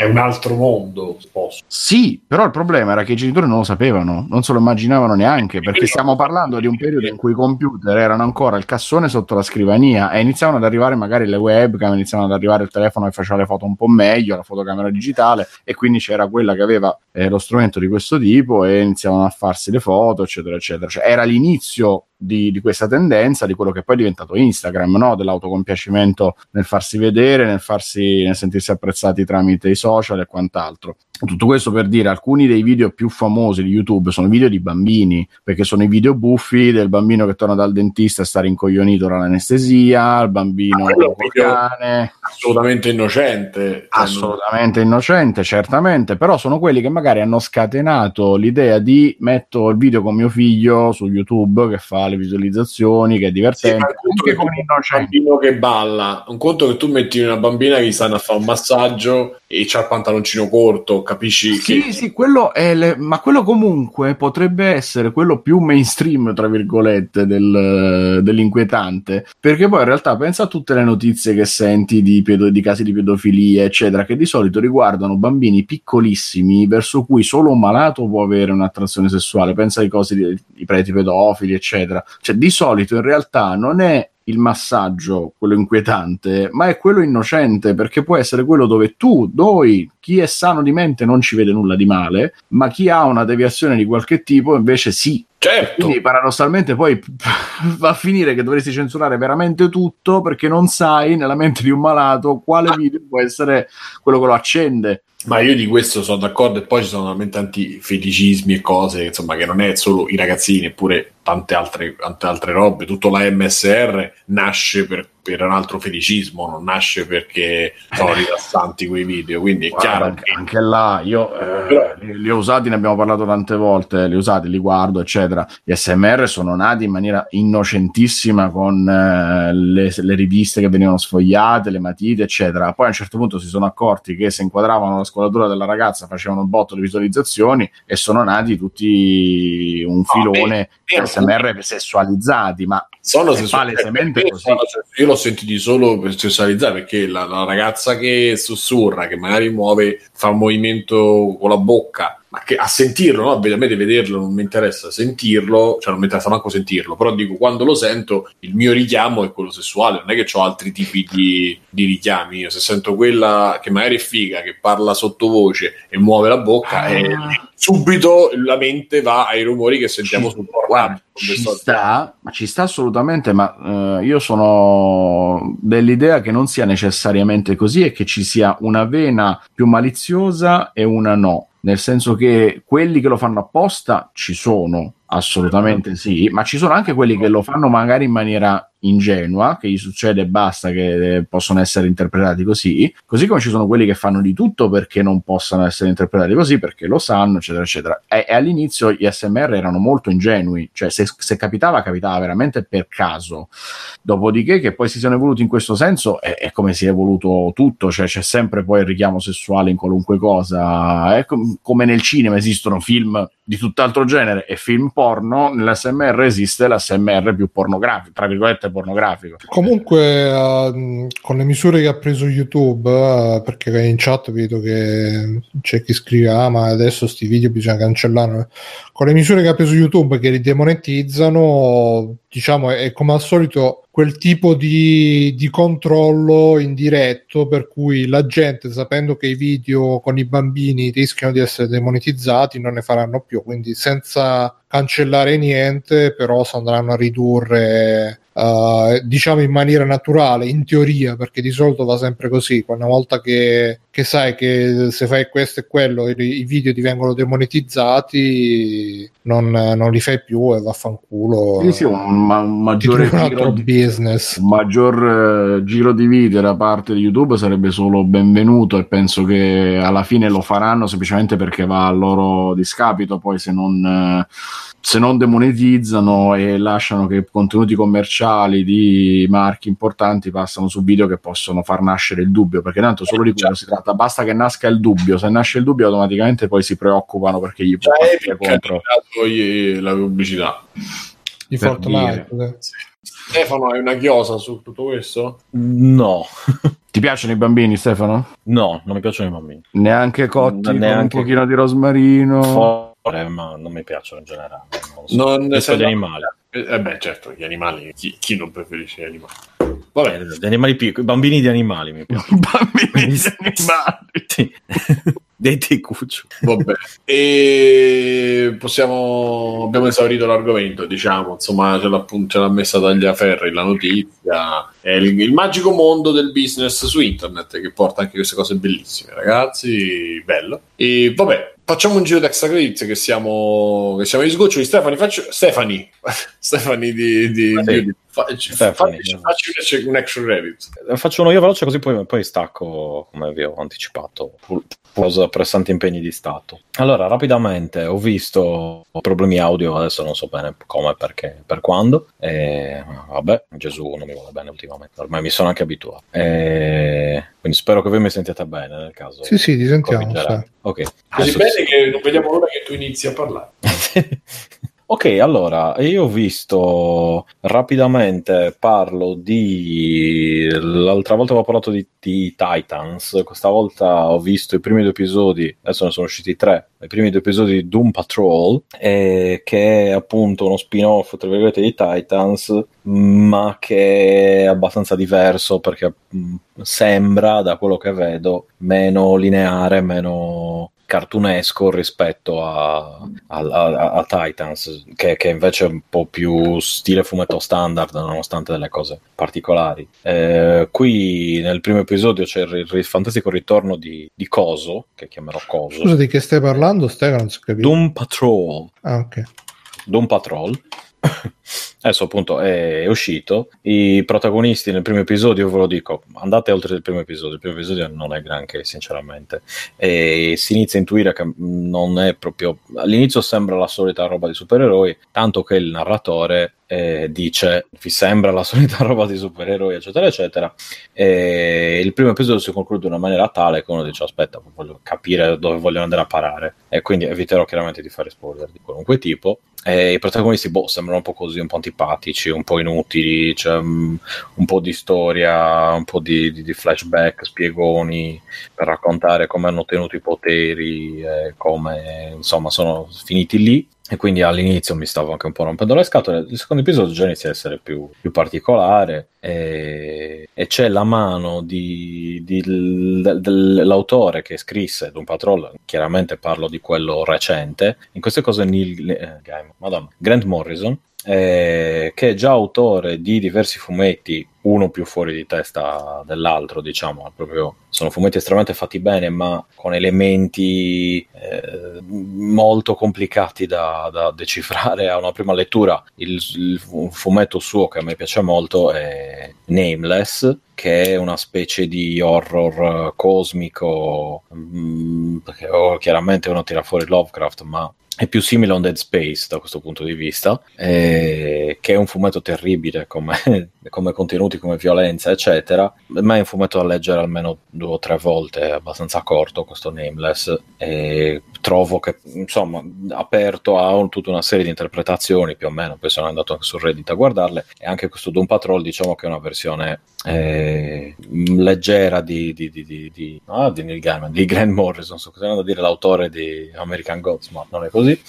è un altro mondo. Posso. Sì, però il problema era che i genitori non lo sapevano, non se lo immaginavano neanche, perché stiamo parlando di un periodo in cui i computer erano ancora il cassone sotto la scrivania e iniziavano ad arrivare magari le webcam, iniziavano ad arrivare il telefono che faceva le foto un po' meglio, la fotocamera digitale e quindi c'era quella che aveva eh, lo strumento di questo tipo e iniziavano a farsi le foto, eccetera, eccetera. Cioè, era l'inizio di, di questa tendenza, di quello che poi è diventato Instagram, no? dell'autocompiacimento nel farsi vedere, nel, farsi, nel sentirsi apprezzati tramite i social e quant'altro. Tutto questo per dire alcuni dei video più famosi di YouTube sono video di bambini, perché sono i video buffi del bambino che torna dal dentista e sta rincoglionito dall'anestesia, il bambino cane. Assolutamente innocente. Assolutamente innocente, certamente, però sono quelli che magari hanno scatenato l'idea di metto il video con mio figlio su YouTube che fa le visualizzazioni, che è Sì, divertente, conto anche che con tu metti un bambino che balla, un conto che tu metti una bambina che gli stanno a fare un massaggio e c'ha il pantaloncino corto, capisci sì, che... Sì, quello è le... ma quello comunque potrebbe essere quello più mainstream, tra virgolette, del, dell'inquietante, perché poi in realtà pensa a tutte le notizie che senti di, pedo... di casi di pedofilia, eccetera, che di solito riguardano bambini piccolissimi verso cui solo un malato può avere un'attrazione sessuale, pensa ai cosi di, i preti pedofili, eccetera. Cioè, di solito in realtà non è il massaggio, quello inquietante, ma è quello innocente, perché può essere quello dove tu, noi, chi è sano di mente non ci vede nulla di male, ma chi ha una deviazione di qualche tipo invece sì. Certo. Quindi paradossalmente poi [laughs] va a finire che dovresti censurare veramente tutto perché non sai nella mente di un malato quale Ah. video può essere quello che lo accende. Ma io di questo sono d'accordo e poi ci sono veramente tanti feticismi e cose, insomma, che non è solo i ragazzini, eppure tante altre, tante altre robe. Tutto la MSR nasce per, per un altro feticismo, non nasce perché sono rilassanti quei video, quindi è Guarda, chiaro anche, che... anche là io eh, Però- li, li ho usati, ne abbiamo parlato tante volte, li ho usati, li guardo, eccetera. Gli SMR sono nati in maniera innocentissima con eh, le, le riviste che venivano sfogliate, le matite, eccetera. Poi a un certo punto si sono accorti che se inquadravano la squadratura della ragazza facevano un botto di visualizzazioni e sono nati tutti un filone beh, di SMR sessualizzati, ma sono me così. sono- io l'ho sentito solo per sessualizzare perché la, la ragazza che sussurra, che magari muove, fa un movimento con la bocca, ma che a sentirlo, no? a me di vederlo non mi interessa sentirlo, cioè non mi interessa manco sentirlo, però dico quando lo sento il mio richiamo è quello sessuale, non è che ho altri tipi di, di richiami, io se sento quella che magari è figa, che parla sottovoce e muove la bocca, Ah. eh, subito la mente va ai rumori che sentiamo sul Guarda, ci sta, ma ci sta assolutamente, ma eh, io sono dell'idea che non sia necessariamente così e che ci sia una vena più maliziosa e una no. Nel senso che quelli che lo fanno apposta ci sono, assolutamente sì, ma ci sono anche quelli che lo fanno magari in maniera ingenua, che gli succede e basta, che eh, possono essere interpretati così, così come ci sono quelli che fanno di tutto perché non possano essere interpretati così, perché lo sanno, eccetera, eccetera. E, e all'inizio gli SMR erano molto ingenui, cioè se, se capitava, capitava veramente per caso. Dopodiché che poi si siano evoluti in questo senso è, è come si è evoluto tutto, cioè c'è sempre poi il richiamo sessuale in qualunque cosa, è com- come nel cinema esistono film di tutt'altro genere e film porno, nell'SMR esiste l'SMR più pornografico, tra virgolette pornografico. Comunque, eh, con le misure che ha preso YouTube, eh, perché in chat vedo che c'è chi scrive: Ah, ma adesso sti video bisogna cancellarli. Con le misure che ha preso YouTube che li demonetizzano, diciamo, è, è come al solito quel tipo di, di controllo indiretto per cui la gente, sapendo che i video con i bambini rischiano di essere demonetizzati, non ne faranno più. Quindi, senza cancellare niente, però si andranno a ridurre Uh, diciamo in maniera naturale, in teoria, perché di solito va sempre così. Una volta che, che sai che se fai questo e quello, i, i video divengono demonetizzati, non, non, li fai più e vaffanculo. Sì, sì, un, ma- un maggiore un altro di, business. un maggior eh, giro di video da parte di YouTube sarebbe solo benvenuto e penso che alla fine lo faranno semplicemente perché va a loro discapito poi se non, eh, se non demonetizzano e lasciano che contenuti commerciali di marchi importanti passano su video che possono far nascere il dubbio perché tanto solo di quello si tratta basta che nasca il dubbio se nasce il dubbio automaticamente poi si preoccupano perché gli può Cioè, partire contro la pubblicità. Di per Fortnite. Stefano, hai una chiosa su tutto questo? No, [laughs] ti piacciono i bambini Stefano? no, non mi piacciono i bambini. neanche cotti con Neanche- un pochino di rosmarino Fore, ma non mi piacciono in generale. Non so. Non gli animali. Eh beh, certo, gli animali. Chi, chi non preferisce gli animali? Vabbè, Eh, Gli animali piccoli, bambini di animali mi piacciono. [laughs] bambini di animali [laughs] Sì. Dei tecuccio. vabbè. E possiamo. Abbiamo esaurito l'argomento, diciamo. Insomma, ce l'ha, ce l'ha messa Tagliaferri la notizia. È il, il magico mondo del business su internet che porta anche queste cose bellissime, ragazzi. Bello. E vabbè, facciamo un giro di extra credits che siamo, che siamo agli sgoccioli. Stefani, faccio. Stefani, [laughs] Stefani di, di, di- Fa, ci- Beh, facci, facci un- action credit. Eh, Faccio uno io veloce così poi, poi stacco, come vi ho anticipato, pausa pressanti impegni di Stato. Allora, rapidamente, ho visto problemi audio, adesso non so bene come, perché, per quando. E, vabbè, Gesù non mi vuole bene ultimamente, ormai mi sono anche abituato. E, quindi spero che voi mi sentiate bene nel caso. Sì, sì, ti sentiamo. sai. Ok. Così Adesso- bene che non vediamo l'ora che tu inizi a parlare. [laughs] Ok, allora io ho visto rapidamente, parlo di... L'altra volta avevo parlato di, di Titans, questa volta ho visto i primi due episodi, adesso ne sono usciti tre, i primi due episodi di Doom Patrol, eh, che è appunto uno spin-off, tra virgolette, di Titans, ma che è abbastanza diverso perché mh, sembra, da quello che vedo, meno lineare, meno cartunesco rispetto a, a- a- a Titans, che, che invece è un po' più stile fumetto standard, nonostante delle cose particolari. Eh, qui nel primo episodio c'è il, il fantastico ritorno di, di Coso, che chiamerò Coso. Scusa, di che stai parlando, Stefano? Doom Patrol. Ah, ok. Doom Patrol. [coughs] Adesso appunto è, uscito. I protagonisti nel primo episodio, ve lo dico, andate oltre il primo episodio. Il primo episodio non è granché, sinceramente. E si inizia a intuire che non è proprio. All'inizio sembra la solita roba di supereroi, tanto che il narratore eh, dice vi sembra la [laughs] solita roba di supereroi, eccetera, eccetera. E il primo episodio si conclude in una maniera tale che uno dice: Aspetta, voglio capire dove vogliono andare a parare. E quindi eviterò chiaramente di fare spoiler di qualunque tipo. E i protagonisti, boh, sembrano un po' così, un po' antipatici, un po' inutili, c'è un, un po' di storia, un po' di, di- di flashback, spiegoni per raccontare come hanno ottenuto i poteri, e come insomma sono finiti lì. E quindi all'inizio mi stavo anche un po' rompendo le scatole. Il secondo episodio già inizia a essere più, più particolare e, e c'è la mano di, di- del- dell'autore che scrisse Doom Patrol. Chiaramente parlo di quello recente. In queste cose Neil eh, Madonna, Grant Morrison, eh, che è già autore di diversi fumetti, uno più fuori di testa dell'altro, diciamo, proprio sono fumetti estremamente fatti bene, ma con elementi eh, molto complicati da, da decifrare a una prima lettura. Il, il fu- fumetto suo che a me piace molto è Nameless, che è una specie di horror eh, cosmico, mm, perché oh, chiaramente uno tira fuori Lovecraft, ma è più simile a un Dead Space da questo punto di vista, eh, che è un fumetto terribile come, come contenuti, come violenza, eccetera, ma è un fumetto da leggere almeno due o tre volte, è abbastanza corto questo Nameless, e trovo che, insomma, aperto a un- tutta una serie di interpretazioni, più o meno, poi sono andato anche su Reddit a guardarle, e anche questo Doom Patrol diciamo che è una versione eh, leggera di, di, di, di, di, ah, di Neil Gaiman, di Grant Morrison, sto continuando a dire l'autore di American Gods, ma non è così.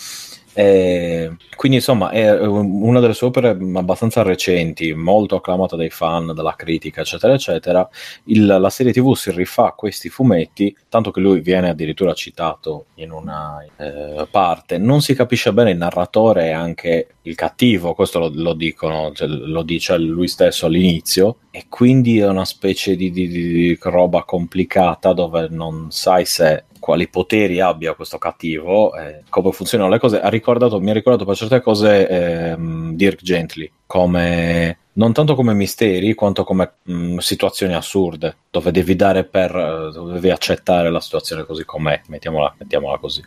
Eh, quindi insomma è una delle sue opere abbastanza recenti, molto acclamata dai fan, dalla critica, eccetera, eccetera. Il- la serie TV si rifà a questi fumetti, tanto che lui viene addirittura citato in una eh, parte. Non si capisce bene il narratore e anche il cattivo, questo lo, lo dicono, cioè, lo dice lui stesso all'inizio, e quindi è una specie di- di- di roba complicata dove non sai se quali poteri abbia questo cattivo, eh, come funzionano le cose. Ha ricordato, mi ha ricordato per certe cose ehm, Dirk Gently, come non tanto come misteri quanto come mh, situazioni assurde, dove devi dare per, eh, dove devi accettare la situazione così com'è, mettiamola, mettiamola così.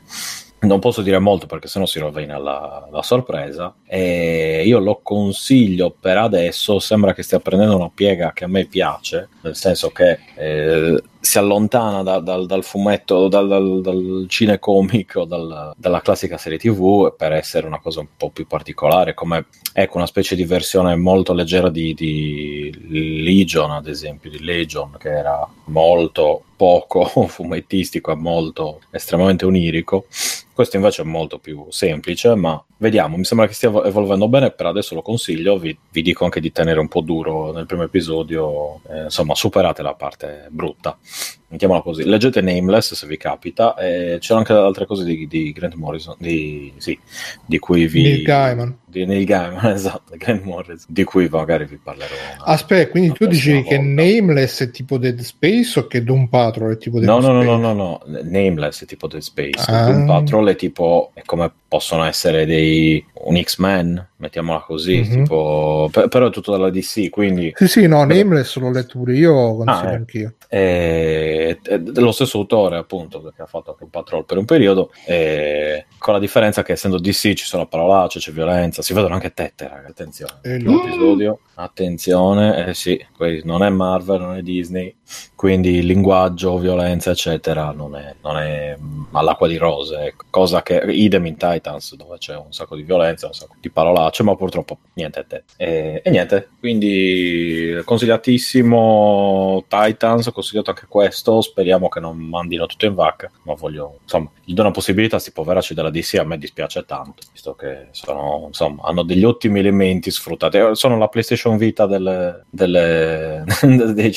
Non posso dire molto perché sennò si rovina la, la sorpresa. E io lo consiglio per adesso. Sembra che stia prendendo una piega che a me piace, nel senso che eh, si allontana da- dal, dal fumetto, dal, dal, dal cinecomic o dal- dalla classica serie TV per essere una cosa un po' più particolare, come ecco una specie di versione molto leggera di, di Legion, ad esempio, di Legion, che era molto poco [laughs] fumettistico e molto estremamente onirico. Questo invece è molto più semplice, ma vediamo. Mi sembra che stia evolvendo bene. Per adesso lo consiglio. Vi, vi dico anche di tenere un po' duro nel primo episodio. Eh, insomma, superate la parte brutta. Mettiamola così. Leggete Nameless se vi capita. E c'erano anche altre cose di, di Grant Morrison, di, sì, di cui vi... Neil Gaiman. Di Neil Gaiman, [laughs] esatto, Grant Morrison, di cui magari vi parlerò. una- Aspetta, quindi tu dicevi che. Nameless è tipo Dead Space o che Doom Patrol è tipo Dead No, no, no, Space? no, no, no, Nameless è tipo Dead Space. Ah. Doom Patrol è tipo, è come possono essere dei, un X-Men, mettiamola così, Mhm. tipo, per- però è tutto dalla DC, quindi Sì, sì, no, Nameless l'ho letto pure io, consiglio Ah, eh. È dello stesso autore appunto perché ha fatto anche un patrol per un periodo e con la differenza che essendo DC ci sono parolacce c'è violenza si vedono anche tette raga attenzione. E un episodio. Attenzione eh sì non è Marvel non è Disney quindi linguaggio violenza eccetera non è, non è all'acqua di rose ecco. cosa che idem in Titans dove c'è un sacco di violenza un sacco di parolacce ma purtroppo niente tette e, e niente. Quindi consigliatissimo Titans consigliato anche questo speriamo che non mandino tutto in vacca ma voglio insomma gli do una possibilità a sti poveracci della DC a me dispiace tanto visto che sono insomma hanno degli ottimi elementi sfruttati. Sono la PlayStation Vita delle, delle [laughs] dei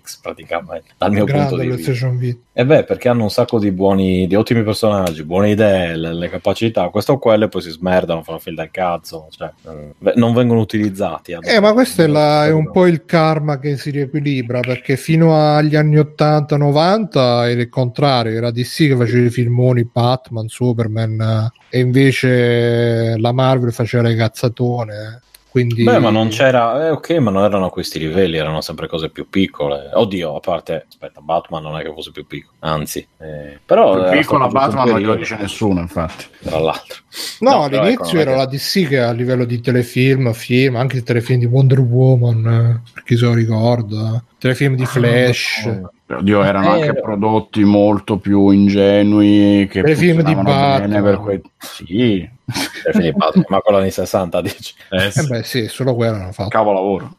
cinecomics praticamente dal mio punto di vista e beh, perché hanno un sacco di buoni, di ottimi personaggi, buone idee, le, le capacità, questo o quello, e poi si smerdano, fanno film del cazzo, cioè, eh, non vengono utilizzati. Eh, ma questo è, la- è un po' il karma che si riequilibra perché fino agli anni 80-90 era il contrario, era DC che faceva i filmoni Batman, Superman eh, e invece la Marvel faceva le cazzatone. Eh. Quindi... Beh, ma non c'era, eh, ok, ma non erano a questi livelli, erano sempre cose più piccole. Oddio, a parte, aspetta, Batman non è che fosse più piccolo, anzi, eh, però Più piccola Batman non glielo dice nessuno, infatti. Tra l'altro, No, No, però all'inizio ecco, era che- la DC che a livello di telefilm, film, anche il telefilm di Wonder Woman, eh, per chi se lo ricorda, telefilm di Flash. Oddio, erano Eh, anche prodotti molto più ingenui che Per i film di Batman. per quei... Sì, Cioè, quindi Batman, ma con l'anni 60 dici. Eh, sì. Eh beh, sì, solo quello hanno fatto. cavolavoro.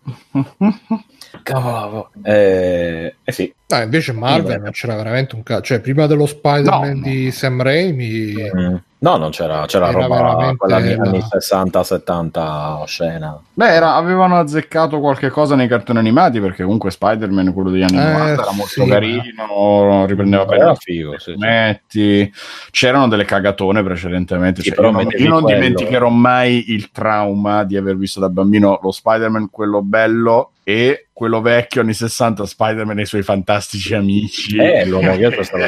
Cavolo, eh, eh sì, No, invece Marvel Sì, non c'era veramente un cazzo. Cioè, prima dello Spider-Man No, di Sam Raimi, Mm. No, non c'era, c'era Era roba quella anni, la- anni 60-70 scena. Beh, era- avevano azzeccato qualche cosa nei cartoni animati perché comunque Spider-Man, quello degli anni Eh, 90, era molto sì, carino, riprendeva bene Era i figo, sì, sì. fumetti. C'erano delle cagatone precedentemente. Sì, cioè, però io io non quello. dimenticherò mai il trauma di aver visto da bambino lo Spider-Man, quello bello, e quello vecchio anni 60, Spider-Man e i suoi fantastici amici. Eh, l'uomo ghiaccio stava.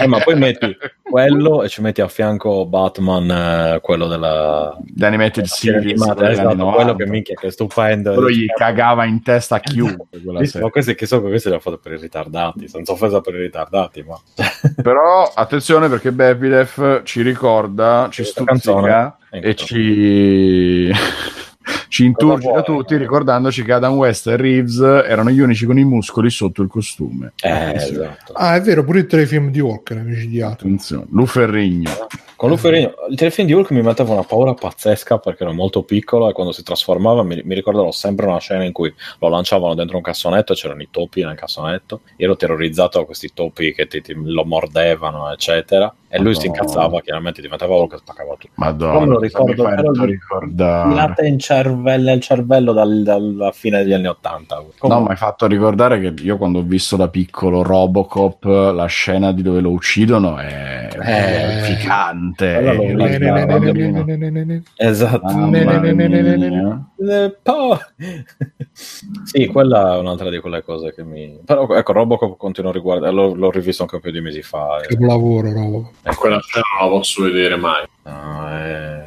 Eh, ma poi metti quello e ci metti a fianco Batman, eh, quello della The Animated serie Series esatto, quello 90. che minchia che stupendo. Quello gli cagava in testa a chiunque. Visto, serie. ma questi che so che questi li ha fatto per i ritardati, senza offesa per i ritardati, ma [laughs] Però attenzione perché Bepilef ci ricorda, ci stuzzica e Ecco. ci, ci inturgita tutti ricordandoci che Adam West e Reeves erano gli unici con i muscoli sotto il costume. eh, esatto. ah, è vero, pure il telefilm di Walker, amici di. Attenzione, Luferrigno. Con Luferino, il telefilm di Hulk mi metteva una paura pazzesca perché ero molto piccolo e quando si trasformava mi, mi ricorderò sempre una scena in cui lo lanciavano dentro un cassonetto e c'erano i topi nel cassonetto. Io ero terrorizzato da questi topi che ti, ti- lo mordevano, eccetera. E lui si incazzava, chiaramente diventava Hulk e spaccava tutto. Madonna, Non me lo ricordo, però ricordare. Tirate in cervello, il cervello dal- dalla fine degli anni Ottanta. No, mi hai fatto ricordare che io quando ho visto da piccolo Robocop, la scena di dove lo uccidono è Eh, ne. Esatto. Eh, [laughs] sì, quella è un'altra di quelle cose che mi. Però ecco, Robocop continuo a riguardare, l'ho, l'ho rivisto anche un paio di mesi fa. e- Capolavoro, roba. E Quella scena non la posso vedere mai. No, [laughs] è.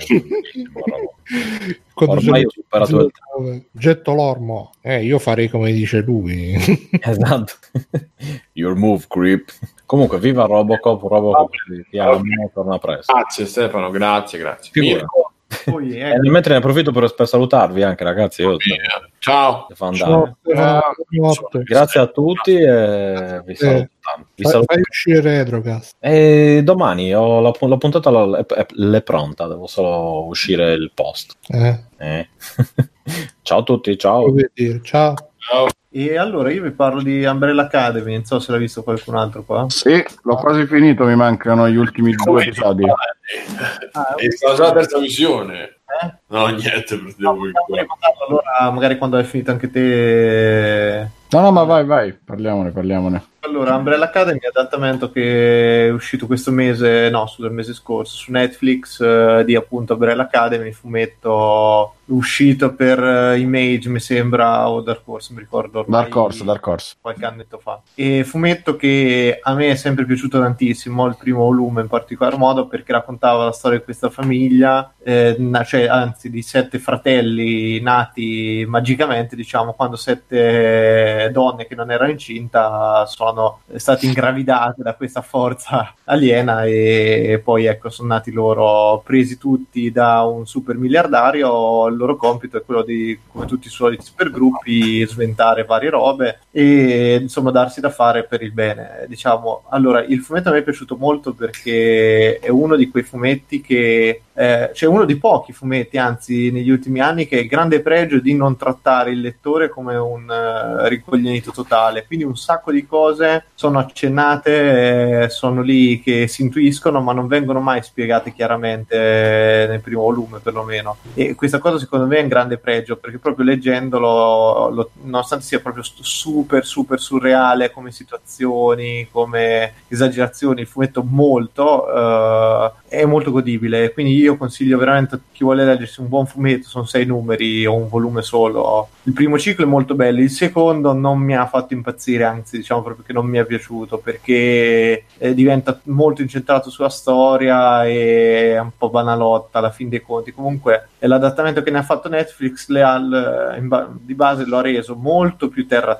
Quando Ormai ho superato il Getto l'ormo. Eh, io farei come dice lui. [laughs] Esatto. Your move, creep. Comunque, viva Robocop, Robocop ti amo, torna presto. Grazie Stefano, grazie, grazie. Mirko, Poi, E ecco, mentre ne approfitto per, per salutarvi anche, ragazzi. Io bene. Ciao. Ciao, buonanotte. Grazie a tutti e vi saluto. Tanto. Vi Fai, fai uscire Retrocast. E domani ho la, la puntata la- è, è- è pronta, devo solo uscire il post. Eh, Eh. [laughs] ciao a tutti, ciao. ciao. Ciao. E allora io vi parlo di Umbrella Academy, non so se l'ha visto qualcun altro qua. Sì, l'ho quasi finito, mi mancano gli ultimi due episodi. [laughs] Ah, È stata già la terza visione. Eh? No, niente, No, allora magari quando hai finito anche te No, no, ma vai, vai, parliamone, parliamone. Allora, Umbrella Academy è adattamento che è uscito questo mese, no, scusa, il mese scorso, su Netflix eh, di appunto Umbrella Academy, fumetto uscito per uh, Image, mi sembra, o Dark Horse, mi ricordo. Ormai, Dark Horse, Dark Horse. Qualche annetto fa. E fumetto che a me è sempre piaciuto tantissimo, il primo volume in particolar modo, perché raccontava la storia di questa famiglia, eh, cioè, anzi di sette fratelli nati magicamente, diciamo, quando sette donne che non erano incinta sono state ingravidate da questa forza aliena e poi ecco sono nati loro presi tutti da un super miliardario. Il loro compito è quello di, come tutti i soliti supergruppi, sventare varie robe e insomma darsi da fare per il bene. Diciamo, allora, il fumetto a me è piaciuto molto perché è uno di quei fumetti che eh, c'è uno di pochi fumetti, anzi, negli ultimi anni, che ha il grande pregio di non trattare il lettore come un uh, ricoglionito totale. Quindi un sacco di cose sono accennate, eh, sono lì che si intuiscono, ma non vengono mai spiegate chiaramente eh, nel primo volume, perlomeno. E questa cosa, secondo me, è un grande pregio perché proprio leggendolo, lo, nonostante sia proprio super, super surreale come situazioni, come esagerazioni, il fumetto molto. Uh, è molto godibile. Quindi io consiglio veramente a chi vuole leggersi un buon fumetto, sono sei numeri o un volume solo. Il primo ciclo è molto bello, il secondo non mi ha fatto impazzire, anzi diciamo proprio che non mi è piaciuto perché eh, diventa molto incentrato sulla storia e è un po' banalotta alla fin dei conti. Comunque l'adattamento che ne ha fatto Netflix le ha, ba- di base lo ha reso molto più terra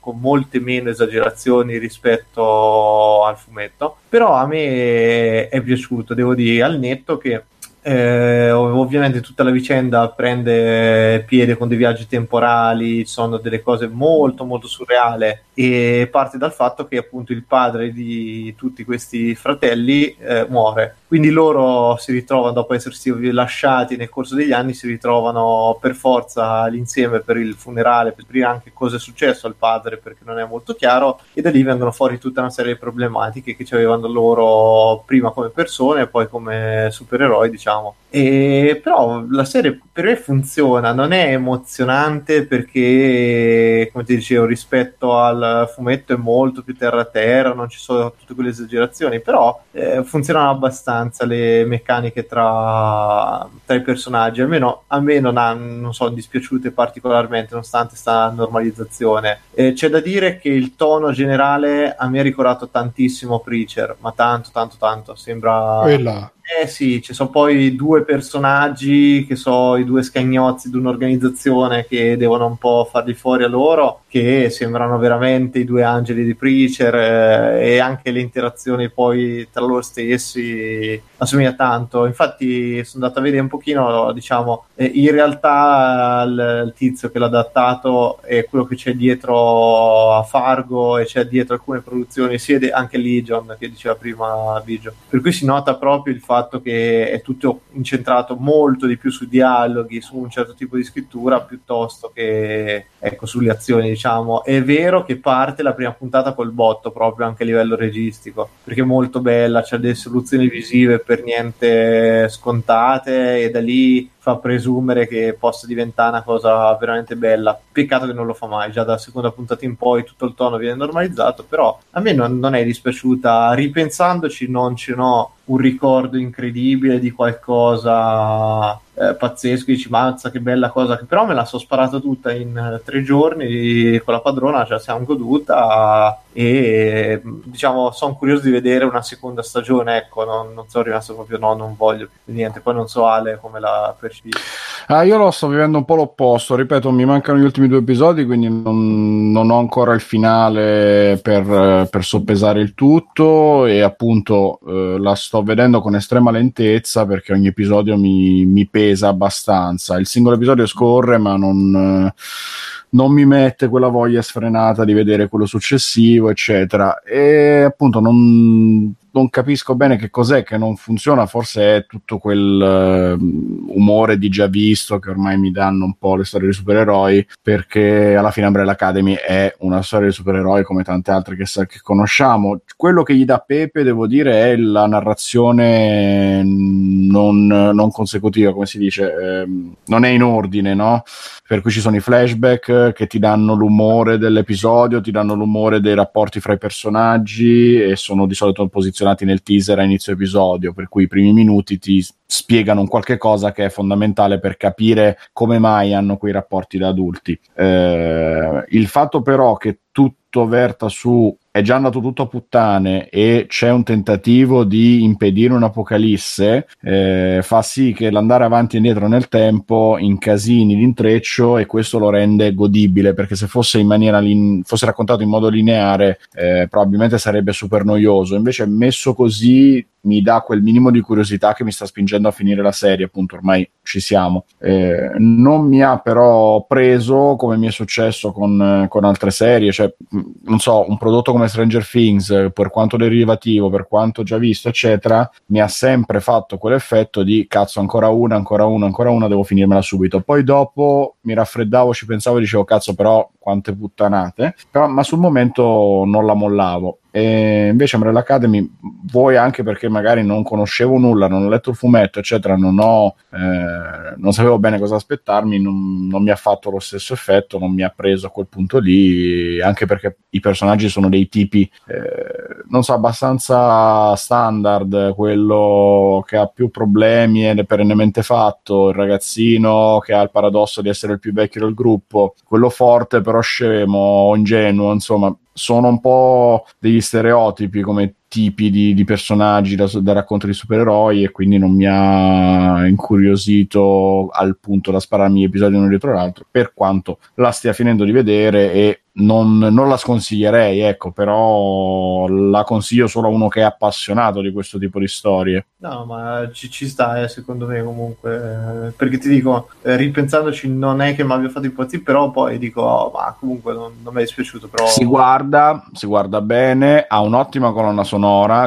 con molte meno esagerazioni rispetto al fumetto. Però a me è piaciuto, devo dire, al netto che eh, ovviamente tutta la vicenda prende piede con dei viaggi temporali, sono delle cose molto molto surreali e parte dal fatto che appunto il padre di tutti questi fratelli eh, muore. Quindi loro si ritrovano, dopo essersi lasciati nel corso degli anni, si ritrovano per forza l'insieme per il funerale, per capire anche cosa è successo al padre perché non è molto chiaro e da lì vengono fuori tutta una serie di problematiche che ci avevano loro prima come persone e poi come supereroi, diciamo diciamo. E, però la serie per me funziona, non è emozionante perché, come ti dicevo, rispetto al fumetto è molto più terra a terra, non ci sono tutte quelle esagerazioni, però eh, funzionano abbastanza le meccaniche tra, tra i personaggi, almeno a me non, ha, non sono dispiaciute particolarmente nonostante questa normalizzazione. Eh, c'è da dire che il tono generale a me ha ricordato tantissimo Preacher, ma tanto, tanto, tanto, sembra... Quella eh sì, ci sono poi due personaggi che sono i due scagnozzi di un'organizzazione che devono un po' farli fuori a loro, che sembrano veramente i due angeli di Preacher eh, e anche le interazioni poi tra loro stessi assomiglia tanto. Infatti sono andato a vedere un pochino, diciamo, eh, in realtà il, il, tizio che l'ha adattato è quello che c'è dietro a Fargo e c'è dietro alcune produzioni, sia anche Legion che diceva prima Bigio. Per cui si nota proprio il fatto fatto che è tutto incentrato molto di più sui dialoghi, su un certo tipo di scrittura piuttosto che ecco, sulle azioni, diciamo. È vero che parte la prima puntata col botto proprio anche a livello registico, perché è molto bella, c'è delle soluzioni visive per niente scontate e da lì fa presumere che possa diventare una cosa veramente bella. Peccato che non lo fa mai, già dalla seconda puntata in poi tutto il tono viene normalizzato, però a me non, non è dispiaciuta. Ripensandoci non ce n'ho un ricordo incredibile di qualcosa eh, pazzesco, dici mazza che bella cosa, che però me la so sparata tutta in eh, tre giorni con la padrona, ce la siamo goduta e diciamo sono curioso di vedere una seconda stagione, ecco, non, non sono rimasto proprio no, non voglio più niente, poi non so Ale come la percepisci. Ah, io lo sto vivendo un po' l'opposto, ripeto, mi mancano gli ultimi due episodi, quindi non, non ho ancora il finale per, per, soppesare il tutto e appunto eh, la sto vedendo con estrema lentezza perché ogni episodio mi, mi pesa pesa abbastanza. Il singolo episodio scorre, ma non, non mi mette quella voglia sfrenata di vedere quello successivo, eccetera. E appunto non non capisco bene che cos'è che non funziona, forse è tutto quel uh, umore di già visto che ormai mi danno un po' le storie di supereroi, perché alla fine Umbrella Academy è una storia di supereroi come tante altre che, che conosciamo. Quello che gli dà Pepe, devo dire, è la narrazione non, non consecutiva, come si dice, eh, non è in ordine, no? Per cui ci sono i flashback che ti danno l'umore dell'episodio, ti danno l'umore dei rapporti fra i personaggi e sono di solito posizionati nel teaser a inizio episodio, per cui i primi minuti ti spiegano un qualche cosa che è fondamentale per capire come mai hanno quei rapporti da adulti. Eh, il fatto però che tutto verta su è già andato tutto a puttane e c'è un tentativo di impedire un'apocalisse, eh, fa sì che l'andare avanti e indietro nel tempo incasini l'intreccio e questo lo rende godibile perché se fosse in lin- fosse raccontato in modo lineare eh, probabilmente sarebbe super noioso. Invece messo così mi dà quel minimo di curiosità che mi sta spingendo a finire la serie, appunto ormai ci siamo. Eh, non mi ha però preso come mi è successo con, con altre serie, cioè non so, un prodotto come Stranger Things, per quanto derivativo, per quanto già visto, eccetera, mi ha sempre fatto quell'effetto di cazzo, ancora una, ancora una, ancora una, devo finirmela subito. Poi dopo mi raffreddavo, ci pensavo e dicevo cazzo, però quante puttanate, però, ma sul momento non la mollavo. E invece Umbrella Academy, vuoi anche perché magari non conoscevo nulla, non ho letto il fumetto, eccetera, non, ho, eh, non sapevo bene cosa aspettarmi, non, non, mi ha fatto lo stesso effetto, non mi ha preso a quel punto lì, anche perché i personaggi sono dei tipi, eh, non so, abbastanza standard, quello che ha più problemi ed è perennemente fatto, il ragazzino che ha il paradosso di essere il più vecchio del gruppo, quello forte però scemo, ingenuo, insomma, sono un po' degli stereotipi come tipi di, di personaggi da, da, racconto di supereroi e quindi non mi ha incuriosito al punto da spararmi episodi uno dietro l'altro per quanto la stia finendo di vedere e non, non, la sconsiglierei, ecco, però la consiglio solo a uno che è appassionato di questo tipo di storie. No, ma ci, ci sta, eh, secondo me, comunque. Perché ti dico, eh, ripensandoci, non è che mi abbia fatto impazzire, però poi dico, oh, ma comunque non, non mi è dispiaciuto. Però... Si guarda, si guarda bene, ha un'ottima colonna sonora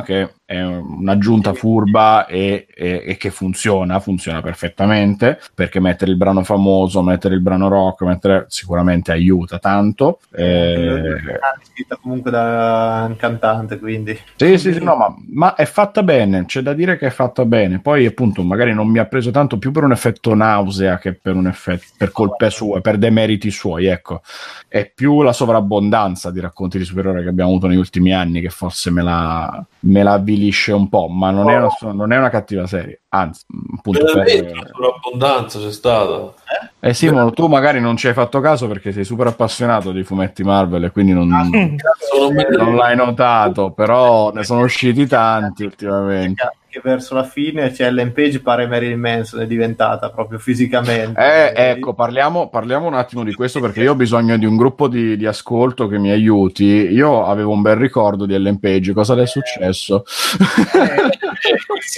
che è un'aggiunta furba e, e, e, che funziona, funziona perfettamente, perché mettere il brano famoso, mettere il brano rock, mettere, sicuramente aiuta tanto. Eh, scritta comunque da un cantante, quindi... Sì, sì, sì no, ma, ma, è fatta bene, c'è da dire che è fatta bene. Poi appunto magari non mi ha preso tanto più per un effetto nausea che per un effetto, per colpe sue, per demeriti suoi, ecco. È più la sovrabbondanza di racconti di supereroi che abbiamo avuto negli ultimi anni che forse me la, me la avvilisce un po', ma non, oh. è, una, non è una cattiva serie. Anzi, appunto, per... l'abbondanza c'è stata. Eh, eh Simon, tu magari non ci hai fatto caso perché sei super appassionato di fumetti Marvel e quindi non, ah, non l'hai notato, però ne sono usciti tanti ultimamente che verso la fine c'è Ellen Page pare Marilyn Manson è diventata proprio fisicamente. Eh, ecco parliamo, parliamo, un attimo di questo perché io ho bisogno di un gruppo di, di, ascolto che mi aiuti. Io avevo un bel ricordo di Ellen Page. Cosa le è successo?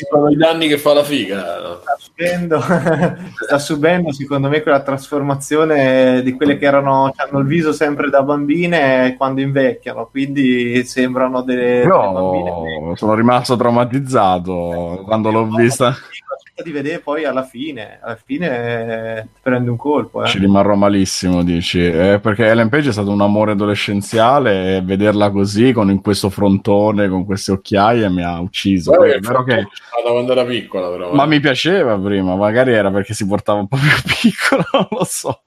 sono i danni che fa la figa. Sta subendo, [laughs] sta subendo secondo me quella trasformazione di quelle che erano hanno il viso sempre da bambine quando invecchiano. Quindi sembrano delle, io delle bambine. sono rimasto traumatizzato quando l'ho vista di vedere poi alla fine alla fine prende un colpo eh. ci rimarrò malissimo dici eh, perché Ellen Page è stato un amore adolescenziale e vederla così con in questo frontone con queste occhiaie mi ha ucciso Poi, è vero che da quando era piccola però ma eh. mi piaceva prima magari era perché si portava un po' più [laughs] piccolo non lo so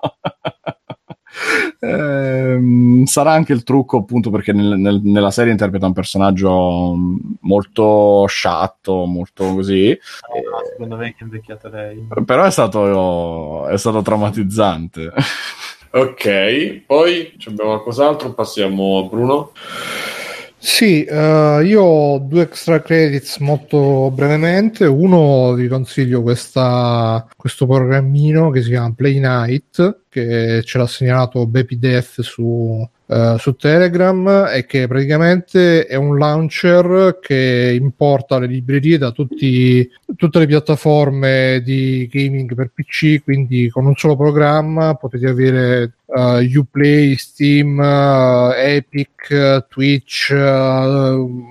eh, sarà anche il trucco appunto perché nel, nel, nella serie interpreta un personaggio molto sciatto molto così. No, no, secondo me è invecchiata lei. Però è stato, è stato traumatizzante. [laughs] Ok poi abbiamo qualcos'altro? Passiamo a Bruno. Sì, uh, io ho due extra credits molto brevemente. Uno vi consiglio questa, questo programmino che si chiama Play Night, che ce l'ha segnalato BepiDef su, Uh, su Telegram è che praticamente è un launcher che importa le librerie da tutti, tutte le piattaforme di gaming per PC, quindi con un solo programma potete avere uh, Uplay, Steam, uh, Epic, Twitch,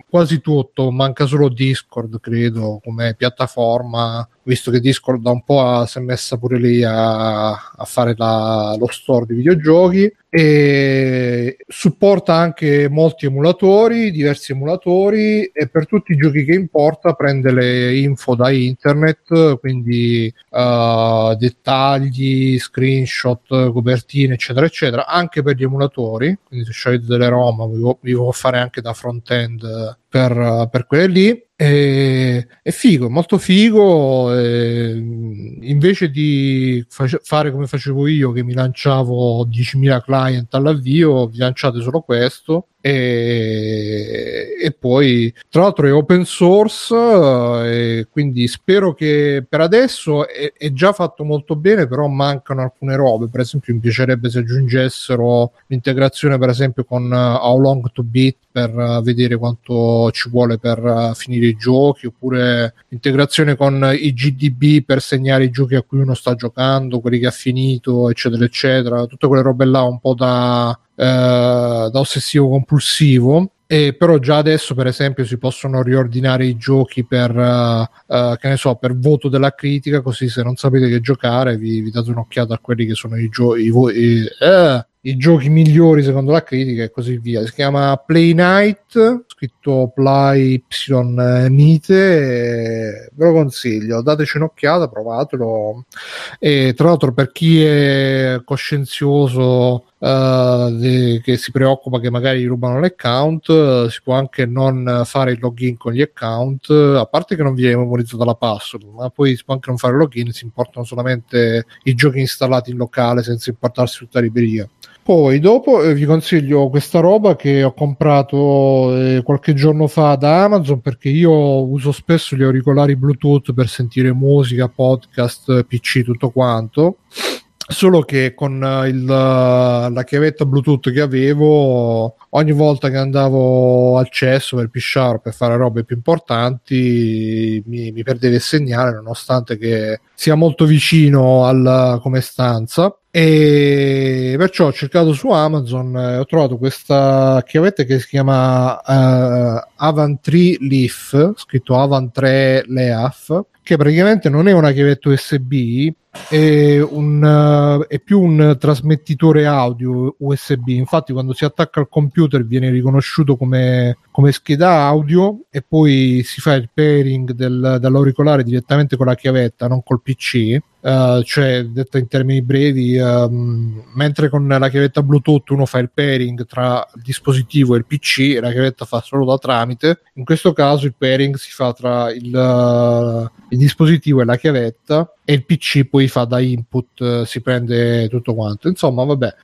quasi tutto, manca solo Discord credo come piattaforma visto che Discord da un po' si è messa pure lì a, a fare la, lo store di videogiochi e supporta anche molti emulatori, diversi emulatori e per tutti i giochi che importa prende le info da internet, quindi uh, dettagli, screenshot, copertine, eccetera, eccetera, anche per gli emulatori, quindi se scegliete delle ROM vi, può fare anche da front-end per, per quelle lì e, è figo, molto figo. E, invece di face- fare come facevo io, che mi lanciavo 10.000 client all'avvio, vi lanciate solo questo e, e, poi tra l'altro è open source e quindi spero che per adesso è, è, già fatto molto bene però mancano alcune robe. Per esempio mi piacerebbe se aggiungessero l'integrazione per esempio con uh, How Long to Beat per uh, vedere quanto ci vuole per uh, finire i giochi oppure l'integrazione con i GDB per segnare i giochi a cui uno sta giocando quelli che ha finito eccetera eccetera. Tutte quelle robe là un po' da eh, da ossessivo compulsivo. E però già adesso per esempio si possono riordinare i giochi per uh, che ne so per voto della critica così se non sapete che giocare vi, vi date un'occhiata a quelli che sono i giochi eh, i giochi migliori secondo la critica e così via. Si chiama Play Night, scritto Play Y Nite, ve lo consiglio, dateci un'occhiata, provatelo. E tra l'altro per chi è coscienzioso Uh, de, che si preoccupa che magari rubano l'account, uh, si può anche non fare il login con gli account, a parte che non viene memorizzata la password, ma poi si può anche non fare il login, si importano solamente i giochi installati in locale senza importarsi tutta la libreria. Poi dopo eh, vi consiglio questa roba che ho comprato eh, qualche giorno fa da Amazon perché io uso spesso gli auricolari Bluetooth per sentire musica, podcast, PC, tutto quanto. Solo che con uh, il, uh, la chiavetta Bluetooth che avevo, ogni volta che andavo al cesso per pisciare per fare robe più importanti, mi, mi perdeva il segnale, nonostante che sia molto vicino al, come stanza. E perciò ho cercato su Amazon e ho trovato questa chiavetta che si chiama uh, Avan 3 Leaf scritto Avan 3 Leaf che praticamente non è una chiavetta USB è, un, è, più un trasmettitore audio USB infatti quando si attacca al computer viene riconosciuto come, come scheda audio e poi si fa il pairing del, dall'auricolare direttamente con la chiavetta non col PC Uh, cioè detto in termini brevi, um, mentre con la chiavetta Bluetooth uno fa il pairing tra il dispositivo e il PC la chiavetta fa solo da tramite, in questo caso il pairing si fa tra il, uh, il dispositivo e la chiavetta e il PC poi fa da input, uh, si prende tutto quanto. Insomma, vabbè,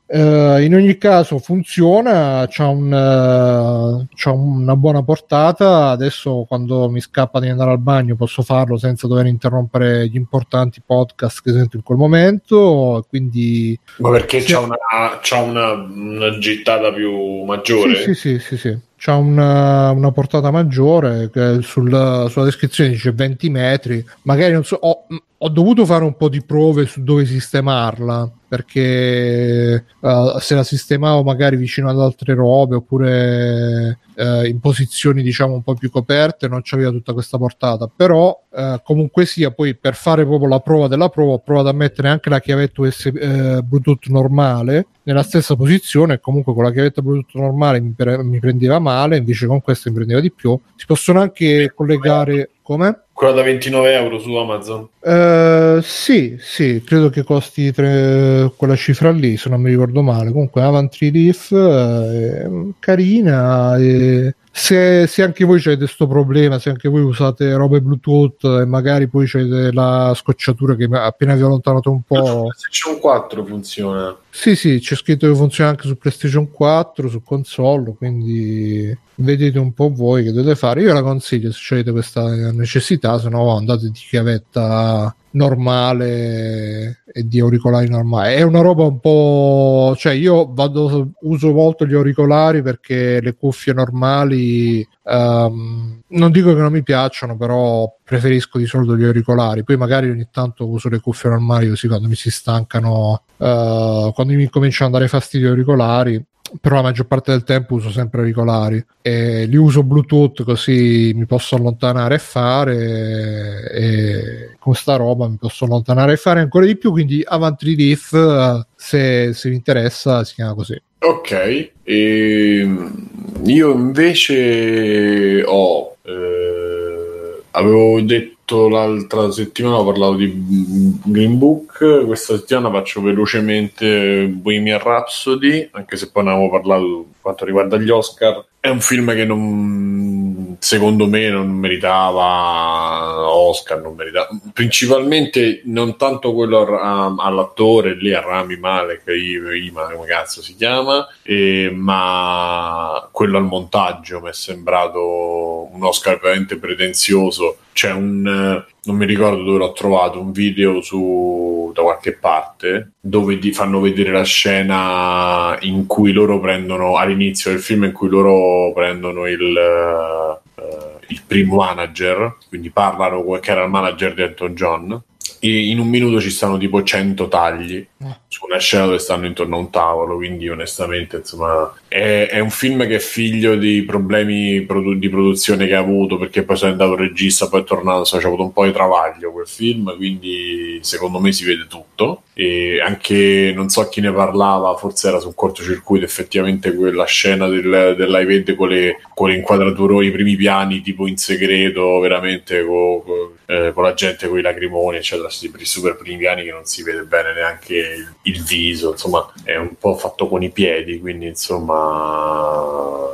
in ogni caso funziona, c'ha, un, c'ha una buona portata. Adesso quando mi scappa di andare al bagno posso farlo senza dover interrompere gli importanti podcast che sento in quel momento. Quindi, Ma perché c'è una, c'ha una, una gittata più maggiore? Sì, sì, sì, sì, sì. C'ha una, una, portata maggiore sul, sulla descrizione dice 20 metri. Magari non so, ho, ho dovuto fare un po' di prove su dove sistemarla perché uh, se la sistemavo magari vicino ad altre robe oppure uh, in posizioni diciamo un po' più coperte non c'aveva tutta questa portata però uh, comunque sia poi per fare proprio la prova della prova ho provato a mettere anche la chiavetta USB, eh, Bluetooth normale nella stessa posizione comunque con la chiavetta Bluetooth normale mi, pre- mi prendeva male invece con questa mi prendeva di più si possono anche collegare come? Quella da 29 euro su Amazon? Uh, sì, sì, credo che costi tre, quella cifra lì, se non mi ricordo male. Comunque, Avantry Leaf è carina. E se, se, anche voi avete questo problema, se anche voi usate robe Bluetooth e magari poi avete la scocciatura che appena vi allontanato un po'. PlayStation 4 funziona. Sì, sì, c'è scritto che funziona anche su PlayStation 4, su console, quindi vedete un po' voi che dovete fare. Io la consiglio se avete questa necessità, se no andate di chiavetta normale e di auricolari normali. È una roba un po'. cioè, io vado, uso molto gli auricolari perché le cuffie normali. Um, non dico che non mi piacciono, però preferisco di solito gli auricolari. Poi magari ogni tanto uso le cuffie normali così quando mi si stancano, uh, quando mi cominciano ad andare fastidio gli auricolari però la maggior parte del tempo uso sempre auricolari e li uso Bluetooth così mi posso allontanare e fare e con sta roba mi posso allontanare e fare ancora di più quindi avanti Leaf se, se vi interessa si chiama così. Ok e ehm, io invece ho eh, avevo detto detto l'altra settimana, ho parlato di Green Book, questa settimana faccio velocemente Bohemian Rhapsody, anche se poi ne avevo parlato quanto riguarda gli Oscar. È un film che non, secondo me non meritava Oscar, non meritava, principalmente non tanto quello a, all'attore, lì a Rami Malek, Ima, come cazzo si chiama, e, ma quello al montaggio mi è sembrato un Oscar veramente pretenzioso c'è un non mi ricordo dove l'ho trovato un video su da qualche parte dove ti fanno vedere la scena in cui loro prendono all'inizio del film in cui loro prendono il uh, il primo manager quindi parlano che era il manager di Elton John in un minuto ci stanno tipo 100 tagli eh. su una scena dove stanno intorno a un tavolo quindi onestamente insomma è, è un film che è figlio di problemi produ- di produzione che ha avuto perché poi sono andato regista poi è tornato ha avuto un po' di travaglio quel film quindi secondo me si vede tutto. E anche non so chi ne parlava forse era su un cortocircuito effettivamente quella scena del, del live aid con le, con le inquadrature i primi piani tipo in segreto veramente con, con, eh, con la gente con i lacrimoni eccetera i super piani che non si vede bene neanche il, il viso insomma è un po' fatto con i piedi quindi insomma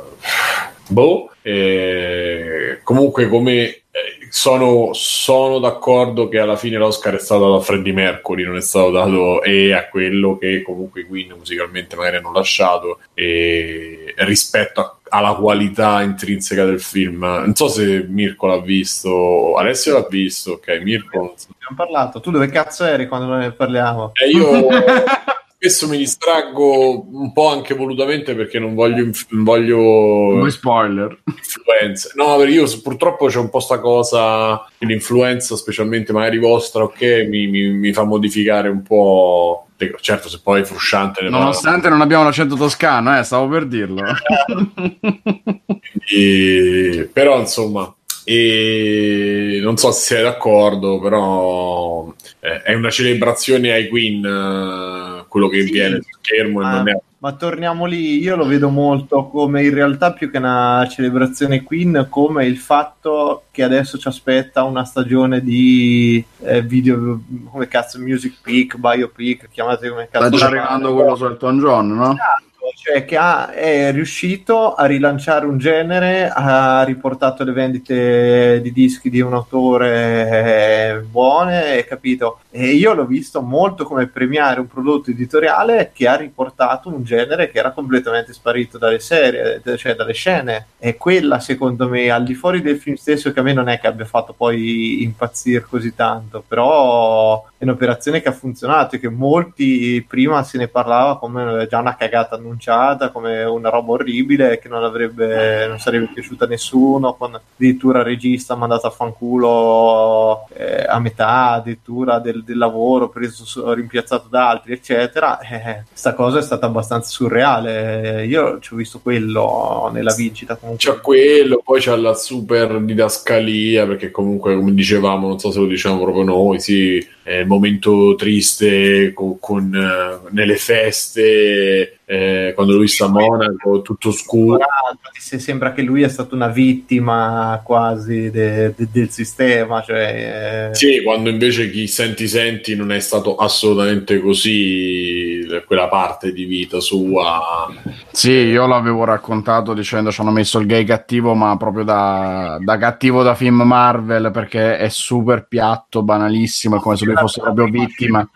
boh eh, comunque come sono, sono, d'accordo che alla fine l'Oscar è stato dato a Freddie Mercury, non è stato dato e a quello che comunque Queen musicalmente magari hanno lasciato e rispetto a, alla qualità intrinseca del film. Non so se Mirko l'ha visto, Alessio l'ha visto, ok, Mirko. Abbiamo parlato, tu dove cazzo eri quando ne parliamo? Eh, io [laughs] spesso mi distraggo un po' anche volutamente perché non voglio, inf- non voglio spoiler influenze. No, perché io purtroppo c'è un po' sta cosa l'influenza, specialmente magari vostra, ok, mi, mi, mi fa modificare un po'. Certo, se poi è frusciante. Nonostante non abbiamo l'accento toscano, eh, stavo per dirlo. e, però, insomma, e non so se sei d'accordo, però eh, è una celebrazione ai Queen eh, quello che sì, viene sul schermo. Ma, è... ma, torniamo lì, io lo vedo molto come in realtà più che una celebrazione Queen, come il fatto che adesso ci aspetta una stagione di eh, video, come cazzo, Music Peak, Biopic, chiamate come cazzo. Sta già arrivando quello su Elton John, no? Esatto cioè che ha, è riuscito a rilanciare un genere, ha riportato le vendite di dischi di un autore eh, buone, capito? E io l'ho visto molto come premiare un prodotto editoriale che ha riportato un genere che era completamente sparito dalle serie, cioè dalle scene. E quella, secondo me, al di fuori del film stesso, che a me non è che abbia fatto poi impazzire così tanto, però è un'operazione che ha funzionato e che molti prima se ne parlava come già una cagata annunciata, come una roba orribile che non, avrebbe, non sarebbe piaciuta a nessuno, con addirittura il regista mandato a fanculo eh, a metà addirittura del, del, lavoro, preso, rimpiazzato da altri, eccetera. Eh, questa cosa è stata abbastanza surreale. Io ci ho visto quello nella vincita. Comunque. C'è quello, poi c'è la super didascalia, perché comunque, come dicevamo, non so se lo diciamo proprio noi, sì eh, momento triste con, con uh, nelle feste eh, quando lui sta a Monaco tutto scuro. Se sembra che lui è stato una vittima quasi de, de, del sistema cioè, eh... sì quando invece chi senti senti non è stato assolutamente così quella parte di vita sua. Sì io l'avevo raccontato dicendo ci hanno messo il gay cattivo ma proprio da, da cattivo da film Marvel perché è super piatto banalissimo è come se lui fosse proprio vittima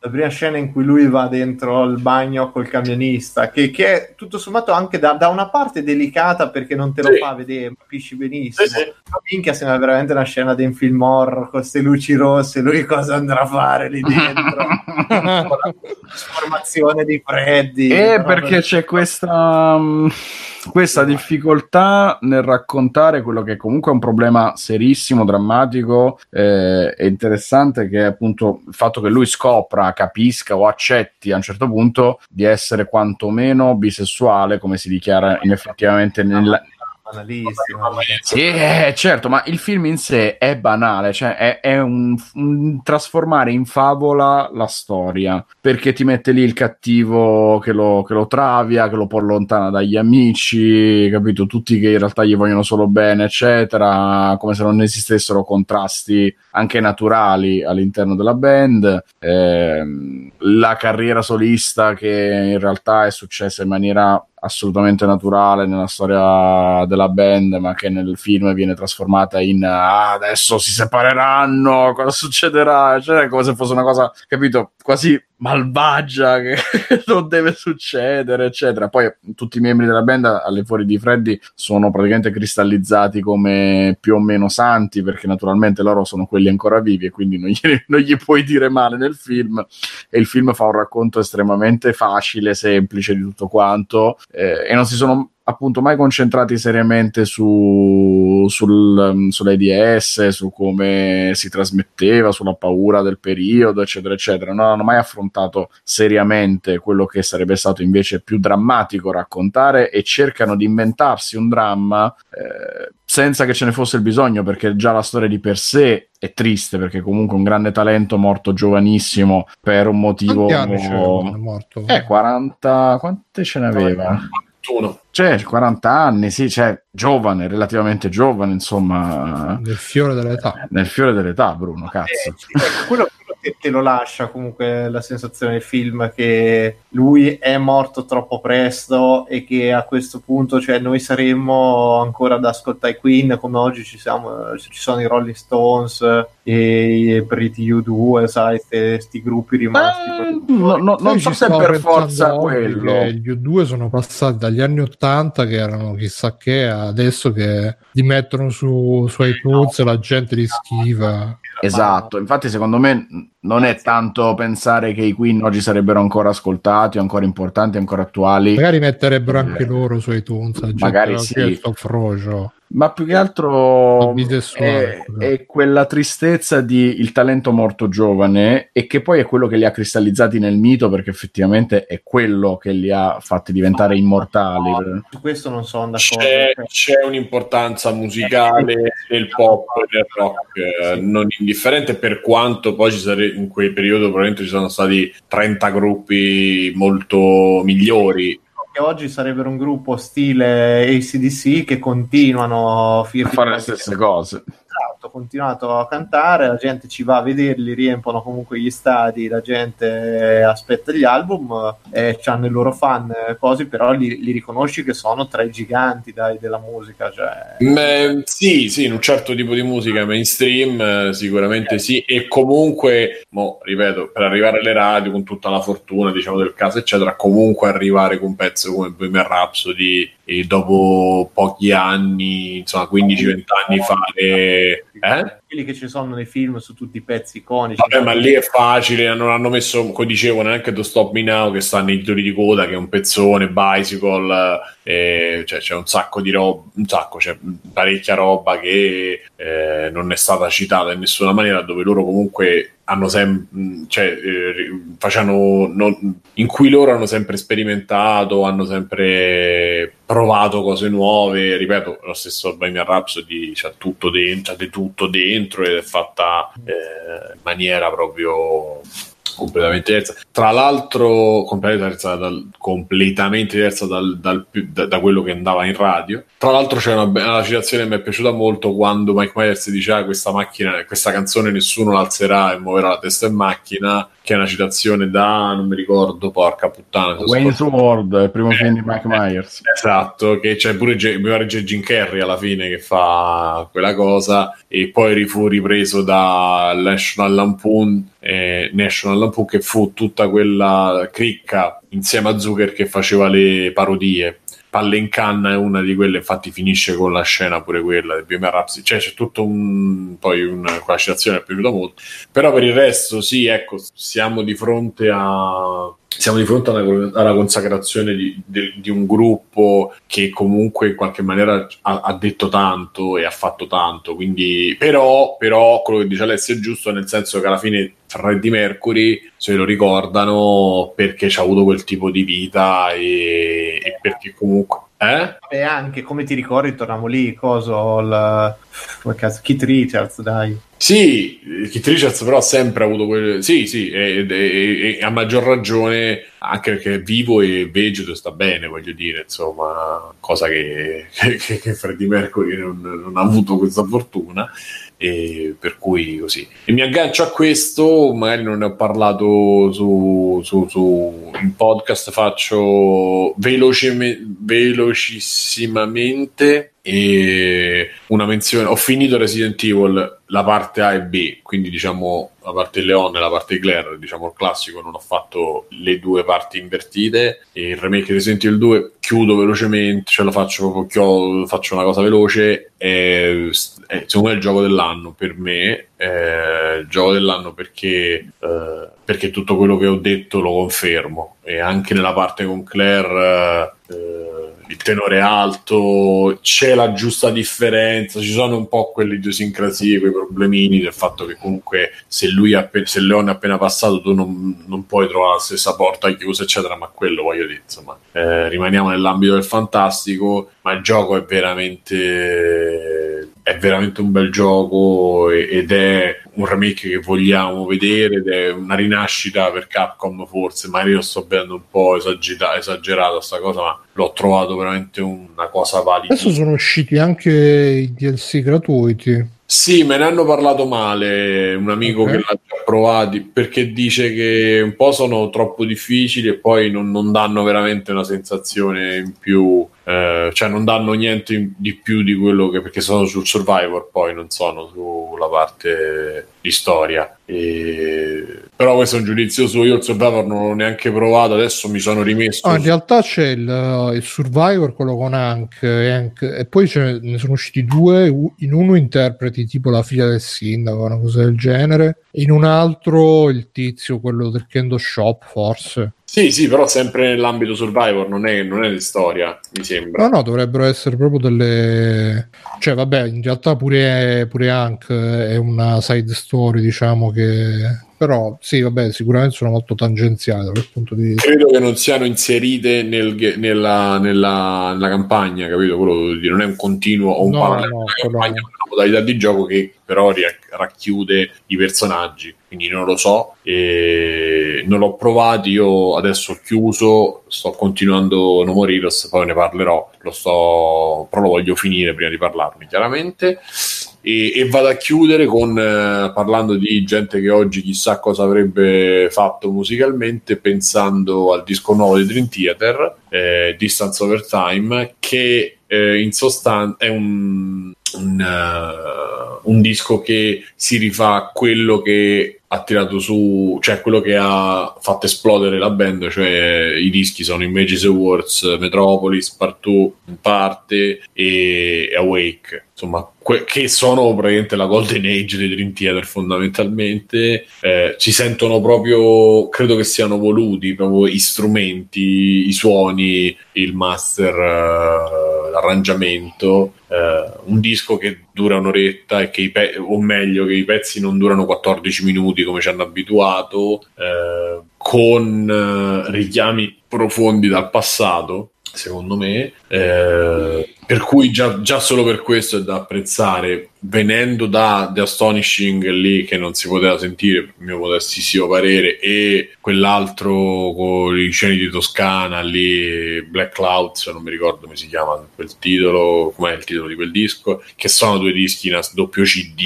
la prima scena in cui lui va dentro il bagno col camionista, che, che è tutto sommato anche da, da, una parte delicata perché non te lo sì. fa vedere, capisci benissimo. Sì, sì. Ma minchia sembra veramente una scena di un film horror con queste luci rosse, lui cosa andrà a fare lì dentro? [laughs] con la trasformazione di Freddy. Eh, perché c'è questa... Questa difficoltà nel raccontare quello che comunque è un problema serissimo, drammatico eh, e interessante, che è appunto il fatto che lui scopra, capisca o accetti a un certo punto di essere quantomeno bisessuale, come si dichiara effettivamente nella, banalissimo. Sì, eh, certo, ma il film in sé è banale, cioè è, è un, un, trasformare in favola la storia, perché ti mette lì il cattivo che lo, che lo travia, che lo può allontana dagli amici, capito? Tutti che in realtà gli vogliono solo bene, eccetera, come se non esistessero contrasti anche naturali all'interno della band. Eh, la carriera solista che in realtà è successa in maniera assolutamente naturale nella storia della band, ma che nel film viene trasformata in ah, adesso si separeranno, cosa succederà? Cioè, come se fosse una cosa, capito, quasi malvagia che [laughs] non deve succedere, eccetera. Poi tutti i membri della band alle fuori di Freddy sono praticamente cristallizzati come più o meno santi, perché naturalmente loro sono quelli ancora vivi e quindi non gli, [laughs] non gli puoi dire male nel film. E il film fa un racconto estremamente facile, semplice di tutto quanto, eh, e non si sono appunto mai concentrati seriamente su, sul, um, sull'AIDS, su come si trasmetteva, sulla paura del periodo, eccetera, eccetera. Non hanno mai affrontato seriamente quello che sarebbe stato invece più drammatico raccontare e cercano di inventarsi un dramma eh, senza che ce ne fosse il bisogno, perché già la storia di per sé è triste, perché comunque un grande talento morto giovanissimo per un motivo... Quanti anni è morto? Eh, 40... Quante ce ne aveva? 41. Cioè, 40 anni, sì, cioè, giovane, relativamente giovane, insomma. Nel fiore dell'età. Nel fiore dell'età, Bruno, cazzo. Eh, sì, ecco, quello che te lo lascia comunque la sensazione del film che lui è morto troppo presto e che a questo punto cioè, noi saremmo ancora ad ascoltare i Queen come oggi ci, siamo, ci sono i Rolling Stones e i Pretty U2 sai questi gruppi rimasti eh, no, no, non so se per forza quello gli U2 sono passati dagli anni 80 che erano chissà che adesso che li mettono su, su iTunes e la gente li schiva Esatto, infatti secondo me non è tanto pensare che i Queen oggi sarebbero ancora ascoltati, ancora importanti, ancora attuali. Magari metterebbero anche eh, loro su iTunes, magari sì. Frocio. Ma più che altro è, è, quella tristezza di il talento morto giovane e che poi è quello che li ha cristallizzati nel mito perché effettivamente è quello che li ha fatti diventare immortali. Su questo non sono d'accordo. C'è, c'è un'importanza musicale del pop e del rock sì. non indifferente per quanto poi ci sare- in quel periodo probabilmente ci sono stati 30 gruppi molto migliori che oggi sarebbero un gruppo stile ACDC che continuano a fare le stesse cose esatto, continuato a cantare, la gente ci va a vederli, riempono comunque gli stadi, la gente aspetta gli album e hanno i loro fan, così però li, li, riconosci che sono tra i giganti dai, della musica. Cioè... Beh, sì, sì, in un certo tipo di musica mainstream sicuramente eh. sì, e comunque, mo, ripeto, per arrivare alle radio con tutta la fortuna diciamo del caso eccetera, comunque arrivare con un pezzo come Bohemian Rhapsody e dopo pochi anni, insomma 15-20 anni fare... Eh? Quelli che ci sono nei film su tutti i pezzi iconici. Vabbè, ma lì è facile, non hanno messo, come dicevo, neanche To Stop Me Now che sta nei titoli di coda, che è un pezzone, Bicycle, eh, cioè c'è un sacco di roba, un sacco, c'è parecchia roba che eh, non è stata citata in nessuna maniera, dove loro comunque hanno sempre, cioè, eh, facciano, non, in cui loro hanno sempre sperimentato, hanno sempre provato cose nuove. Ripeto, lo stesso Bohemian Rhapsody c'ha tutto dentro, c'ha di tutto dentro ed è fatta eh, in maniera proprio completamente diversa. Tra l'altro, completamente diversa dal, completamente diversa dal, dal, da, da, quello che andava in radio. Tra l'altro, c'è una, una citazione che mi è piaciuta molto quando Mike Myers dice: ah, questa macchina, questa canzone nessuno l'alzerà e muoverà la testa in macchina. Che è una citazione da non mi ricordo, porca puttana. Wayne's World, il primo film di Mike Myers. Esatto, che c'è pure G- mi pare Jim Carrey alla fine che fa quella cosa, e poi fu ripreso da National Lampoon eh, National Lampoon che fu tutta quella cricca insieme a Zucker che faceva le parodie. Palle in canna è una di quelle, infatti finisce con la scena pure quella del Bohemian Rhapsody, cioè c'è tutto un poi una quella citazione è piaciuta molto, però per il resto sì, ecco, siamo di fronte a siamo di fronte alla, alla consacrazione di, di, di, un gruppo che comunque in qualche maniera ha, ha, detto tanto e ha fatto tanto, quindi però, però quello che dice Alessio è giusto nel senso che alla fine Freddie Mercury se lo ricordano perché ci ha avuto quel tipo di vita e, e perché comunque eh? E anche come ti ricordi, torniamo lì, coso, il, come cazzo, Keith Richards, dai. Sì, Keith Richards però ha sempre avuto quel... Sì, sì, e, e, e, a maggior ragione anche perché è vivo e vegeto sta bene, voglio dire, insomma, cosa che, [laughs] che, che Freddie Mercury non, non ha avuto questa fortuna e per cui così. E mi aggancio a questo, magari non ne ho parlato su, su, su in podcast, faccio veloce, velocissimamente e una menzione. Ho finito Resident Evil la parte A e B, quindi diciamo la parte Leon e la parte Claire, diciamo il classico, non ho fatto le due parti invertite e il remake di Resident Evil 2 chiudo velocemente, ce la faccio proprio, faccio una cosa veloce e, è, secondo me è il gioco dell'anno per me, è il gioco dell'anno perché, eh, perché tutto quello che ho detto lo confermo. E anche nella parte con Claire eh, il tenore alto, c'è la giusta differenza, ci sono un po' quelle idiosincrasie, quei problemini del fatto che comunque se lui appena, se Leone è appena passato tu non, non, puoi trovare la stessa porta chiusa, eccetera, ma quello voglio dire, insomma, eh, rimaniamo nell'ambito del fantastico, ma il gioco è veramente è veramente un bel gioco ed è un remake che vogliamo vedere ed è una rinascita per Capcom forse, ma io sto vedendo un po' esagita- esagerata sta cosa, ma l'ho trovato veramente una cosa valida. Adesso sono usciti anche i DLC gratuiti. Sì, me ne hanno parlato male un amico okay. che l'ha già provati perché dice che un po' sono troppo difficili e poi non, non danno veramente una sensazione in più eh, cioè non danno niente di più di quello che perché sono sul Survivor poi non sono sulla parte di storia. E... però questo è un giudizio suo io il Survivor non l'ho neanche provato adesso mi sono rimesso. Ah, in realtà c'è il, il Survivor quello con Hank Hank, e poi ne sono usciti due in uno interpreti tipo la figlia del sindaco una cosa del genere in un altro il tizio quello del Kendo Shop forse sì, sì, però sempre nell'ambito Survivor, non è, non è di storia, mi sembra. No, no, dovrebbero essere proprio delle... Cioè, vabbè, in realtà pure, pure Hank è una side story, diciamo, che però sì, vabbè, sicuramente sono molto tangenziali da quel punto di vista. Credo che non siano inserite nel, nella, nella, nella, campagna, capito? Quello di, non è un continuo o un no, parallelo, no, campagna, è una modalità di gioco che però racchiude i personaggi, quindi non lo so, e non l'ho provato, io adesso ho chiuso, sto continuando No More Heroes, poi ne parlerò, lo sto, però lo voglio finire prima di parlarne, chiaramente. E, e, vado a chiudere con eh, parlando di gente che oggi chissà cosa avrebbe fatto musicalmente pensando al disco nuovo di Dream Theater eh, Distance Over Time che eh, in sostanza è un, un, uh, un disco che si rifà a quello che ha tirato su, cioè quello che ha fatto esplodere la band, cioè i dischi sono Images Awards, Metropolis, Part 2 in parte e Awake, insomma, que- che sono praticamente la golden age dei Dream Theater fondamentalmente, eh, ci sentono proprio, credo che siano voluti proprio gli strumenti, i suoni, il master, uh, l'arrangiamento. Uh, un disco che dura un'oretta e che i pe- o meglio che i pezzi non durano 14 minuti come ci hanno abituato uh, con uh, richiami profondi dal passato secondo me per cui già, già, solo per questo è da apprezzare. Venendo da The Astonishing lì che non si poteva sentire il mio modestissimo parere e quell'altro con i cieli di Toscana lì Black Clouds non mi ricordo come si chiama quel titolo com'è il titolo di quel disco che sono due dischi in doppio cd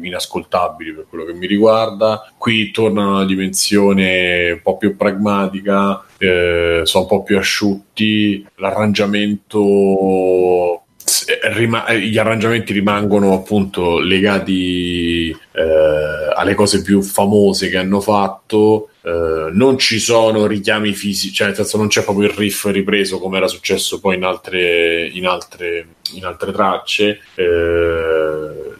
inascoltabili per quello che mi riguarda. Qui tornano a una dimensione un po' più pragmatica eh, sono un po' più asciutti l'arrangiamento rima- gli arrangiamenti rimangono appunto legati eh, alle cose più famose che hanno fatto. Uh, non ci sono richiami fisici, cioè nel senso non c'è proprio il riff ripreso come era successo poi in altre, in altre, in altre tracce. Uh,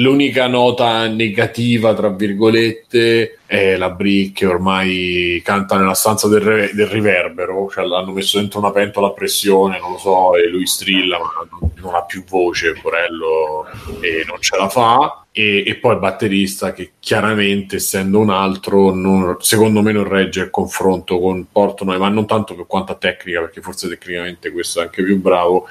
l'unica nota negativa, tra virgolette, è la Brie che ormai canta nella stanza del, re- del riverbero, cioè l'hanno messo dentro una pentola a pressione, non lo so, e lui strilla, ma non ha più voce, Porello, e non ce la fa. E, e, poi il batterista che chiaramente essendo un altro non, secondo me non regge il confronto con Portnoy ma non tanto per quanto a tecnica perché forse tecnicamente questo è anche più bravo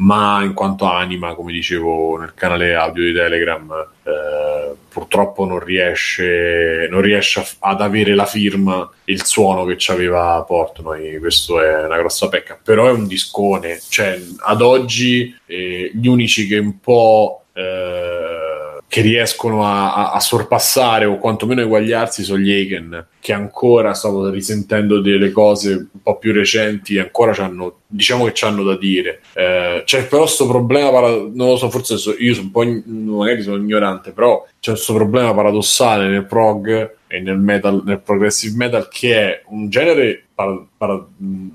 ma in quanto anima, come dicevo nel canale audio di Telegram, eh, purtroppo non riesce, non riesce ad avere la firma e il suono che ci aveva Portnoy. Questo è una grossa pecca, però è un discone. Cioè, ad oggi eh, gli unici che un po'. Eh, che riescono a, a, sorpassare o quantomeno eguagliarsi sono gli Aiken, che ancora stavo risentendo delle cose un po' più recenti, ancora c'hanno, diciamo che c'hanno da dire. Eh, c'è però questo problema, non lo so, forse so, io sono un po', magari sono ignorante, però c'è questo problema paradossale nel prog e nel metal, nel progressive metal, che è un genere para, para,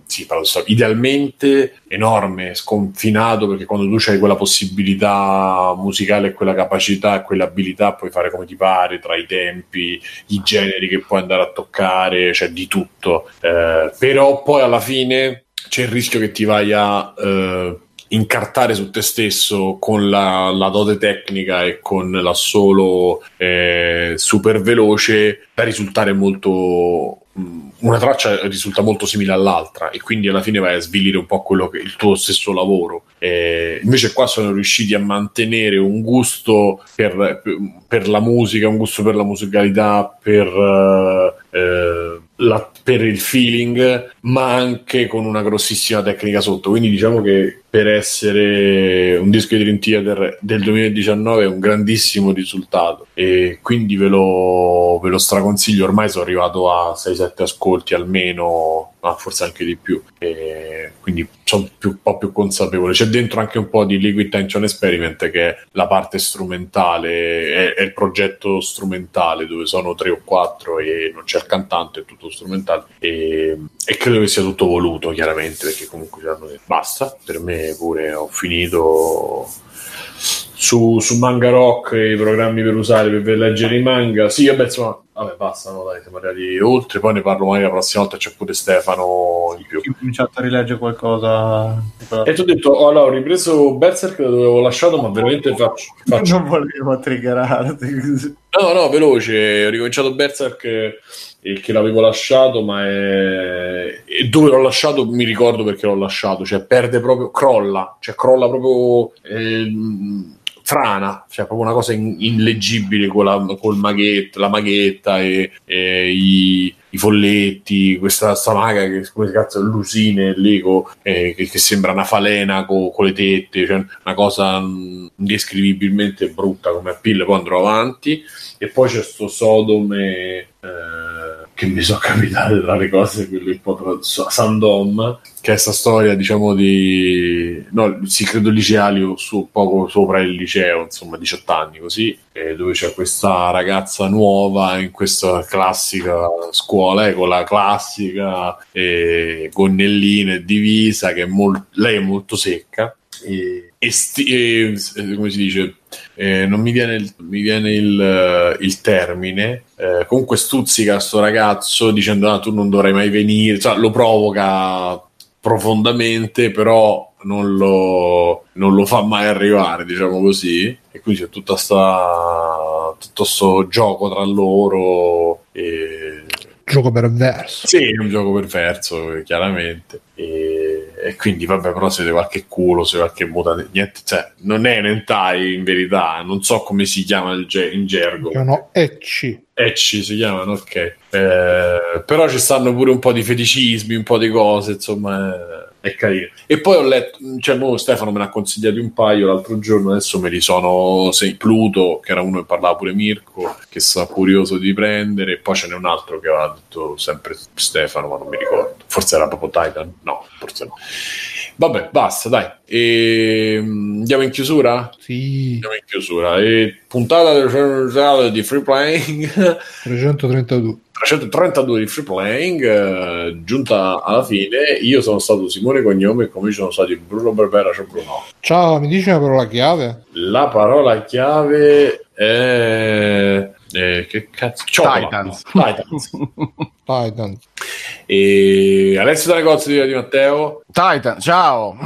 sì, idealmente enorme, sconfinato, perché quando tu hai quella possibilità musicale, quella capacità quell'abilità, puoi fare come ti pare tra i tempi, i generi che puoi andare a toccare, cioè di tutto. Eh, però poi alla fine c'è il rischio che ti vai a eh, incartare su te stesso con la, la, dote tecnica e con l'assolo eh, super veloce da risultare molto mm, una traccia risulta molto simile all'altra e quindi alla fine vai a svilire un po' quello che il tuo stesso lavoro eh, invece qua sono riusciti a mantenere un gusto per, per, la musica un gusto per la musicalità per eh, la, per il feeling, ma anche con una grossissima tecnica sotto. Quindi diciamo che per essere un disco di Dream Theater del 2019 è un grandissimo risultato e quindi ve lo, ve lo straconsiglio. Ormai sono arrivato a 6-7 ascolti almeno, ma forse anche di più. E quindi sono più, un po' più consapevole. C'è dentro anche un po' di Liquid Tension Experiment che è la parte strumentale, è, è il progetto strumentale dove sono tre o quattro e non c'è il cantante, è tutto strumentale e, e credo che sia tutto voluto chiaramente perché comunque basta, per me pure ho finito su, su, Manga Rock i programmi per usare per leggere i manga. Sì, vabbè, insomma, vabbè, basta, no, dai, siamo arrivati oltre. Poi ne parlo magari la prossima volta. C'è pure Stefano in più. Ho cominciato a rileggere qualcosa. E ti ho detto, oh, allora, ho ripreso Berserk dove avevo lasciato, ma veramente faccio. faccio... Non volevo triggerarti. No, no, veloce. Ho ricominciato Berserk e che l'avevo lasciato, ma è... e dove l'ho lasciato mi ricordo perché l'ho lasciato, cioè perde proprio, crolla, cioè crolla proprio. Eh frana, cioè proprio una cosa in, illeggibile con la, col maghetta, la maghetta e, e i, i, folletti, questa maga che come cazzo lusine lì co, eh, che, che, sembra una falena con, le tette, cioè una cosa indescrivibilmente brutta come appeal, poi andrò avanti. E poi c'è sto Sodome eh, che mi sono capitate le cose quello un po' tra, Sandom. Che è questa storia diciamo di no, si credo liceali su, poco sopra il liceo insomma 18 anni così dove c'è questa ragazza nuova in questa classica scuola eh, con la classica eh, gonnelline divisa che è molt- lei è molto secca e, e, sti- e come si dice eh, non mi viene il, mi viene il, il termine, eh, comunque stuzzica sto ragazzo dicendo ah, tu non dovrai mai venire, cioè, lo provoca profondamente, però non lo, non lo, fa mai arrivare, diciamo così, e quindi c'è tutta sta, tutto questo gioco tra loro. E... Gioco perverso. Sì, è un gioco perverso, chiaramente. E e quindi vabbè però se qualche culo se qualche mutante niente cioè non è un hentai in verità non so come si chiama in gergo. Chiamano ecci. Ecci si chiamano ok. Eh, però ci stanno pure un po' di feticismi un po' di cose insomma è, è carino. E poi ho letto cioè mo Stefano me ne ha consigliati un paio l'altro giorno adesso me li sono sei, Pluto che era uno che parlava pure Mirko che sta curioso di prendere e poi ce n'è un altro che aveva detto sempre Stefano ma non mi ricordo forse era proprio Titan no forse no Vabbè, basta, dai. E, mm, andiamo in chiusura? Sì, Andiamo in chiusura. E puntata del di free playing [laughs] 332. 332 di free playing, eh, giunta alla fine. Io sono stato Simone Cognome come sono stati Bruno Barbera. Ciao Bruno. Ciao, mi dici una parola chiave? La parola chiave è. Eh, che cazzo? Ciotola. Titans. [laughs] Titans. Titan. E Alessio da negozio di, di Matteo, Titan, ciao.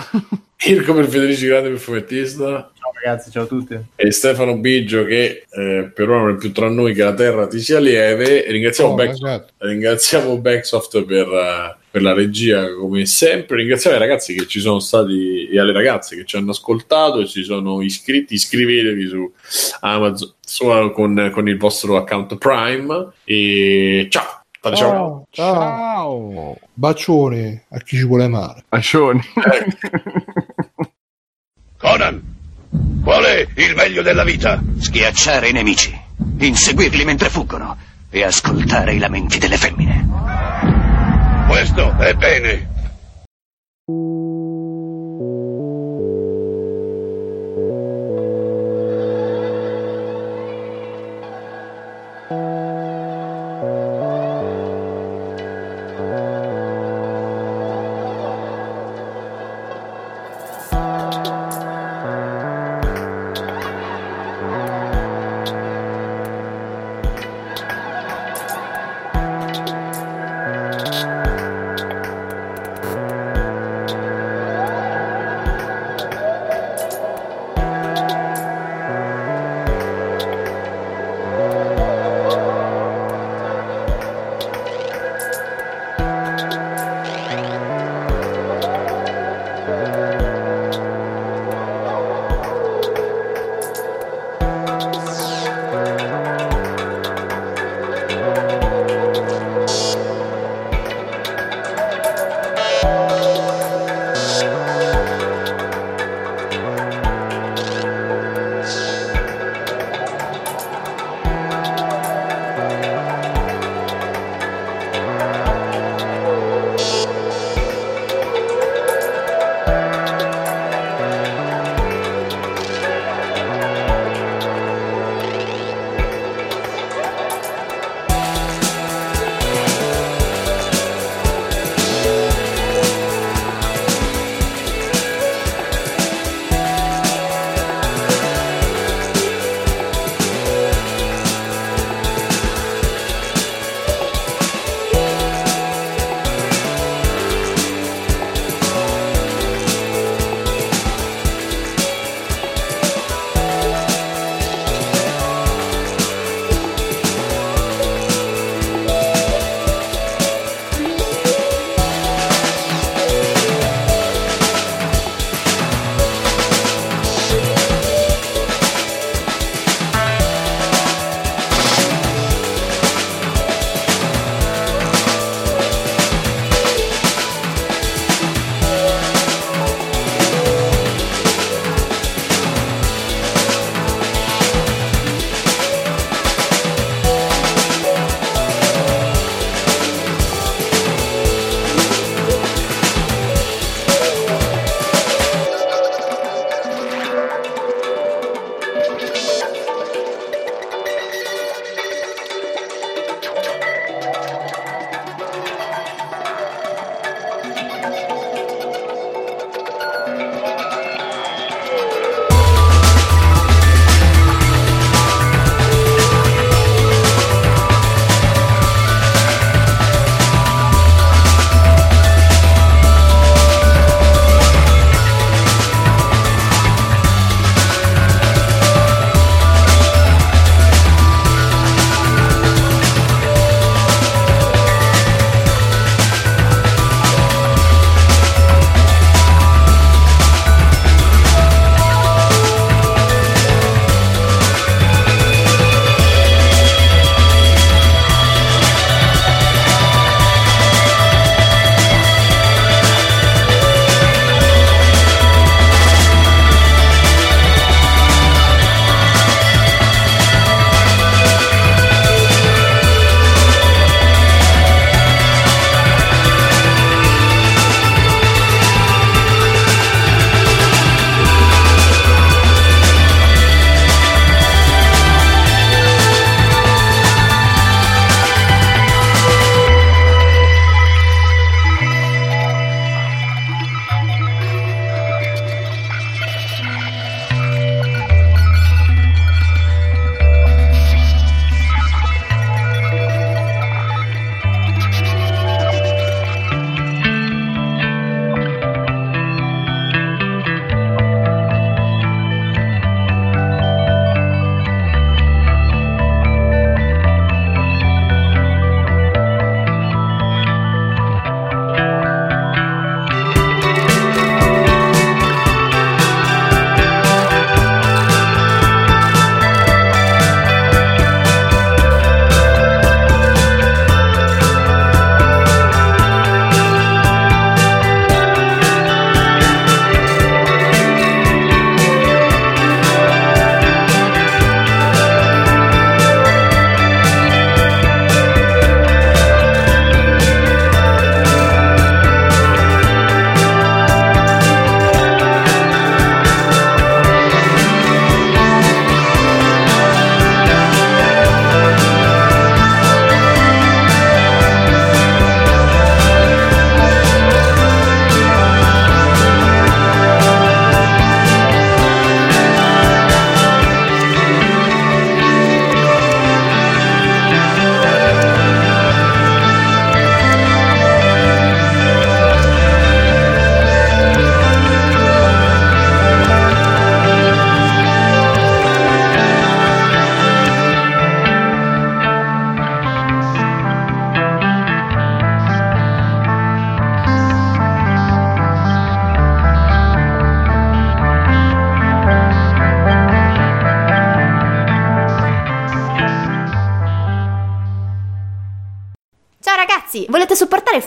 Mirko per Federici Grande per fumettista Ciao ragazzi, ciao a tutti. e Stefano Biggio che eh, per ora non è più tra noi che la terra ti sia lieve. E ringraziamo, Oh, Backsoft, esatto. ringraziamo Backsoft per, eh, per la regia come sempre. Ringraziamo i ragazzi che ci sono stati e alle ragazze che ci hanno ascoltato e si sono iscritti. Iscrivetevi su Amazon su- con, con il vostro account Prime. E ciao. Ciao. Ciao, ciao. Ciao. Bacione a chi ci vuole male. Ascioni. [laughs] Conan, qual è il meglio della vita? Schiacciare i nemici, inseguirli mentre fuggono e ascoltare i lamenti delle femmine. Questo è bene.